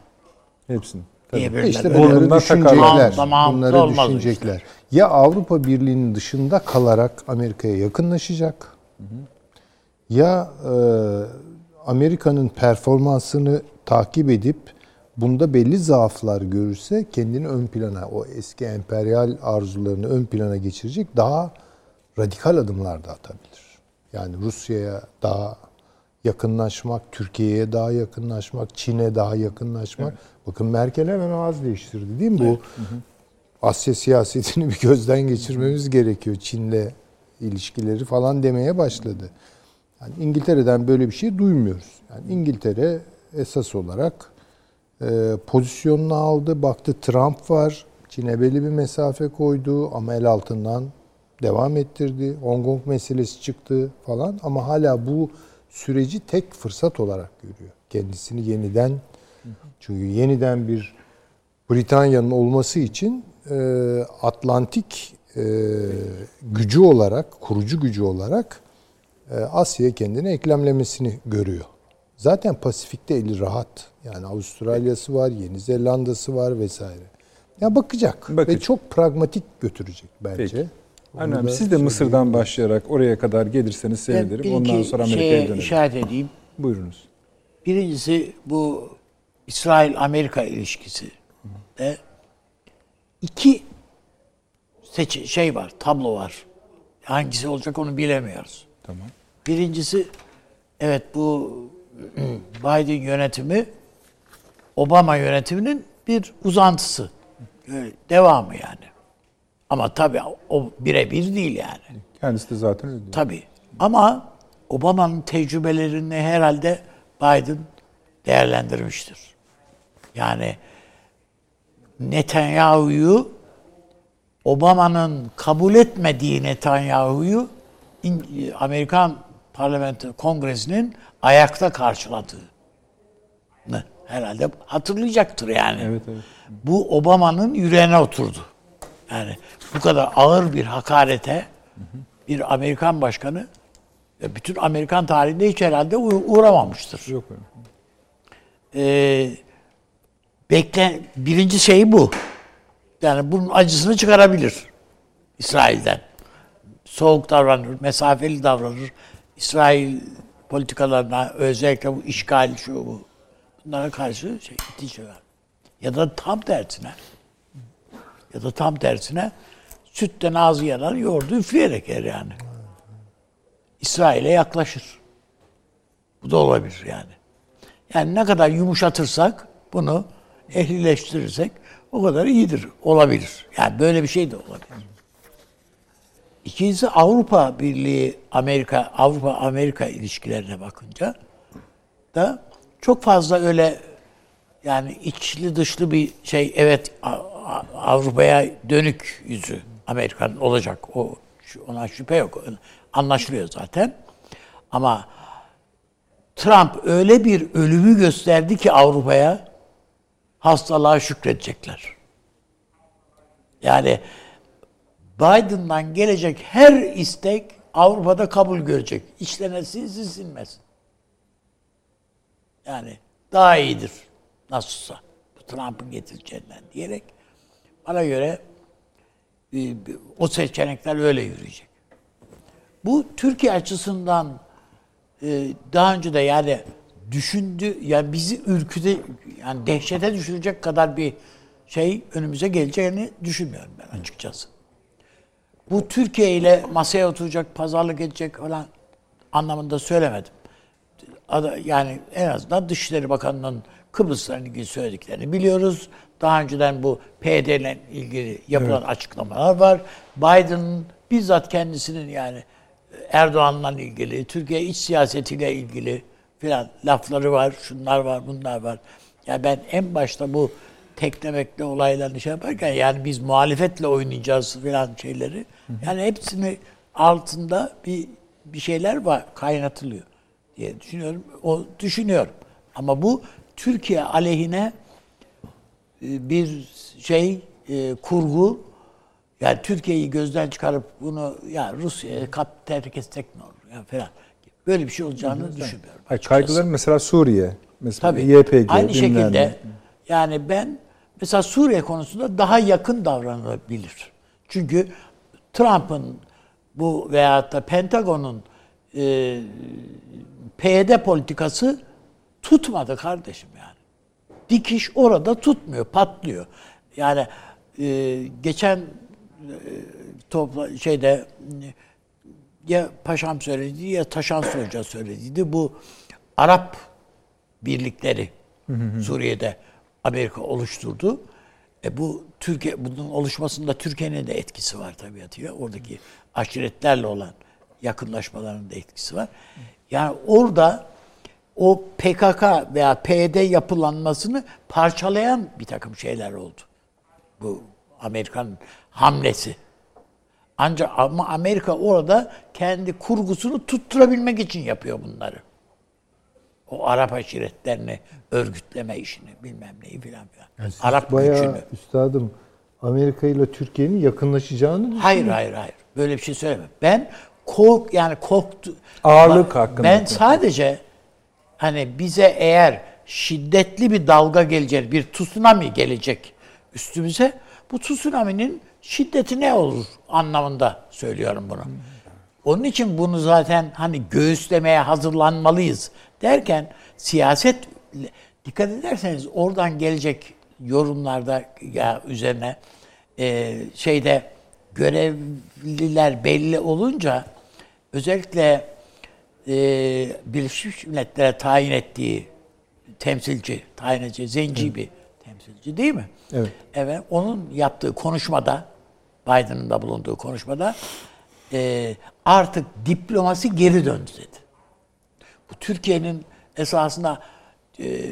Hepsini. Diyebilirler. İşte bunları düşünecekler. Tamam, Bunları olmaz düşünecekler. Ya Avrupa Birliği'nin dışında kalarak Amerika'ya yakınlaşacak. Ya e, Amerika'nın performansını takip edip bunda belli zaaflar görürse kendini ön plana, o eski emperyal arzularını ön plana geçirecek daha radikal adımlar da atabilir. Yani Rusya'ya daha yakınlaşmak, Türkiye'ye daha yakınlaşmak, Çin'e daha yakınlaşmak. Bakın Merkel hemen ağız değiştirdi değil mi? Bu Asya siyasetini bir gözden geçirmemiz gerekiyor. Çin'le ilişkileri falan demeye başladı. Yani İngiltere'den böyle bir şey duymuyoruz. Yani İngiltere esas olarak e, pozisyonunu aldı. Baktı Trump var. Çin'e belli bir mesafe koydu ama el altından devam ettirdi. Hong Kong meselesi çıktı falan ama hala bu süreci tek fırsat olarak görüyor. Kendisini yeniden çünkü yeniden bir Britanya'nın olması için e, Atlantik e, gücü olarak, kurucu gücü olarak e, Asya'ya kendini eklemlemesini görüyor. Zaten Pasifik'te eli rahat. Yani Avustralya'sı var, Yeni Zelanda'sı var vesaire. Ya bakacak, Bakacak. ve çok pragmatik götürecek bence. Peki. Önemli. Siz de Mısır'dan başlayarak oraya kadar gelirseniz Ben sevinirim. bir Ondan sonra Amerika'ya dönelim. işaret edeyim. Buyurunuz. Birincisi bu İsrail-Amerika ilişkisi de iki seç şey var, tablo var. Hangisi olacak onu bilemiyoruz. Tamam. Birincisi evet bu <clears throat> Biden yönetimi Obama yönetiminin bir uzantısı. Devamı yani. Ama tabii o birebir değil yani. Kendisi de zaten öyle diyor. Tabii. Ama Obama'nın tecrübelerini herhalde Biden değerlendirmiştir. Yani Netanyahu'yu Obama'nın kabul etmediği Netanyahu'yu Amerikan Parlamento Kongresi'nin ayakta karşıladığını herhalde hatırlayacaktır yani. Evet, evet. Bu Obama'nın yüreğine oturdu. Yani bu kadar ağır bir hakarete bir Amerikan başkanı e, bütün Amerikan tarihinde hiç herhalde uğramamıştır. Yok öyle. Ee, bekle birinci şey bu. Yani bunun acısını çıkarabilir İsrail'den. Soğuk davranır, mesafeli davranır. İsrail politikalarına özellikle bu işgal şu bu. Bunlara karşı şey ver. Ya da tam tersine. Ya da tam tersine sütten ağzı yanan yoğurdu üfleyerek yer yani. İsrail'e yaklaşır. Bu da olabilir yani. Yani ne kadar yumuşatırsak bunu ehlileştirirsek o kadar iyidir. Olabilir. Yani böyle bir şey de olabilir. İkincisi Avrupa Birliği Amerika Avrupa Amerika ilişkilerine bakınca da çok fazla öyle yani içli dışlı bir şey evet Avrupa'ya dönük yüzü Amerikan olacak. O ona şüphe yok. Anlaşılıyor zaten. Ama Trump öyle bir ölümü gösterdi ki Avrupa'ya hastalığa şükredecekler. Yani Biden'dan gelecek her istek Avrupa'da kabul görecek. İçlerine sinsin sinmesin. Yani daha iyidir nasılsa. Trump'ın getireceğinden diyerek bana göre o seçenekler öyle yürüyecek. Bu Türkiye açısından e, daha önce de yani düşündü yani bizi ürküde yani dehşete düşürecek kadar bir şey önümüze geleceğini düşünmüyorum ben açıkçası. Bu Türkiye ile masaya oturacak, pazarlık edecek falan anlamında söylemedim. Yani en azından Dışişleri Bakanı'nın Kıbrıs'la ilgili söylediklerini biliyoruz. Daha önceden bu PYD ile ilgili yapılan evet. açıklamalar var. Biden'ın bizzat kendisinin yani Erdoğan'la ilgili, Türkiye iç siyasetiyle ilgili filan lafları var, şunlar var, bunlar var. Ya yani ben en başta bu teklemekle olaylarını şey yaparken yani biz muhalefetle oynayacağız filan şeyleri. Yani hepsini altında bir bir şeyler var, kaynatılıyor diye düşünüyorum. O düşünüyorum. Ama bu Türkiye aleyhine bir şey e, kurgu yani Türkiye'yi gözden çıkarıp bunu ya Rusya'ya kap terk etsek ne olur ya falan. Böyle bir şey olacağını Hı, düşünmüyorum. Hayır, kaygıların mesela Suriye, mesela Tabii, YPG, aynı şekilde yani ben mesela Suriye konusunda daha yakın davranılabilir. Çünkü Trump'ın bu veyahut da Pentagon'un e, PYD politikası tutmadı kardeşim yani. Dikiş orada tutmuyor, patlıyor. Yani e, geçen e, topla şeyde ya Paşam söyledi ya Taşan Hoca söylediydi. Bu Arap birlikleri Suriye'de Amerika oluşturdu. E bu Türkiye bunun oluşmasında Türkiye'nin de etkisi var tabii ya. Oradaki aşiretlerle olan yakınlaşmaların da etkisi var. Yani orada o PKK veya PYD yapılanmasını parçalayan bir takım şeyler oldu. Bu Amerikan hamlesi. Ancak ama Amerika orada kendi kurgusunu tutturabilmek için yapıyor bunları. O Arap aşiretlerini örgütleme işini bilmem neyi filan filan. Yani Arap bayağı gücünü. üstadım Amerika ile Türkiye'nin yakınlaşacağını Hayır hayır hayır. Böyle bir şey söyleme. Ben kork yani korktu. Ağırlık hakkında. Ben sadece hani bize eğer şiddetli bir dalga gelecek, bir tsunami gelecek üstümüze bu tsunami'nin şiddeti ne olur anlamında söylüyorum bunu. Onun için bunu zaten hani göğüslemeye hazırlanmalıyız derken siyaset dikkat ederseniz oradan gelecek yorumlarda ya üzerine e, şeyde görevliler belli olunca özellikle e, Birleşmiş Milletler'e tayin ettiği temsilci, tayin edici, zenci evet. bir temsilci değil mi? Evet. Evet. Onun yaptığı konuşmada, Biden'ın da bulunduğu konuşmada e, artık diplomasi geri döndü dedi. Bu Türkiye'nin esasında e,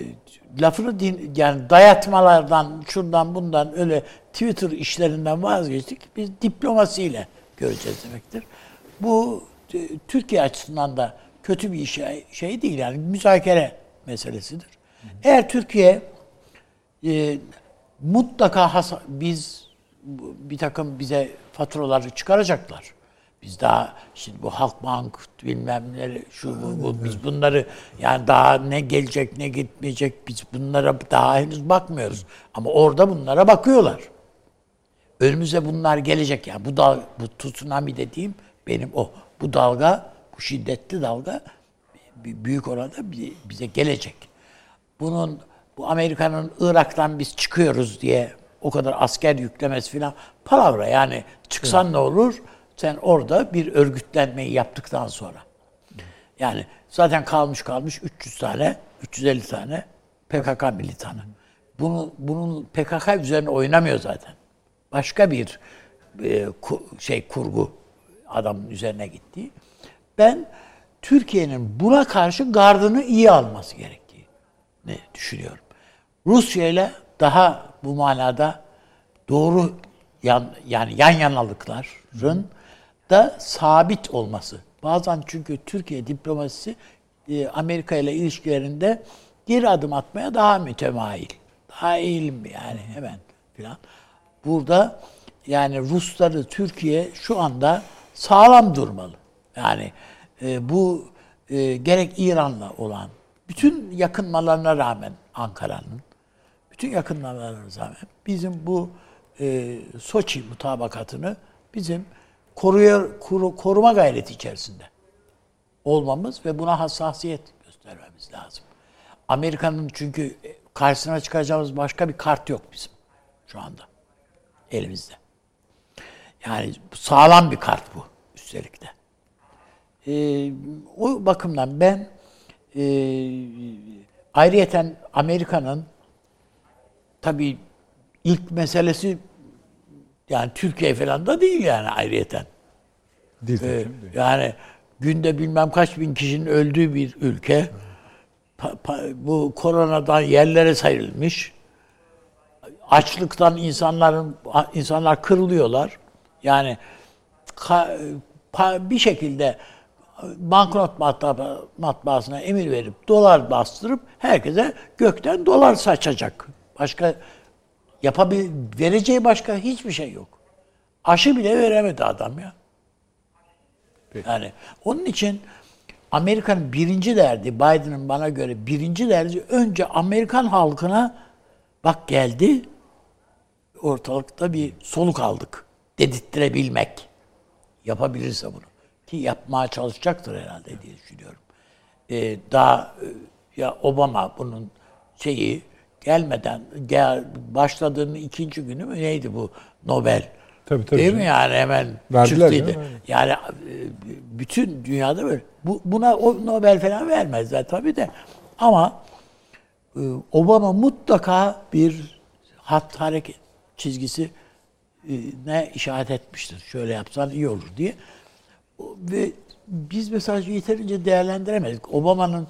lafını din, yani dayatmalardan, şundan bundan öyle Twitter işlerinden vazgeçtik. Biz diplomasiyle göreceğiz demektir. Bu Türkiye açısından da kötü bir şey, şey değil yani müzakere meselesidir. Eğer Türkiye e, mutlaka has, biz bir takım bize faturaları çıkaracaklar. Biz daha şimdi bu Halkbank bilmem neleri şu bu, bu biz bunları yani daha ne gelecek ne gitmeyecek biz bunlara daha henüz bakmıyoruz. Ama orada bunlara bakıyorlar. Önümüze bunlar gelecek yani bu dal bu tsunami dediğim benim o. Bu dalga bu şiddetli dalga büyük oranda bize gelecek. Bunun bu Amerika'nın Irak'tan biz çıkıyoruz diye o kadar asker yüklemesi filan palavra yani çıksan evet. ne olur? Sen orada bir örgütlenmeyi yaptıktan sonra. Yani zaten kalmış kalmış 300 tane, 350 tane PKK militanı. Bunu bunun PKK üzerine oynamıyor zaten. Başka bir e, ku, şey kurgu adamın üzerine gitti. Ben Türkiye'nin buna karşı gardını iyi alması gerektiğini düşünüyorum. Rusya ile daha bu manada doğru yan, yani yan yanalıkların da sabit olması. Bazen çünkü Türkiye diplomasisi e, Amerika ile ilişkilerinde geri adım atmaya daha mütemayil. Daha eğilim yani hemen filan. Burada yani Rusları Türkiye şu anda sağlam durmalı. Yani e, bu e, gerek İran'la olan bütün yakınmalarına rağmen Ankara'nın bütün yakınmalarına rağmen bizim bu e, Soçi mutabakatını bizim koruyor, koru, koruma gayreti içerisinde olmamız ve buna hassasiyet göstermemiz lazım. Amerika'nın çünkü karşısına çıkacağımız başka bir kart yok bizim şu anda elimizde. Yani sağlam bir kart bu üstelik de. Ee, o bakımdan ben e, ayrıyeten Amerika'nın tabii ilk meselesi yani Türkiye falan da değil yani ayrıyeten. Değil, Ee, değil. yani günde bilmem kaç bin kişinin öldüğü bir ülke. Pa- pa- bu koronadan yerlere sayılmış. Açlıktan insanların insanlar kırılıyorlar. Yani ka- pa- bir şekilde banknot matbaa, matbaasına emir verip dolar bastırıp herkese gökten dolar saçacak. Başka yapabil vereceği başka hiçbir şey yok. Aşı bile veremedi adam ya. Yani onun için Amerika'nın birinci derdi, Biden'ın bana göre birinci derdi önce Amerikan halkına bak geldi ortalıkta bir soluk aldık dedirttirebilmek. Yapabilirse bunu. Ki yapmaya çalışacaktır herhalde diye düşünüyorum. Ee, daha e, ya Obama bunun şeyi gelmeden gel, başladığının ikinci günü mü neydi bu Nobel? Tabii, tabii Değil mi canım. yani hemen Verdiler çıktıydı. canım, Yani e, bütün dünyada böyle. Bu, buna o Nobel falan vermezler tabii de. Ama e, Obama mutlaka bir hat hareket çizgisi ne işaret etmiştir. Şöyle yapsan iyi olur diye. Ve biz mesela yeterince değerlendiremedik. Obama'nın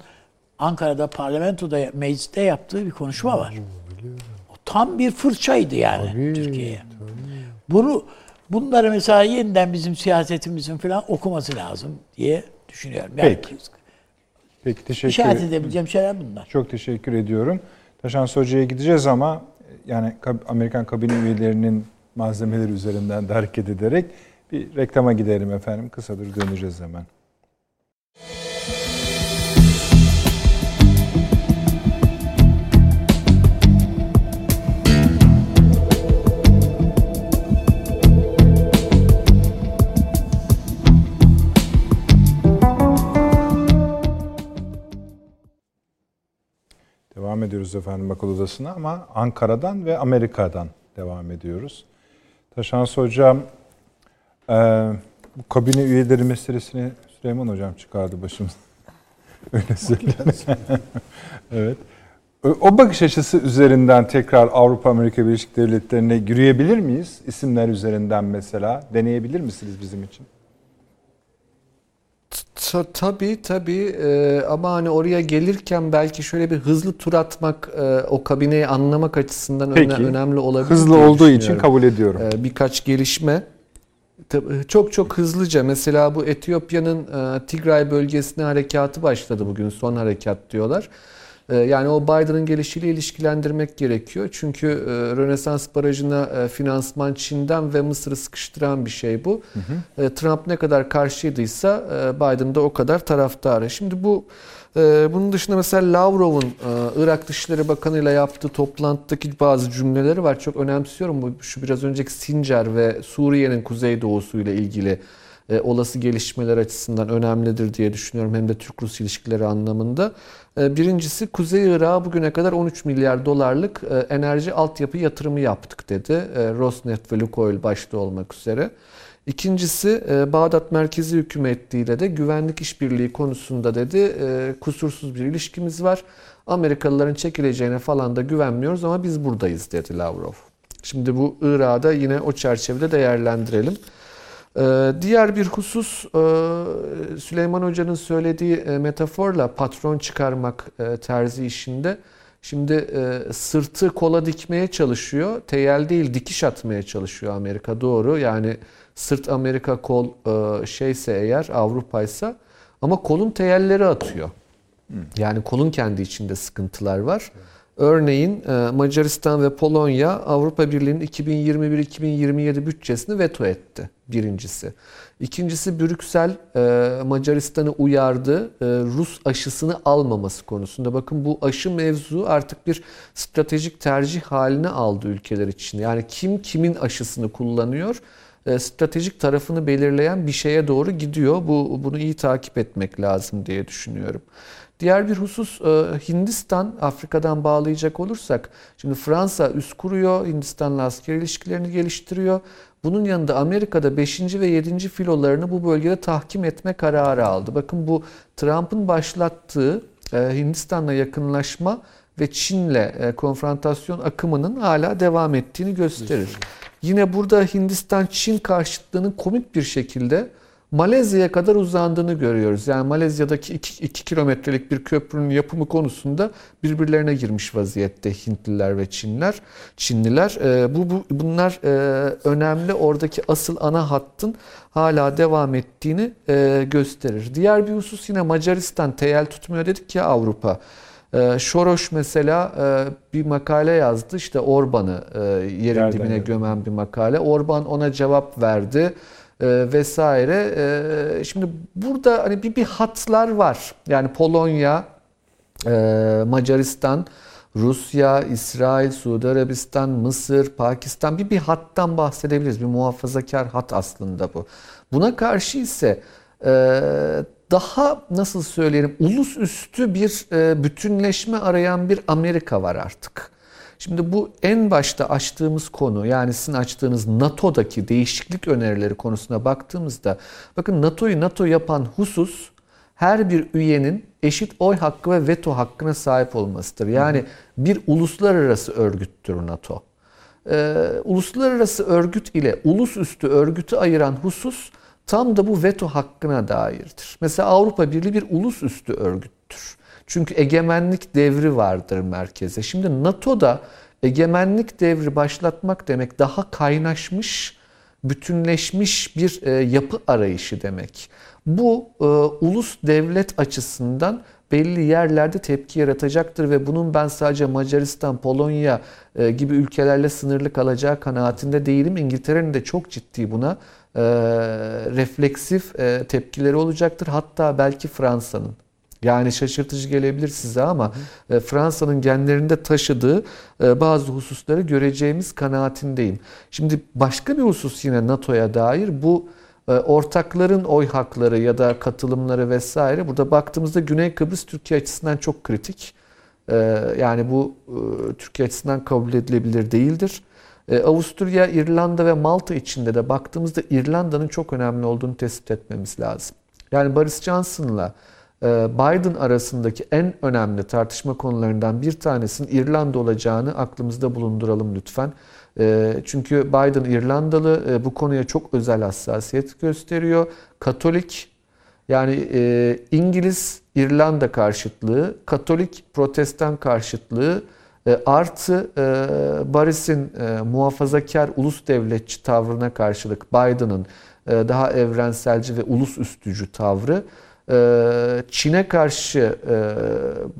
Ankara'da parlamentoda mecliste yaptığı bir konuşma var. O tam bir fırçaydı yani Türkiye'ye. Bunu bunları mesela yeniden bizim siyasetimizin falan okuması lazım diye düşünüyorum. Yani Peki. Peki teşekkür İşaret edebileceğim şeyler bunlar. Çok teşekkür ediyorum. Taşan Hoca'ya gideceğiz ama yani Amerikan kabine üyelerinin malzemeleri üzerinden de hareket ederek bir reklama gidelim efendim. Kısadır döneceğiz hemen. Devam ediyoruz efendim akıl odasına ama Ankara'dan ve Amerika'dan devam ediyoruz. Taşansı Hocam, e, bu kabine üyeleri meselesini Süleyman Hocam çıkardı başımıza. <laughs> Öyle söyleyeyim. <laughs> evet. O- bakış açısı üzerinden tekrar Avrupa Amerika Birleşik Devletleri'ne yürüyebilir miyiz? İsimler üzerinden mesela. Deneyebilir misiniz bizim için? Ta- Tabii tabii Ee, ama hani oraya gelirken belki şöyle bir hızlı tur atmak e, o kabineyi anlamak açısından öne- Peki. önemli olabilir Hızlı olduğu için kabul ediyorum. Ee, birkaç gelişme Tabii, çok çok hızlıca mesela bu Etiyopya'nın e, Tigray bölgesine harekatı başladı bugün son harekat diyorlar. E, Yani o Biden'ın gelişiyle ilişkilendirmek gerekiyor. Çünkü e, Rönesans Barajı'na e, finansman Çin'den ve Mısır'ı sıkıştıran bir şey bu. E, Trump ne kadar karşıydıysa Biden da o kadar taraftarı. Şimdi bu bunun dışında mesela Lavrov'un Irak Dışişleri Bakanı ile yaptığı toplantıdaki bazı cümleleri var. Çok önemsiyorum. Bu şu biraz önceki Sincar ve Suriye'nin kuzeydoğusu ile ilgili e, olası gelişmeler açısından önemlidir diye düşünüyorum. Hem de Türk-Rus ilişkileri anlamında. E, birincisi Kuzey Irak'a bugüne kadar 13 milyar dolarlık e, enerji altyapı yatırımı yaptık dedi. E, Rosneft ve Lukoil başta olmak üzere. İkincisi e, Bağdat merkezi hükümetiyle de güvenlik işbirliği konusunda dedi e, kusursuz bir ilişkimiz var. Amerikalıların çekileceğine falan da güvenmiyoruz ama biz buradayız dedi Lavrov. Şimdi bu Irak'ı da yine o çerçevede değerlendirelim. Ee, Diğer bir husus e, Süleyman Hoca'nın söylediği e, metaforla patron çıkarmak e, terzi işinde. Şimdi sırtı kola dikmeye çalışıyor. Teyel değil dikiş atmaya çalışıyor Amerika doğru. Yani sırt Amerika kol şeyse eğer Avrupa'ysa ama kolun teyelleri atıyor. Yani kolun kendi içinde sıkıntılar var. Örneğin e, Macaristan ve Polonya Avrupa Birliği'nin 2021-2027 bütçesini veto etti birincisi. İkincisi Brüksel e, Macaristan'ı uyardı e, Rus aşısını almaması konusunda. Bakın bu aşı mevzu artık bir stratejik tercih haline aldı ülkeler için. Yani kim kimin aşısını kullanıyor stratejik tarafını belirleyen bir şeye doğru gidiyor. Bu bunu iyi takip etmek lazım diye düşünüyorum. Diğer bir husus e, Hindistan, Afrika'dan bağlayacak olursak, şimdi Fransa üst kuruyor, Hindistan'la asker ilişkilerini geliştiriyor. Bunun yanında Amerika'da 5. ve 7. filolarını bu bölgede tahkim etme kararı aldı. Bakın bu Trump'ın başlattığı e, Hindistan'la yakınlaşma ve Çin'le e, konfrontasyon akımının hala devam ettiğini gösterir. Yine burada Hindistan-Çin karşıtlığının komik bir şekilde Malezya'ya kadar uzandığını görüyoruz. Yani Malezya'daki 2 kilometrelik bir köprünün yapımı konusunda birbirlerine girmiş vaziyette Hintliler ve Çinler. Çinliler e, bu, bu bunlar e, önemli oradaki asıl ana hattın hala devam ettiğini e, gösterir. Diğer bir husus yine Macaristan teyel tutmuyor dedik ya Avrupa. E, Şoroş mesela e, bir makale yazdı işte Orban'ı e, yerin Yerden dibine yani. gömen bir makale. Orban ona cevap verdi vesaire. E, şimdi burada hani bir, bir hatlar var. Yani Polonya, e, Macaristan, Rusya, İsrail, Suudi Arabistan, Mısır, Pakistan bir bir hattan bahsedebiliriz. Bir muhafazakar hat aslında bu. Buna karşı ise e, daha nasıl söyleyelim ulus üstü bir e, bütünleşme arayan bir Amerika var artık. Şimdi bu en başta açtığımız konu yani sizin açtığınız NATO'daki değişiklik önerileri konusuna baktığımızda bakın NATO'yu NATO yapan husus her bir üyenin eşit oy hakkı ve veto hakkına sahip olmasıdır. Yani bir uluslararası örgüttür NATO. Ee, uluslararası örgüt ile ulus üstü örgütü ayıran husus tam da bu veto hakkına dairdir. Mesela Avrupa Birliği bir ulus üstü örgüttür. Çünkü egemenlik devri vardır merkeze. Şimdi NATO'da egemenlik devri başlatmak demek daha kaynaşmış, bütünleşmiş bir e, yapı arayışı demek. Bu e, ulus devlet açısından belli yerlerde tepki yaratacaktır ve bunun ben sadece Macaristan, Polonya e, gibi ülkelerle sınırlı kalacağı kanaatinde değilim. İngiltere'nin de çok ciddi buna refleksif tepkileri olacaktır. Hatta belki Fransa'nın. Yani şaşırtıcı gelebilir size ama e, Fransa'nın genlerinde taşıdığı e, bazı hususları göreceğimiz kanaatindeyim. Şimdi başka bir husus yine NATO'ya dair bu e, ortakların oy hakları ya da katılımları vesaire. Burada baktığımızda Güney Kıbrıs Türkiye açısından çok kritik. Yani bu Türkiye açısından kabul edilebilir değildir. Avusturya, İrlanda ve Malta içinde de baktığımızda İrlanda'nın çok önemli olduğunu tespit etmemiz lazım. Yani Boris Johnson'la Biden arasındaki en önemli tartışma konularından bir tanesinin İrlanda olacağını aklımızda bulunduralım lütfen. E, çünkü Biden İrlandalı e, bu konuya çok özel hassasiyet gösteriyor. Katolik yani İngiliz İrlanda karşıtlığı, Katolik Protestan karşıtlığı artı Boris'in muhafazakar ulus devletçi tavrına karşılık Biden'ın daha evrenselci ve ulus üstücü tavrı ee, Çin'e karşı e,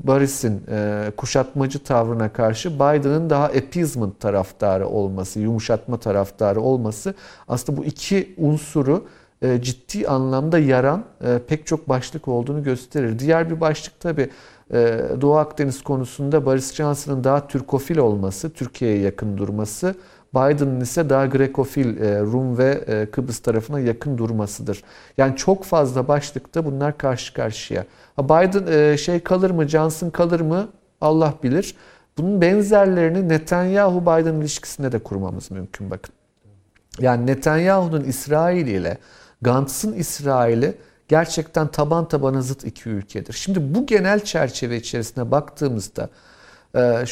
Boris'in e, kuşatmacı tavrına karşı Biden'ın daha appeasement taraftarı olması, yumuşatma taraftarı olması aslında bu iki unsuru e, ciddi anlamda yaran pek çok başlık olduğunu gösterir. Diğer bir başlık tabi Doğu Akdeniz konusunda Boris Johnson'ın daha Türkofil olması, Türkiye'ye yakın durması Biden'ın ise daha Grekofil, e, Rum ve e, Kıbrıs tarafına yakın durmasıdır. Yani çok fazla başlıkta bunlar karşı karşıya. Biden e, şey kalır mı, Johnson kalır mı Allah bilir. Bunun benzerlerini Netanyahu-Biden ilişkisinde de kurmamız mümkün bakın. Yani Netanyahu'nun İsrail ile Gantz'ın İsrail'i gerçekten taban tabana zıt iki ülkedir. Şimdi bu genel çerçeve içerisine baktığımızda e,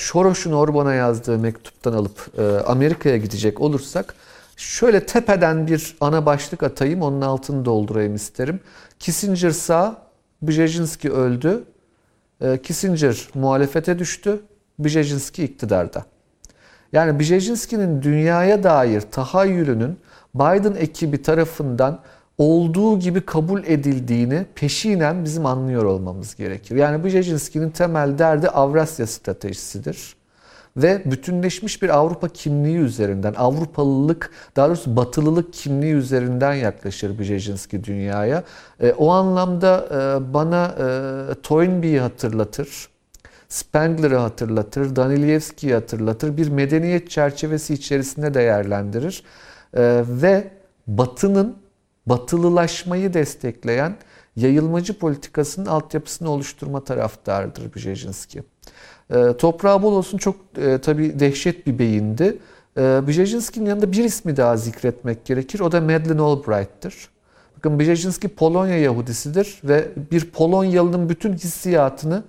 Orban'a yazdığı mektuptan alıp e, Amerika'ya gidecek olursak şöyle tepeden bir ana başlık atayım onun altını doldurayım isterim. Kissinger sağ, Brzezinski öldü. E, Kissinger muhalefete düştü, Brzezinski iktidarda. Yani Brzezinski'nin dünyaya dair tahayyülünün Biden ekibi tarafından olduğu gibi kabul edildiğini peşinen bizim anlıyor olmamız gerekir. Yani Brzezinski'nin temel derdi Avrasya stratejisidir. Ve bütünleşmiş bir Avrupa kimliği üzerinden, Avrupalılık, daha doğrusu Batılılık kimliği üzerinden yaklaşır Brzezinski dünyaya. E, o anlamda e, bana e, Toynbee'yi hatırlatır. Spengler'ı hatırlatır, Danilevski'yi hatırlatır. Bir medeniyet çerçevesi içerisinde değerlendirir. E, ve Batı'nın batılılaşmayı destekleyen yayılmacı politikasının altyapısını oluşturma taraftarıdır Brzezinski. E, toprağı bol olsun çok e, tabii dehşet bir beyindi. E, Brzezinski'nin yanında bir ismi daha zikretmek gerekir. O da Madeleine Albright'tır. Bakın Brzezinski Polonya Yahudisidir ve bir Polonyalı'nın bütün hissiyatını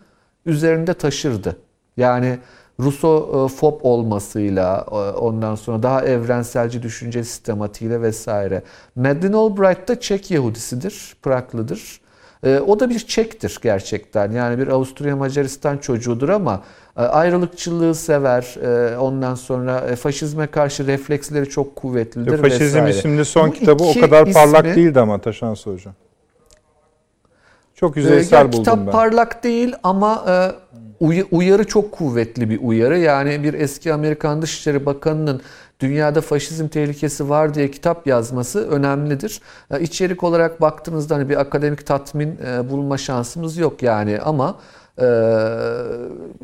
üzerinde taşırdı. Yani Rusofob olmasıyla, e, ondan sonra daha evrenselci düşünce sistematiğiyle vesaire. Madeleine Albright da Çek Yahudisidir, Praglıdır. E, o da bir Çek'tir gerçekten. Yani bir Avusturya Macaristan çocuğudur ama e, ayrılıkçılığı sever. Ondan sonra faşizme karşı refleksleri çok kuvvetlidir Faşizm vesaire. isimli son Bu kitabı o kadar ismi, parlak değildi ama Taşansı Hocam. Çok yüzeysel ya, buldum kitap ben. Kitap parlak değil ama uyarı çok kuvvetli bir uyarı. Yani bir eski Amerikan Dışişleri Bakanı'nın dünyada faşizm tehlikesi var diye kitap yazması önemlidir. İçerik olarak baktığınızda hani bir akademik tatmin e, bulma şansımız yok yani ama e,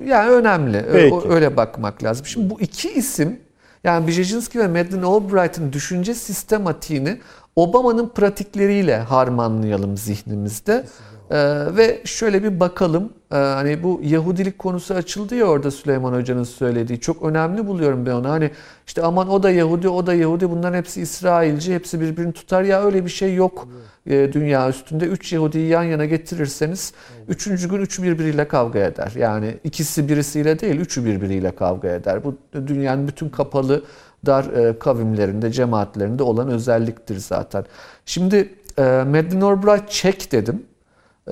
yani önemli. Peki. Öyle bakmak lazım. Şimdi bu iki isim yani Brzezinski ve Madeleine Albright'ın düşünce sistematiğini Obama'nın pratikleriyle harmanlayalım zihnimizde. Ee, ve şöyle bir bakalım. Ee, hani bu Yahudilik konusu açıldı ya orada Süleyman Hoca'nın söylediği. Çok önemli buluyorum ben onu. Hani işte aman o da Yahudi, o da Yahudi. Bunların hepsi İsrailci, hepsi birbirini tutar. Ya öyle bir şey yok e, dünya üstünde. Üç Yahudi'yi yan yana getirirseniz üçüncü gün üçü birbiriyle kavga eder. Yani ikisi birisiyle değil, üçü birbiriyle kavga eder. Bu dünyanın bütün kapalı dar e, kavimlerinde, cemaatlerinde olan özelliktir zaten. Şimdi e, Madeleine Albright Çek dedim. E,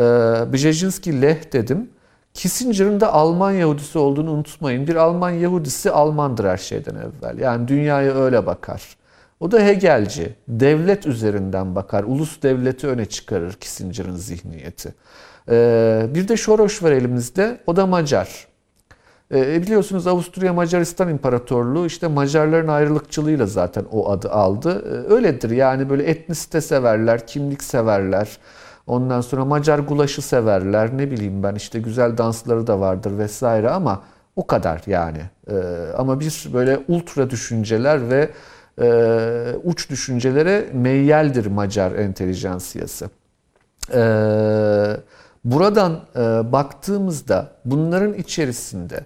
Brzezinski Leh dedim. Kissinger'ın da Alman Yahudisi olduğunu unutmayın. Bir Alman Yahudisi Almandır her şeyden evvel. Yani dünyaya öyle bakar. O da Hegelci. Devlet üzerinden bakar. Ulus devleti öne çıkarır Kissinger'ın zihniyeti. Ee, bir de Soros var elimizde. O da Macar. E, biliyorsunuz Avusturya Macaristan İmparatorluğu işte Macarların ayrılıkçılığıyla zaten o adı aldı. E, öyledir yani böyle etnisite severler, kimlik severler. Ondan sonra Macar gulaşı severler. Ne bileyim ben işte güzel dansları da vardır vesaire ama o kadar yani. E, ama bir böyle ultra düşünceler ve e, uç düşüncelere meyyeldir Macar entelijansiyası. Eee Buradan e, baktığımızda bunların içerisinde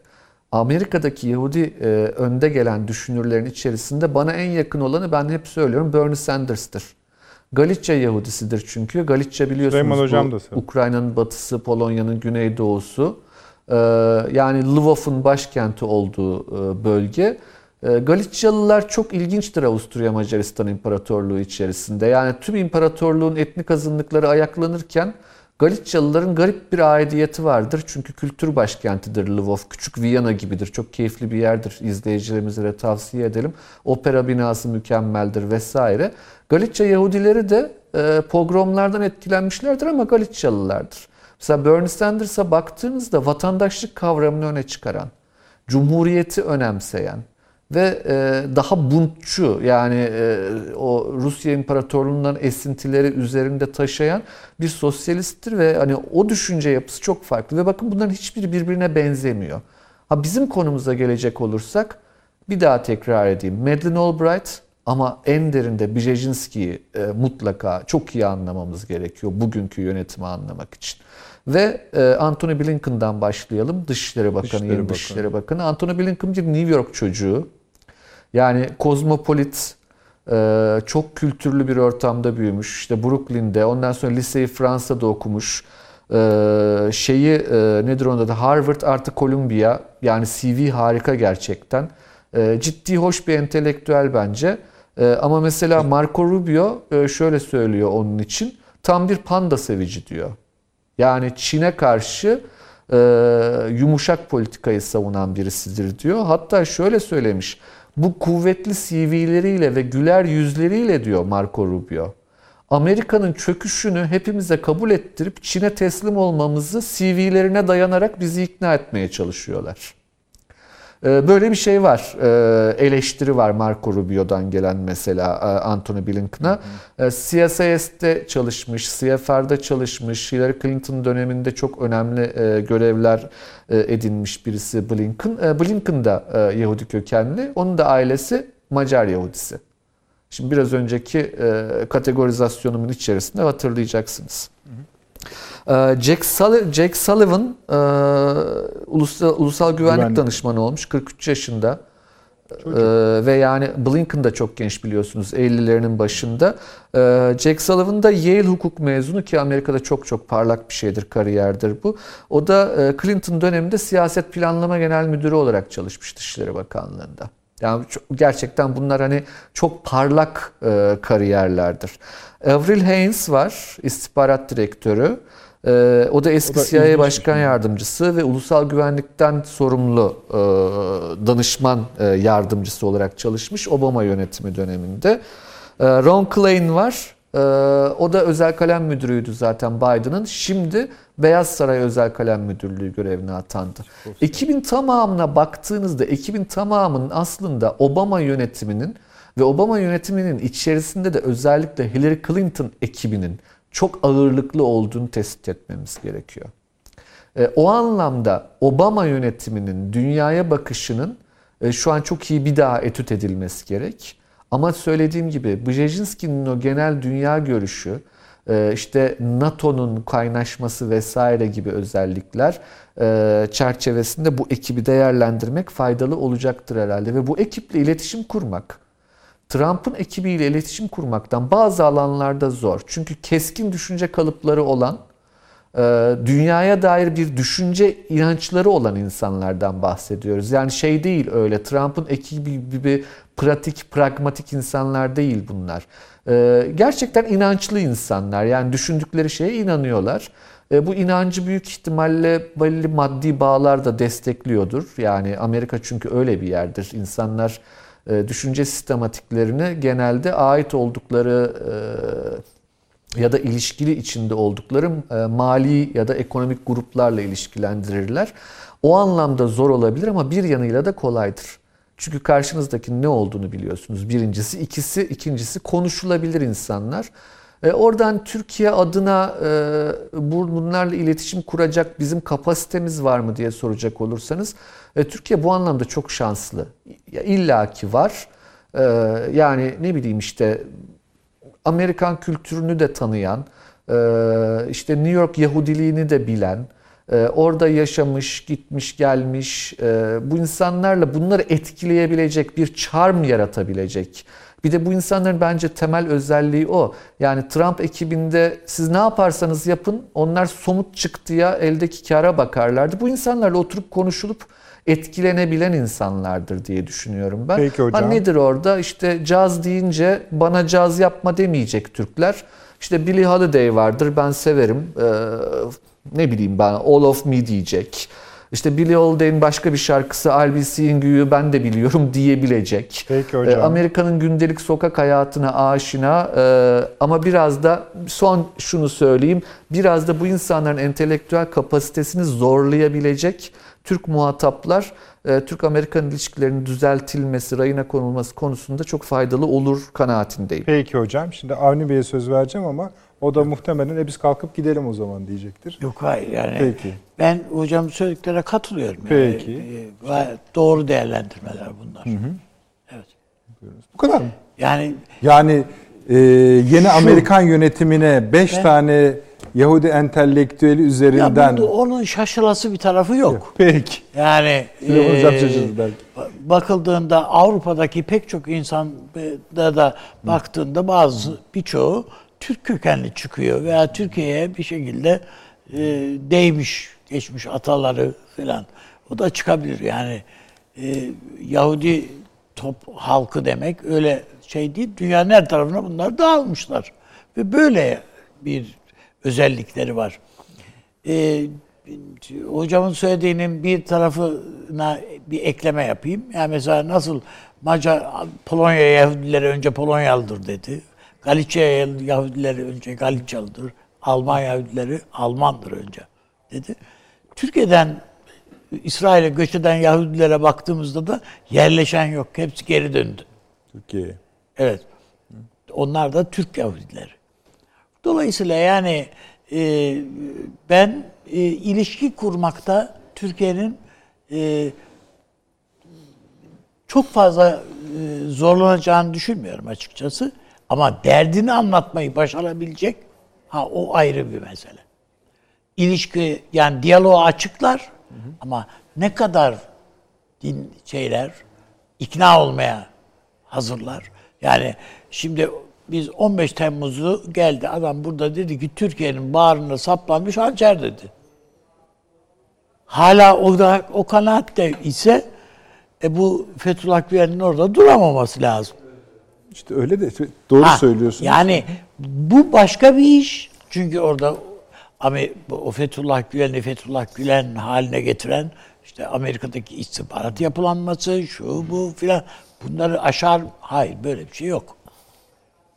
Amerika'daki Yahudi e, önde gelen düşünürlerin içerisinde bana en yakın olanı ben hep söylüyorum Bernie Sanders'tır. Galicia Yahudisidir çünkü. Galicia biliyorsunuz Ukrayna'nın batısı, Polonya'nın güneydoğusu. E, yani Lvov'un başkenti olduğu e, bölge. E, Galicyalılar çok ilginçtir Avusturya Macaristan İmparatorluğu içerisinde. Yani tüm imparatorluğun etnik azınlıkları ayaklanırken Galicyalıların garip bir aidiyeti vardır. Çünkü kültür başkentidir Lvov. Küçük Viyana gibidir. Çok keyifli bir yerdir. İzleyicilerimize de tavsiye edelim. Opera binası mükemmeldir vesaire. Galicia Yahudileri de e, pogromlardan etkilenmişlerdir ama Galicyalılardır. Mesela Bernie Sanders'a baktığınızda vatandaşlık kavramını öne çıkaran, cumhuriyeti önemseyen, ve e, daha buntçu yani e, o Rusya İmparatorluğundan esintileri üzerinde taşıyan bir sosyalisttir ve hani o düşünce yapısı çok farklı ve bakın bunların hiçbiri birbirine benzemiyor. Ha bizim konumuza gelecek olursak bir daha tekrar edeyim. Madeleine Albright ama en derinde Brzezinski'yi e, mutlaka çok iyi anlamamız gerekiyor bugünkü yönetimi anlamak için. Ve e, Antony Blinken'dan başlayalım. Dışişleri Bakanı, Dışişleri yeni Bakanı. Dışişleri Bakanı. Antony Blinken bir New York çocuğu. Yani kozmopolit, e, çok kültürlü bir ortamda büyümüş. İşte Brooklyn'de, ondan sonra liseyi Fransa'da okumuş. E, şeyi e, nedir onda da Harvard artı Columbia yani CV harika gerçekten. Ciddi hoş bir entelektüel bence. Ama mesela Marco Rubio şöyle söylüyor onun için. Tam bir panda sevici diyor. Yani Çin'e karşı yumuşak politikayı savunan birisidir diyor. Hatta şöyle söylemiş bu kuvvetli CV'leriyle ve güler yüzleriyle diyor Marco Rubio. Amerika'nın çöküşünü hepimize kabul ettirip Çin'e teslim olmamızı CV'lerine dayanarak bizi ikna etmeye çalışıyorlar. Ee, böyle bir şey var. Ee, eleştiri var Marco Rubio'dan gelen mesela e, Anthony Blinken'a. Ee, CSIS'te çalışmış, CFR'da çalışmış, Hillary Clinton döneminde çok önemli e, görevler e, edinmiş birisi Blinken. Blinken da Yahudi kökenli. Onun da ailesi Macar Yahudisi. Şimdi biraz önceki kategorizasyonumun içerisinde hatırlayacaksınız. Ee, Jack, Sullivan, Jack Sullivan e, ulusal, ulusal güvenlik, güvenlik danışmanı olmuş 43 yaşında. Ee, ve yani Blinken da çok genç biliyorsunuz 50'lerinin başında. Ee, Jack Sullivan da Yale hukuk mezunu ki Amerika'da çok çok parlak bir şeydir, kariyerdir bu. O da e, Clinton döneminde siyaset planlama genel müdürü olarak çalışmış Dışişleri Bakanlığı'nda. Yani çok, gerçekten bunlar hani çok parlak e, kariyerlerdir. Avril Haines var, istihbarat direktörü. Ee, o da eski o da CIA Başkan şey. Yardımcısı ve ulusal güvenlikten sorumlu e, danışman e, yardımcısı olarak çalışmış Obama yönetimi döneminde. E, Ron Klain var. E, o da özel kalem müdürüydü zaten Biden'ın. Şimdi Beyaz Saray Özel Kalem Müdürlüğü görevine atandı. Ekibin tamamına baktığınızda ekibin tamamının aslında Obama yönetiminin ve Obama yönetiminin içerisinde de özellikle Hillary Clinton ekibinin çok ağırlıklı olduğunu tespit etmemiz gerekiyor. E, o anlamda Obama yönetiminin dünyaya bakışının e, şu an çok iyi bir daha etüt edilmesi gerek. Ama söylediğim gibi Brzezinski'nin o genel dünya görüşü, e, işte NATO'nun kaynaşması vesaire gibi özellikler çerçevesinde bu ekibi değerlendirmek faydalı olacaktır herhalde. Ve bu ekiple iletişim kurmak, Trump'ın ekibiyle iletişim kurmaktan bazı alanlarda zor. Çünkü keskin düşünce kalıpları olan, e, dünyaya dair bir düşünce inançları olan insanlardan bahsediyoruz. Yani şey değil öyle Trump'ın ekibi gibi pratik, pragmatik insanlar değil bunlar. E, gerçekten inançlı insanlar. Yani düşündükleri şeye inanıyorlar. E, bu inancı büyük ihtimalle belli maddi bağlar da destekliyordur. Yani Amerika çünkü öyle bir yerdir. İnsanlar düşünce sistematiklerini genelde ait oldukları e, ya da ilişkili içinde oldukları e, mali ya da ekonomik gruplarla ilişkilendirirler. O anlamda zor olabilir ama bir yanıyla da kolaydır. Çünkü karşınızdaki ne olduğunu biliyorsunuz. Birincisi, ikisi, ikincisi konuşulabilir insanlar. E, oradan Türkiye adına e, bunlarla iletişim kuracak bizim kapasitemiz var mı diye soracak olursanız e, Türkiye bu anlamda çok şanslı. İlla ki var. E, yani ne bileyim işte Amerikan kültürünü de tanıyan, e, işte New York Yahudiliğini de bilen, e, orada yaşamış, gitmiş, gelmiş, e, bu insanlarla bunları etkileyebilecek bir charm yaratabilecek bir de bu insanların bence temel özelliği o. Yani Trump ekibinde siz ne yaparsanız yapın onlar somut çıktıya eldeki kara bakarlardı. Bu insanlarla oturup konuşulup etkilenebilen insanlardır diye düşünüyorum ben. Peki hocam. Ha nedir orada? İşte caz deyince bana caz yapma demeyecek Türkler. İşte Billie Holiday vardır ben severim. Ee, ne bileyim ben All of Me diyecek işte Billie Holiday'in başka bir şarkısı I'll Be Seeing You'yu ben de biliyorum diyebilecek. Peki hocam. Amerika'nın gündelik sokak hayatına aşina e, ama biraz da son şunu söyleyeyim. Biraz da bu insanların entelektüel kapasitesini zorlayabilecek Türk muhataplar e, Türk-Amerikan ilişkilerinin düzeltilmesi, rayına konulması konusunda çok faydalı olur kanaatindeyim. Peki hocam. Şimdi Avni Bey'e söz vereceğim ama o da muhtemelen e biz kalkıp gidelim o zaman diyecektir. Yok hayır yani. Peki. Ben hocam söylediklerine katılıyorum. Peki. Yani. E, doğru değerlendirmeler bunlar. Hı hı. Evet. Bu kadar mı? Yani yani e, yeni şu, Amerikan yönetimine 5 tane Yahudi entelektüeli üzerinden... Ya onun şaşılası bir tarafı yok. yok peki. Yani e, bakıldığında Avrupa'daki pek çok insan da da baktığında bazı birçoğu Türk kökenli çıkıyor veya Türkiye'ye bir şekilde e, değmiş, geçmiş ataları falan. O da çıkabilir yani. E, Yahudi top halkı demek öyle şey değil. Dünyanın her tarafına bunlar dağılmışlar. Ve böyle bir özellikleri var. E, hocamın söylediğinin bir tarafına bir ekleme yapayım. Yani mesela nasıl Macar Polonya Yahudileri önce Polonyalıdır dedi. Galicia Yahudileri önce Galicalıdır. Alman Yahudileri Almandır önce dedi. Türkiye'den İsrail'e göç eden Yahudilere baktığımızda da yerleşen yok. Hepsi geri döndü. Türkiye'ye. Evet. Onlar da Türk Yahudileri. Dolayısıyla yani e, ben e, ilişki kurmakta Türkiye'nin e, çok fazla e, zorlanacağını düşünmüyorum açıkçası. Ama derdini anlatmayı başarabilecek ha o ayrı bir mesele. İlişki yani diyaloğu açıklar ama ne kadar din şeyler ikna olmaya hazırlar. Yani şimdi biz 15 Temmuz'u geldi adam burada dedi ki Türkiye'nin bağrına saplanmış hançer dedi. Hala o da o kanaatte ise e bu Fethullah Gülen'in orada duramaması lazım. İşte öyle de doğru Ha, söylüyorsunuz. Yani bu başka bir iş. Çünkü orada o Fethullah Gülen'i Fethullah Gülen haline getiren işte Amerika'daki istihbarat yapılanması, şu bu filan bunları aşar. Hayır böyle bir şey yok.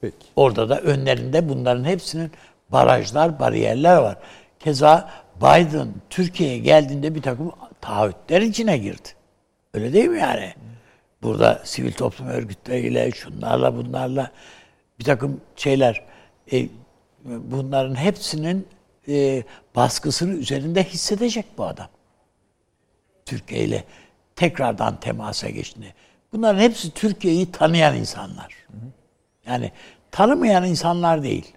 Peki. Orada da önlerinde bunların hepsinin barajlar, bariyerler var. Keza Biden Türkiye'ye geldiğinde bir takım taahhütler içine girdi. Öyle değil mi yani? Burada sivil toplum örgütleriyle, şunlarla, bunlarla bir takım şeyler, e, bunların hepsinin e, baskısını üzerinde hissedecek bu adam. Türkiye ile tekrardan temasa geçtiğini. Bunların hepsi Türkiye'yi tanıyan insanlar. Yani tanımayan insanlar değil.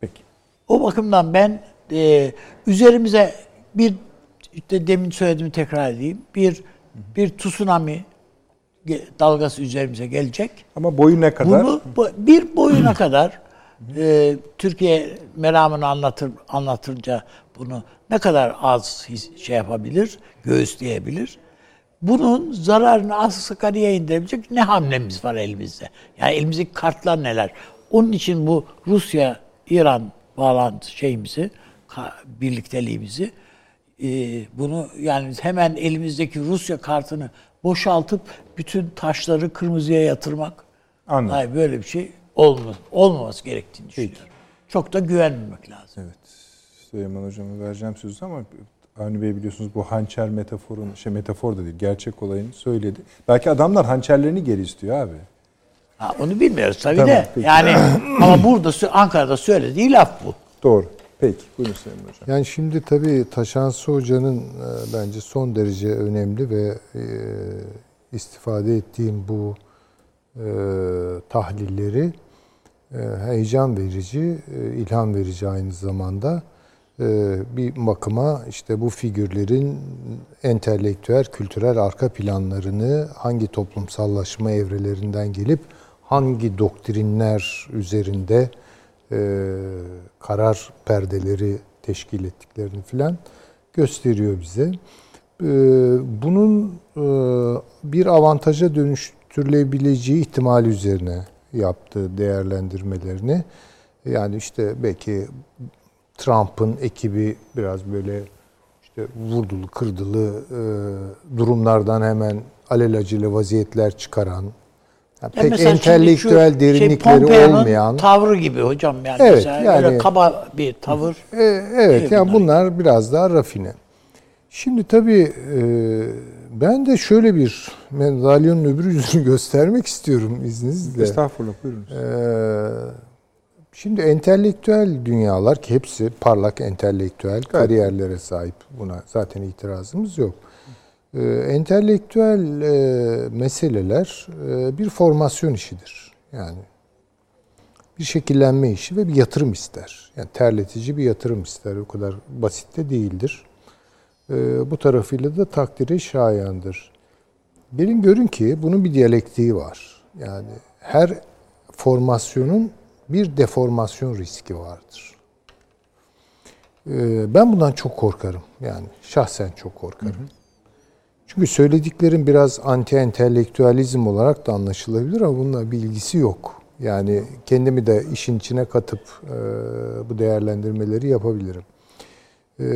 Peki. O bakımdan ben e, üzerimize bir işte demin söylediğimi tekrar edeyim. Bir bir tsunami dalgası üzerimize gelecek. Ama boyu ne kadar? Bunu bu- bir boyuna <clears throat> kadar e, Türkiye meramını anlatır anlatınca bunu ne kadar az şey yapabilir, göğüsleyebilir. Bunun zararını asgariye indirebilecek ne hamlemiz var elimizde? Yani elimizdeki kartlar neler? Onun için bu Rusya İran bağlantı şeyimizi, birlikteliğimizi bunu yani hemen elimizdeki Rusya kartını boşaltıp bütün taşları kırmızıya yatırmak Anladım. Hayır böyle bir şey olmaz, olmaması gerektiğini düşünüyorum. Çok da güvenmemek lazım. Evet. Süleyman Hocam'a vereceğim sözü ama Avni Bey biliyorsunuz bu hançer metaforun, şey metafor da değil, gerçek olayını söyledi. Belki adamlar hançerlerini geri istiyor abi. Ha, onu bilmiyoruz tabii Tamam, de. peki. Yani <clears throat> ama burada Ankara'da söylediği laf bu. Doğru. Peki. Buyurun Süleyman Hocam. Yani şimdi tabii Taşansı Hoca'nın e, bence son derece önemli ve e, istifade ettiğim bu e, tahlilleri heyecan verici, ilham verici aynı zamanda. Bir bakıma işte bu figürlerin entelektüel, kültürel arka planlarını hangi toplumsallaşma evrelerinden gelip hangi doktrinler üzerinde e, karar perdeleri teşkil ettiklerini filan gösteriyor bize. E, bunun e, bir avantaja dönüştürülebileceği ihtimali üzerine yaptığı değerlendirmelerini yani işte belki Trump'ın ekibi biraz böyle işte vurdulu kırdılı durumlardan hemen alelacele vaziyetler çıkaran yani Ya pek mesela entelektüel şu derinlikleri Pompeo'nun olmayan tavrı gibi hocam yani Evet, mesela yani- öyle kaba bir tavır. E, evet yani bunlar. bunlar biraz daha rafine. Şimdi tabii e, ben de şöyle bir medalyonun öbür yüzünü <laughs> göstermek istiyorum izninizle. Estağfurullah buyurun. Ee, şimdi entelektüel dünyalar ki hepsi parlak entelektüel kariyerlere sahip. Buna zaten itirazımız yok. Ee, entelektüel e, meseleler e, bir formasyon işidir. Yani bir şekillenme işi ve bir yatırım ister. Yani terletici bir yatırım ister. O kadar basit de değildir. Ee, bu tarafıyla da takdiri şayandır. Gelin görün ki bunun bir diyalektiği var. Yani her formasyonun bir deformasyon riski vardır. Ee, Ben bundan çok korkarım. Yani şahsen çok korkarım. Çünkü söylediklerim biraz anti entelektüelizm olarak da anlaşılabilir ama bununla bir ilgisi yok. Yani kendimi de işin içine katıp e, bu değerlendirmeleri yapabilirim. E,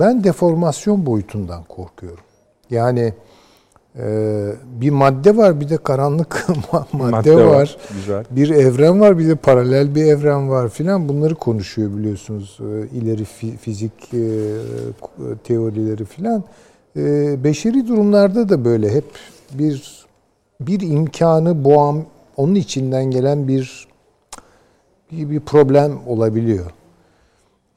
ben deformasyon boyutundan korkuyorum. Yani Ee, bir madde var bir de karanlık <laughs> madde, Madde var. var, güzel. Bir evren var bir de paralel bir evren var filan bunları konuşuyor biliyorsunuz. Ee, ileri fi- fizik e, teorileri filan. Ee, beşeri durumlarda da böyle hep bir bir imkanı boğan onun içinden gelen bir bir, bir problem olabiliyor.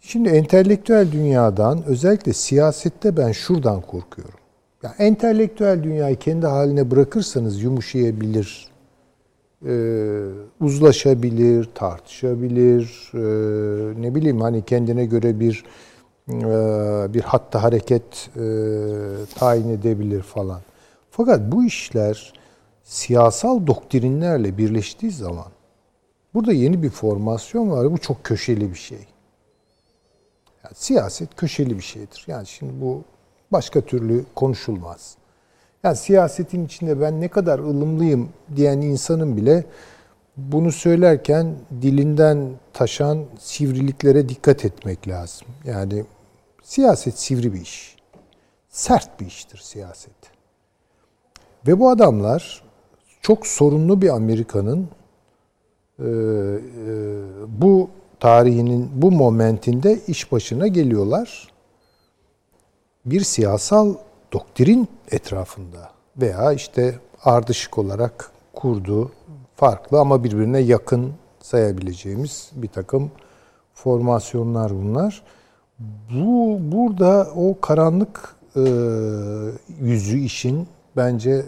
Şimdi entelektüel dünyadan özellikle siyasette ben şuradan korkuyorum. Ya entelektüel dünyayı kendi haline bırakırsanız yumuşayabilir, e, uzlaşabilir, tartışabilir, e, ne bileyim hani kendine göre bir bir hatta hareket e, tayin edebilir falan. Fakat bu işler siyasal doktrinlerle birleştiği zaman burada yeni bir formasyon var. Bu çok köşeli bir şey. Yani siyaset köşeli bir şeydir. Yani şimdi bu başka türlü konuşulmaz. Yani siyasetin içinde ben ne kadar ılımlıyım diyen insanın bile bunu söylerken dilinden taşan sivriliklere dikkat etmek lazım. Yani siyaset sivri bir iş. Sert bir iştir siyaset. Ve bu adamlar çok sorunlu bir Amerika'nın e, e, bu tarihinin bu momentinde iş başına geliyorlar. Bir siyasal doktrin etrafında veya işte ardışık olarak kurduğu farklı ama birbirine yakın sayabileceğimiz bir takım formasyonlar bunlar. Bu burada o karanlık e, yüzü işin bence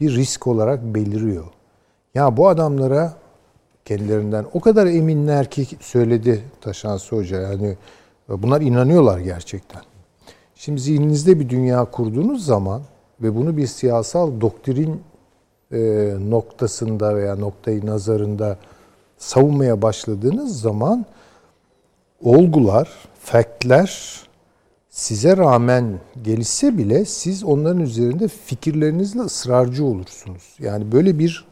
bir risk olarak beliriyor. Ya bu adamlara kendilerinden o kadar eminler ki söyledi Taşansı Hoca yani bunlar inanıyorlar gerçekten. Şimdi zihninizde bir dünya kurduğunuz zaman ve bunu bir siyasal doktrin e, noktasında veya noktayı nazarında savunmaya başladığınız zaman olgular, faktler size rağmen gelişse bile siz onların üzerinde fikirlerinizle ısrarcı olursunuz. Yani böyle bir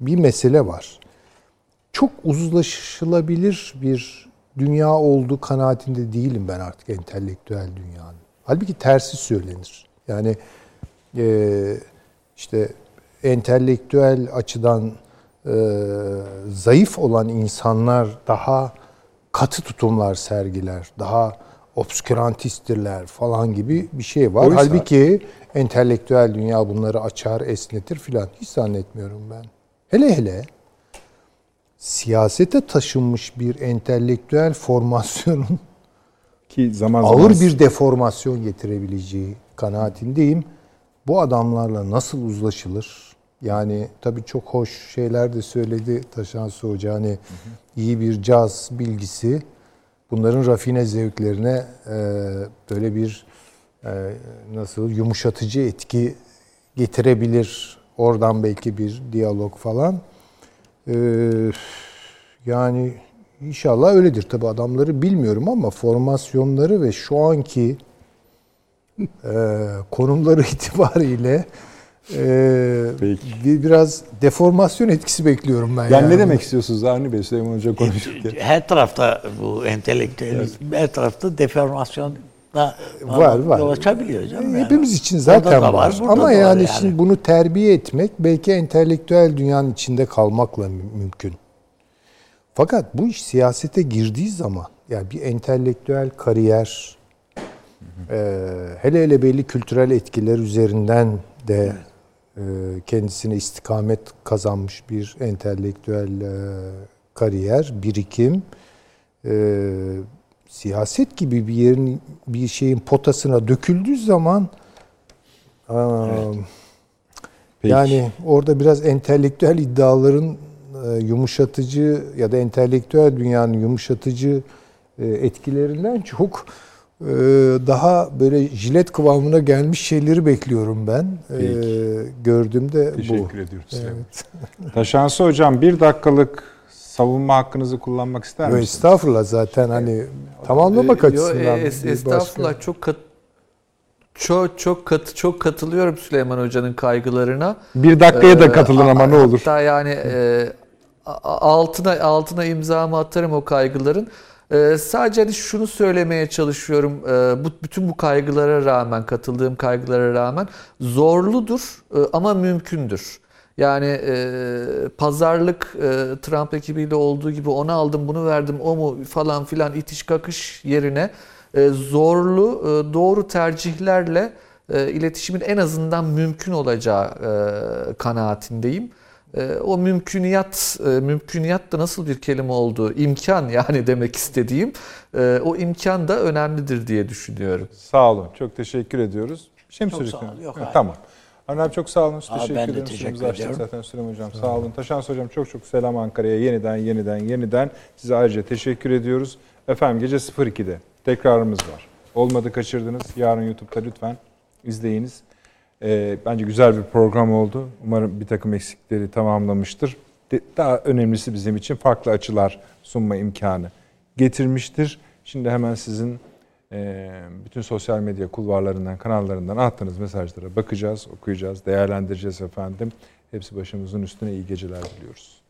bir mesele var. Çok uzlaşılabilir bir dünya olduğu kanaatinde değilim ben artık entelektüel dünyanın. Halbuki tersi söylenir. Yani e, işte entelektüel açıdan e, zayıf olan insanlar daha katı tutumlar sergiler, daha obskürantistirler falan gibi bir şey var. Oysa- Halbuki entelektüel dünya bunları açar, esnetir filan. Hiç zannetmiyorum ben. Hele hele siyasete taşınmış bir entelektüel formasyonun <laughs> Ki zaman zaman ağır bir deformasyon getirebileceği kanaatindeyim. Bu adamlarla nasıl uzlaşılır? Yani tabii çok hoş şeyler de söyledi Taşansı Hoca. Hani iyi bir caz bilgisi bunların rafine zevklerine e, böyle bir e, nasıl yumuşatıcı etki getirebilir. Oradan belki bir diyalog falan. E, yani inşallah öyledir. Tabii adamları bilmiyorum ama formasyonları ve şu anki e, konumları <laughs> itibariyle e, Peki. bir, biraz deformasyon etkisi bekliyorum ben. yani ne demek istiyorsunuz Avni Bey Süleyman Hoca konuşurken? Her tarafta bu entelektüelizm, her tarafta deformasyon da Var, var. yol açabiliyor canım. yani. Hepimiz için zaten var. burada Ama da var yani, şimdi bunu terbiye etmek belki entelektüel dünyanın içinde kalmakla mü- mümkün. Fakat bu iş siyasete girdiği zaman yani bir entelektüel kariyer e, hele hele belli kültürel etkiler üzerinden de e, kendisine istikamet kazanmış bir entelektüel e, kariyer, birikim e, siyaset gibi bir yerin bir şeyin potasına döküldüğü zaman aa, Peki. yani orada biraz entelektüel iddiaların e, yumuşatıcı ya da entelektüel dünyanın yumuşatıcı e, etkilerinden çok daha böyle jilet kıvamına gelmiş şeyleri bekliyorum ben. E, Peki. gördüğümde bu. Teşekkür ediyoruz. Taşansı Hocam bir dakikalık savunma hakkınızı kullanmak ister Yo, misiniz? Estağfurullah zaten hani tamamlamak Yo, açısından. e, es- estağfurullah başka- çok kat, çok çok kat, çok katılıyorum Süleyman Hoca'nın kaygılarına. Bir dakikaya da Ee, katılın ama ne olur. Hatta yani e, altına altına imzamı atarım o kaygıların. Ee, sadece hani şunu söylemeye çalışıyorum. Ee, bu bütün bu kaygılara rağmen, katıldığım kaygılara rağmen zorludur e, ama mümkündür. Yani e, pazarlık e, Trump ekibiyle olduğu gibi onu aldım, bunu verdim, o mu falan filan itiş kakış yerine e, zorlu, e, doğru tercihlerle e, iletişimin en azından mümkün olacağı e, kanaatindeyim. E, o mümküniyat, e, mümküniyat da nasıl bir kelime olduğu, imkan yani <laughs> demek istediğim, e, o imkan da önemlidir diye düşünüyorum. Sağ olun. Çok teşekkür ediyoruz. Bir şey mi Çok sağ ol. Yok, hayır. Tamam. Avni abi çok sağ olun. Abi teşekkür ben de ederim. teşekkür açtık ediyorum. zaten Süleyman Hocam. Sağ olun. Taşans Hocam çok çok selam Ankara'ya. Yeniden, yeniden, yeniden. Size ayrıca teşekkür ediyoruz. Efendim gece 02'de tekrarımız var. Olmadı kaçırdınız. Yarın YouTube'da lütfen izleyiniz. Ee, bence güzel bir program oldu. Umarım bir takım eksikleri tamamlamıştır. Daha önemlisi bizim için farklı açılar sunma imkanı getirmiştir. Şimdi hemen sizin e, bütün sosyal medya kulvarlarından, kanallarından attığınız mesajlara bakacağız, okuyacağız, değerlendireceğiz efendim. Hepsi başımızın üstüne iyi geceler diliyoruz.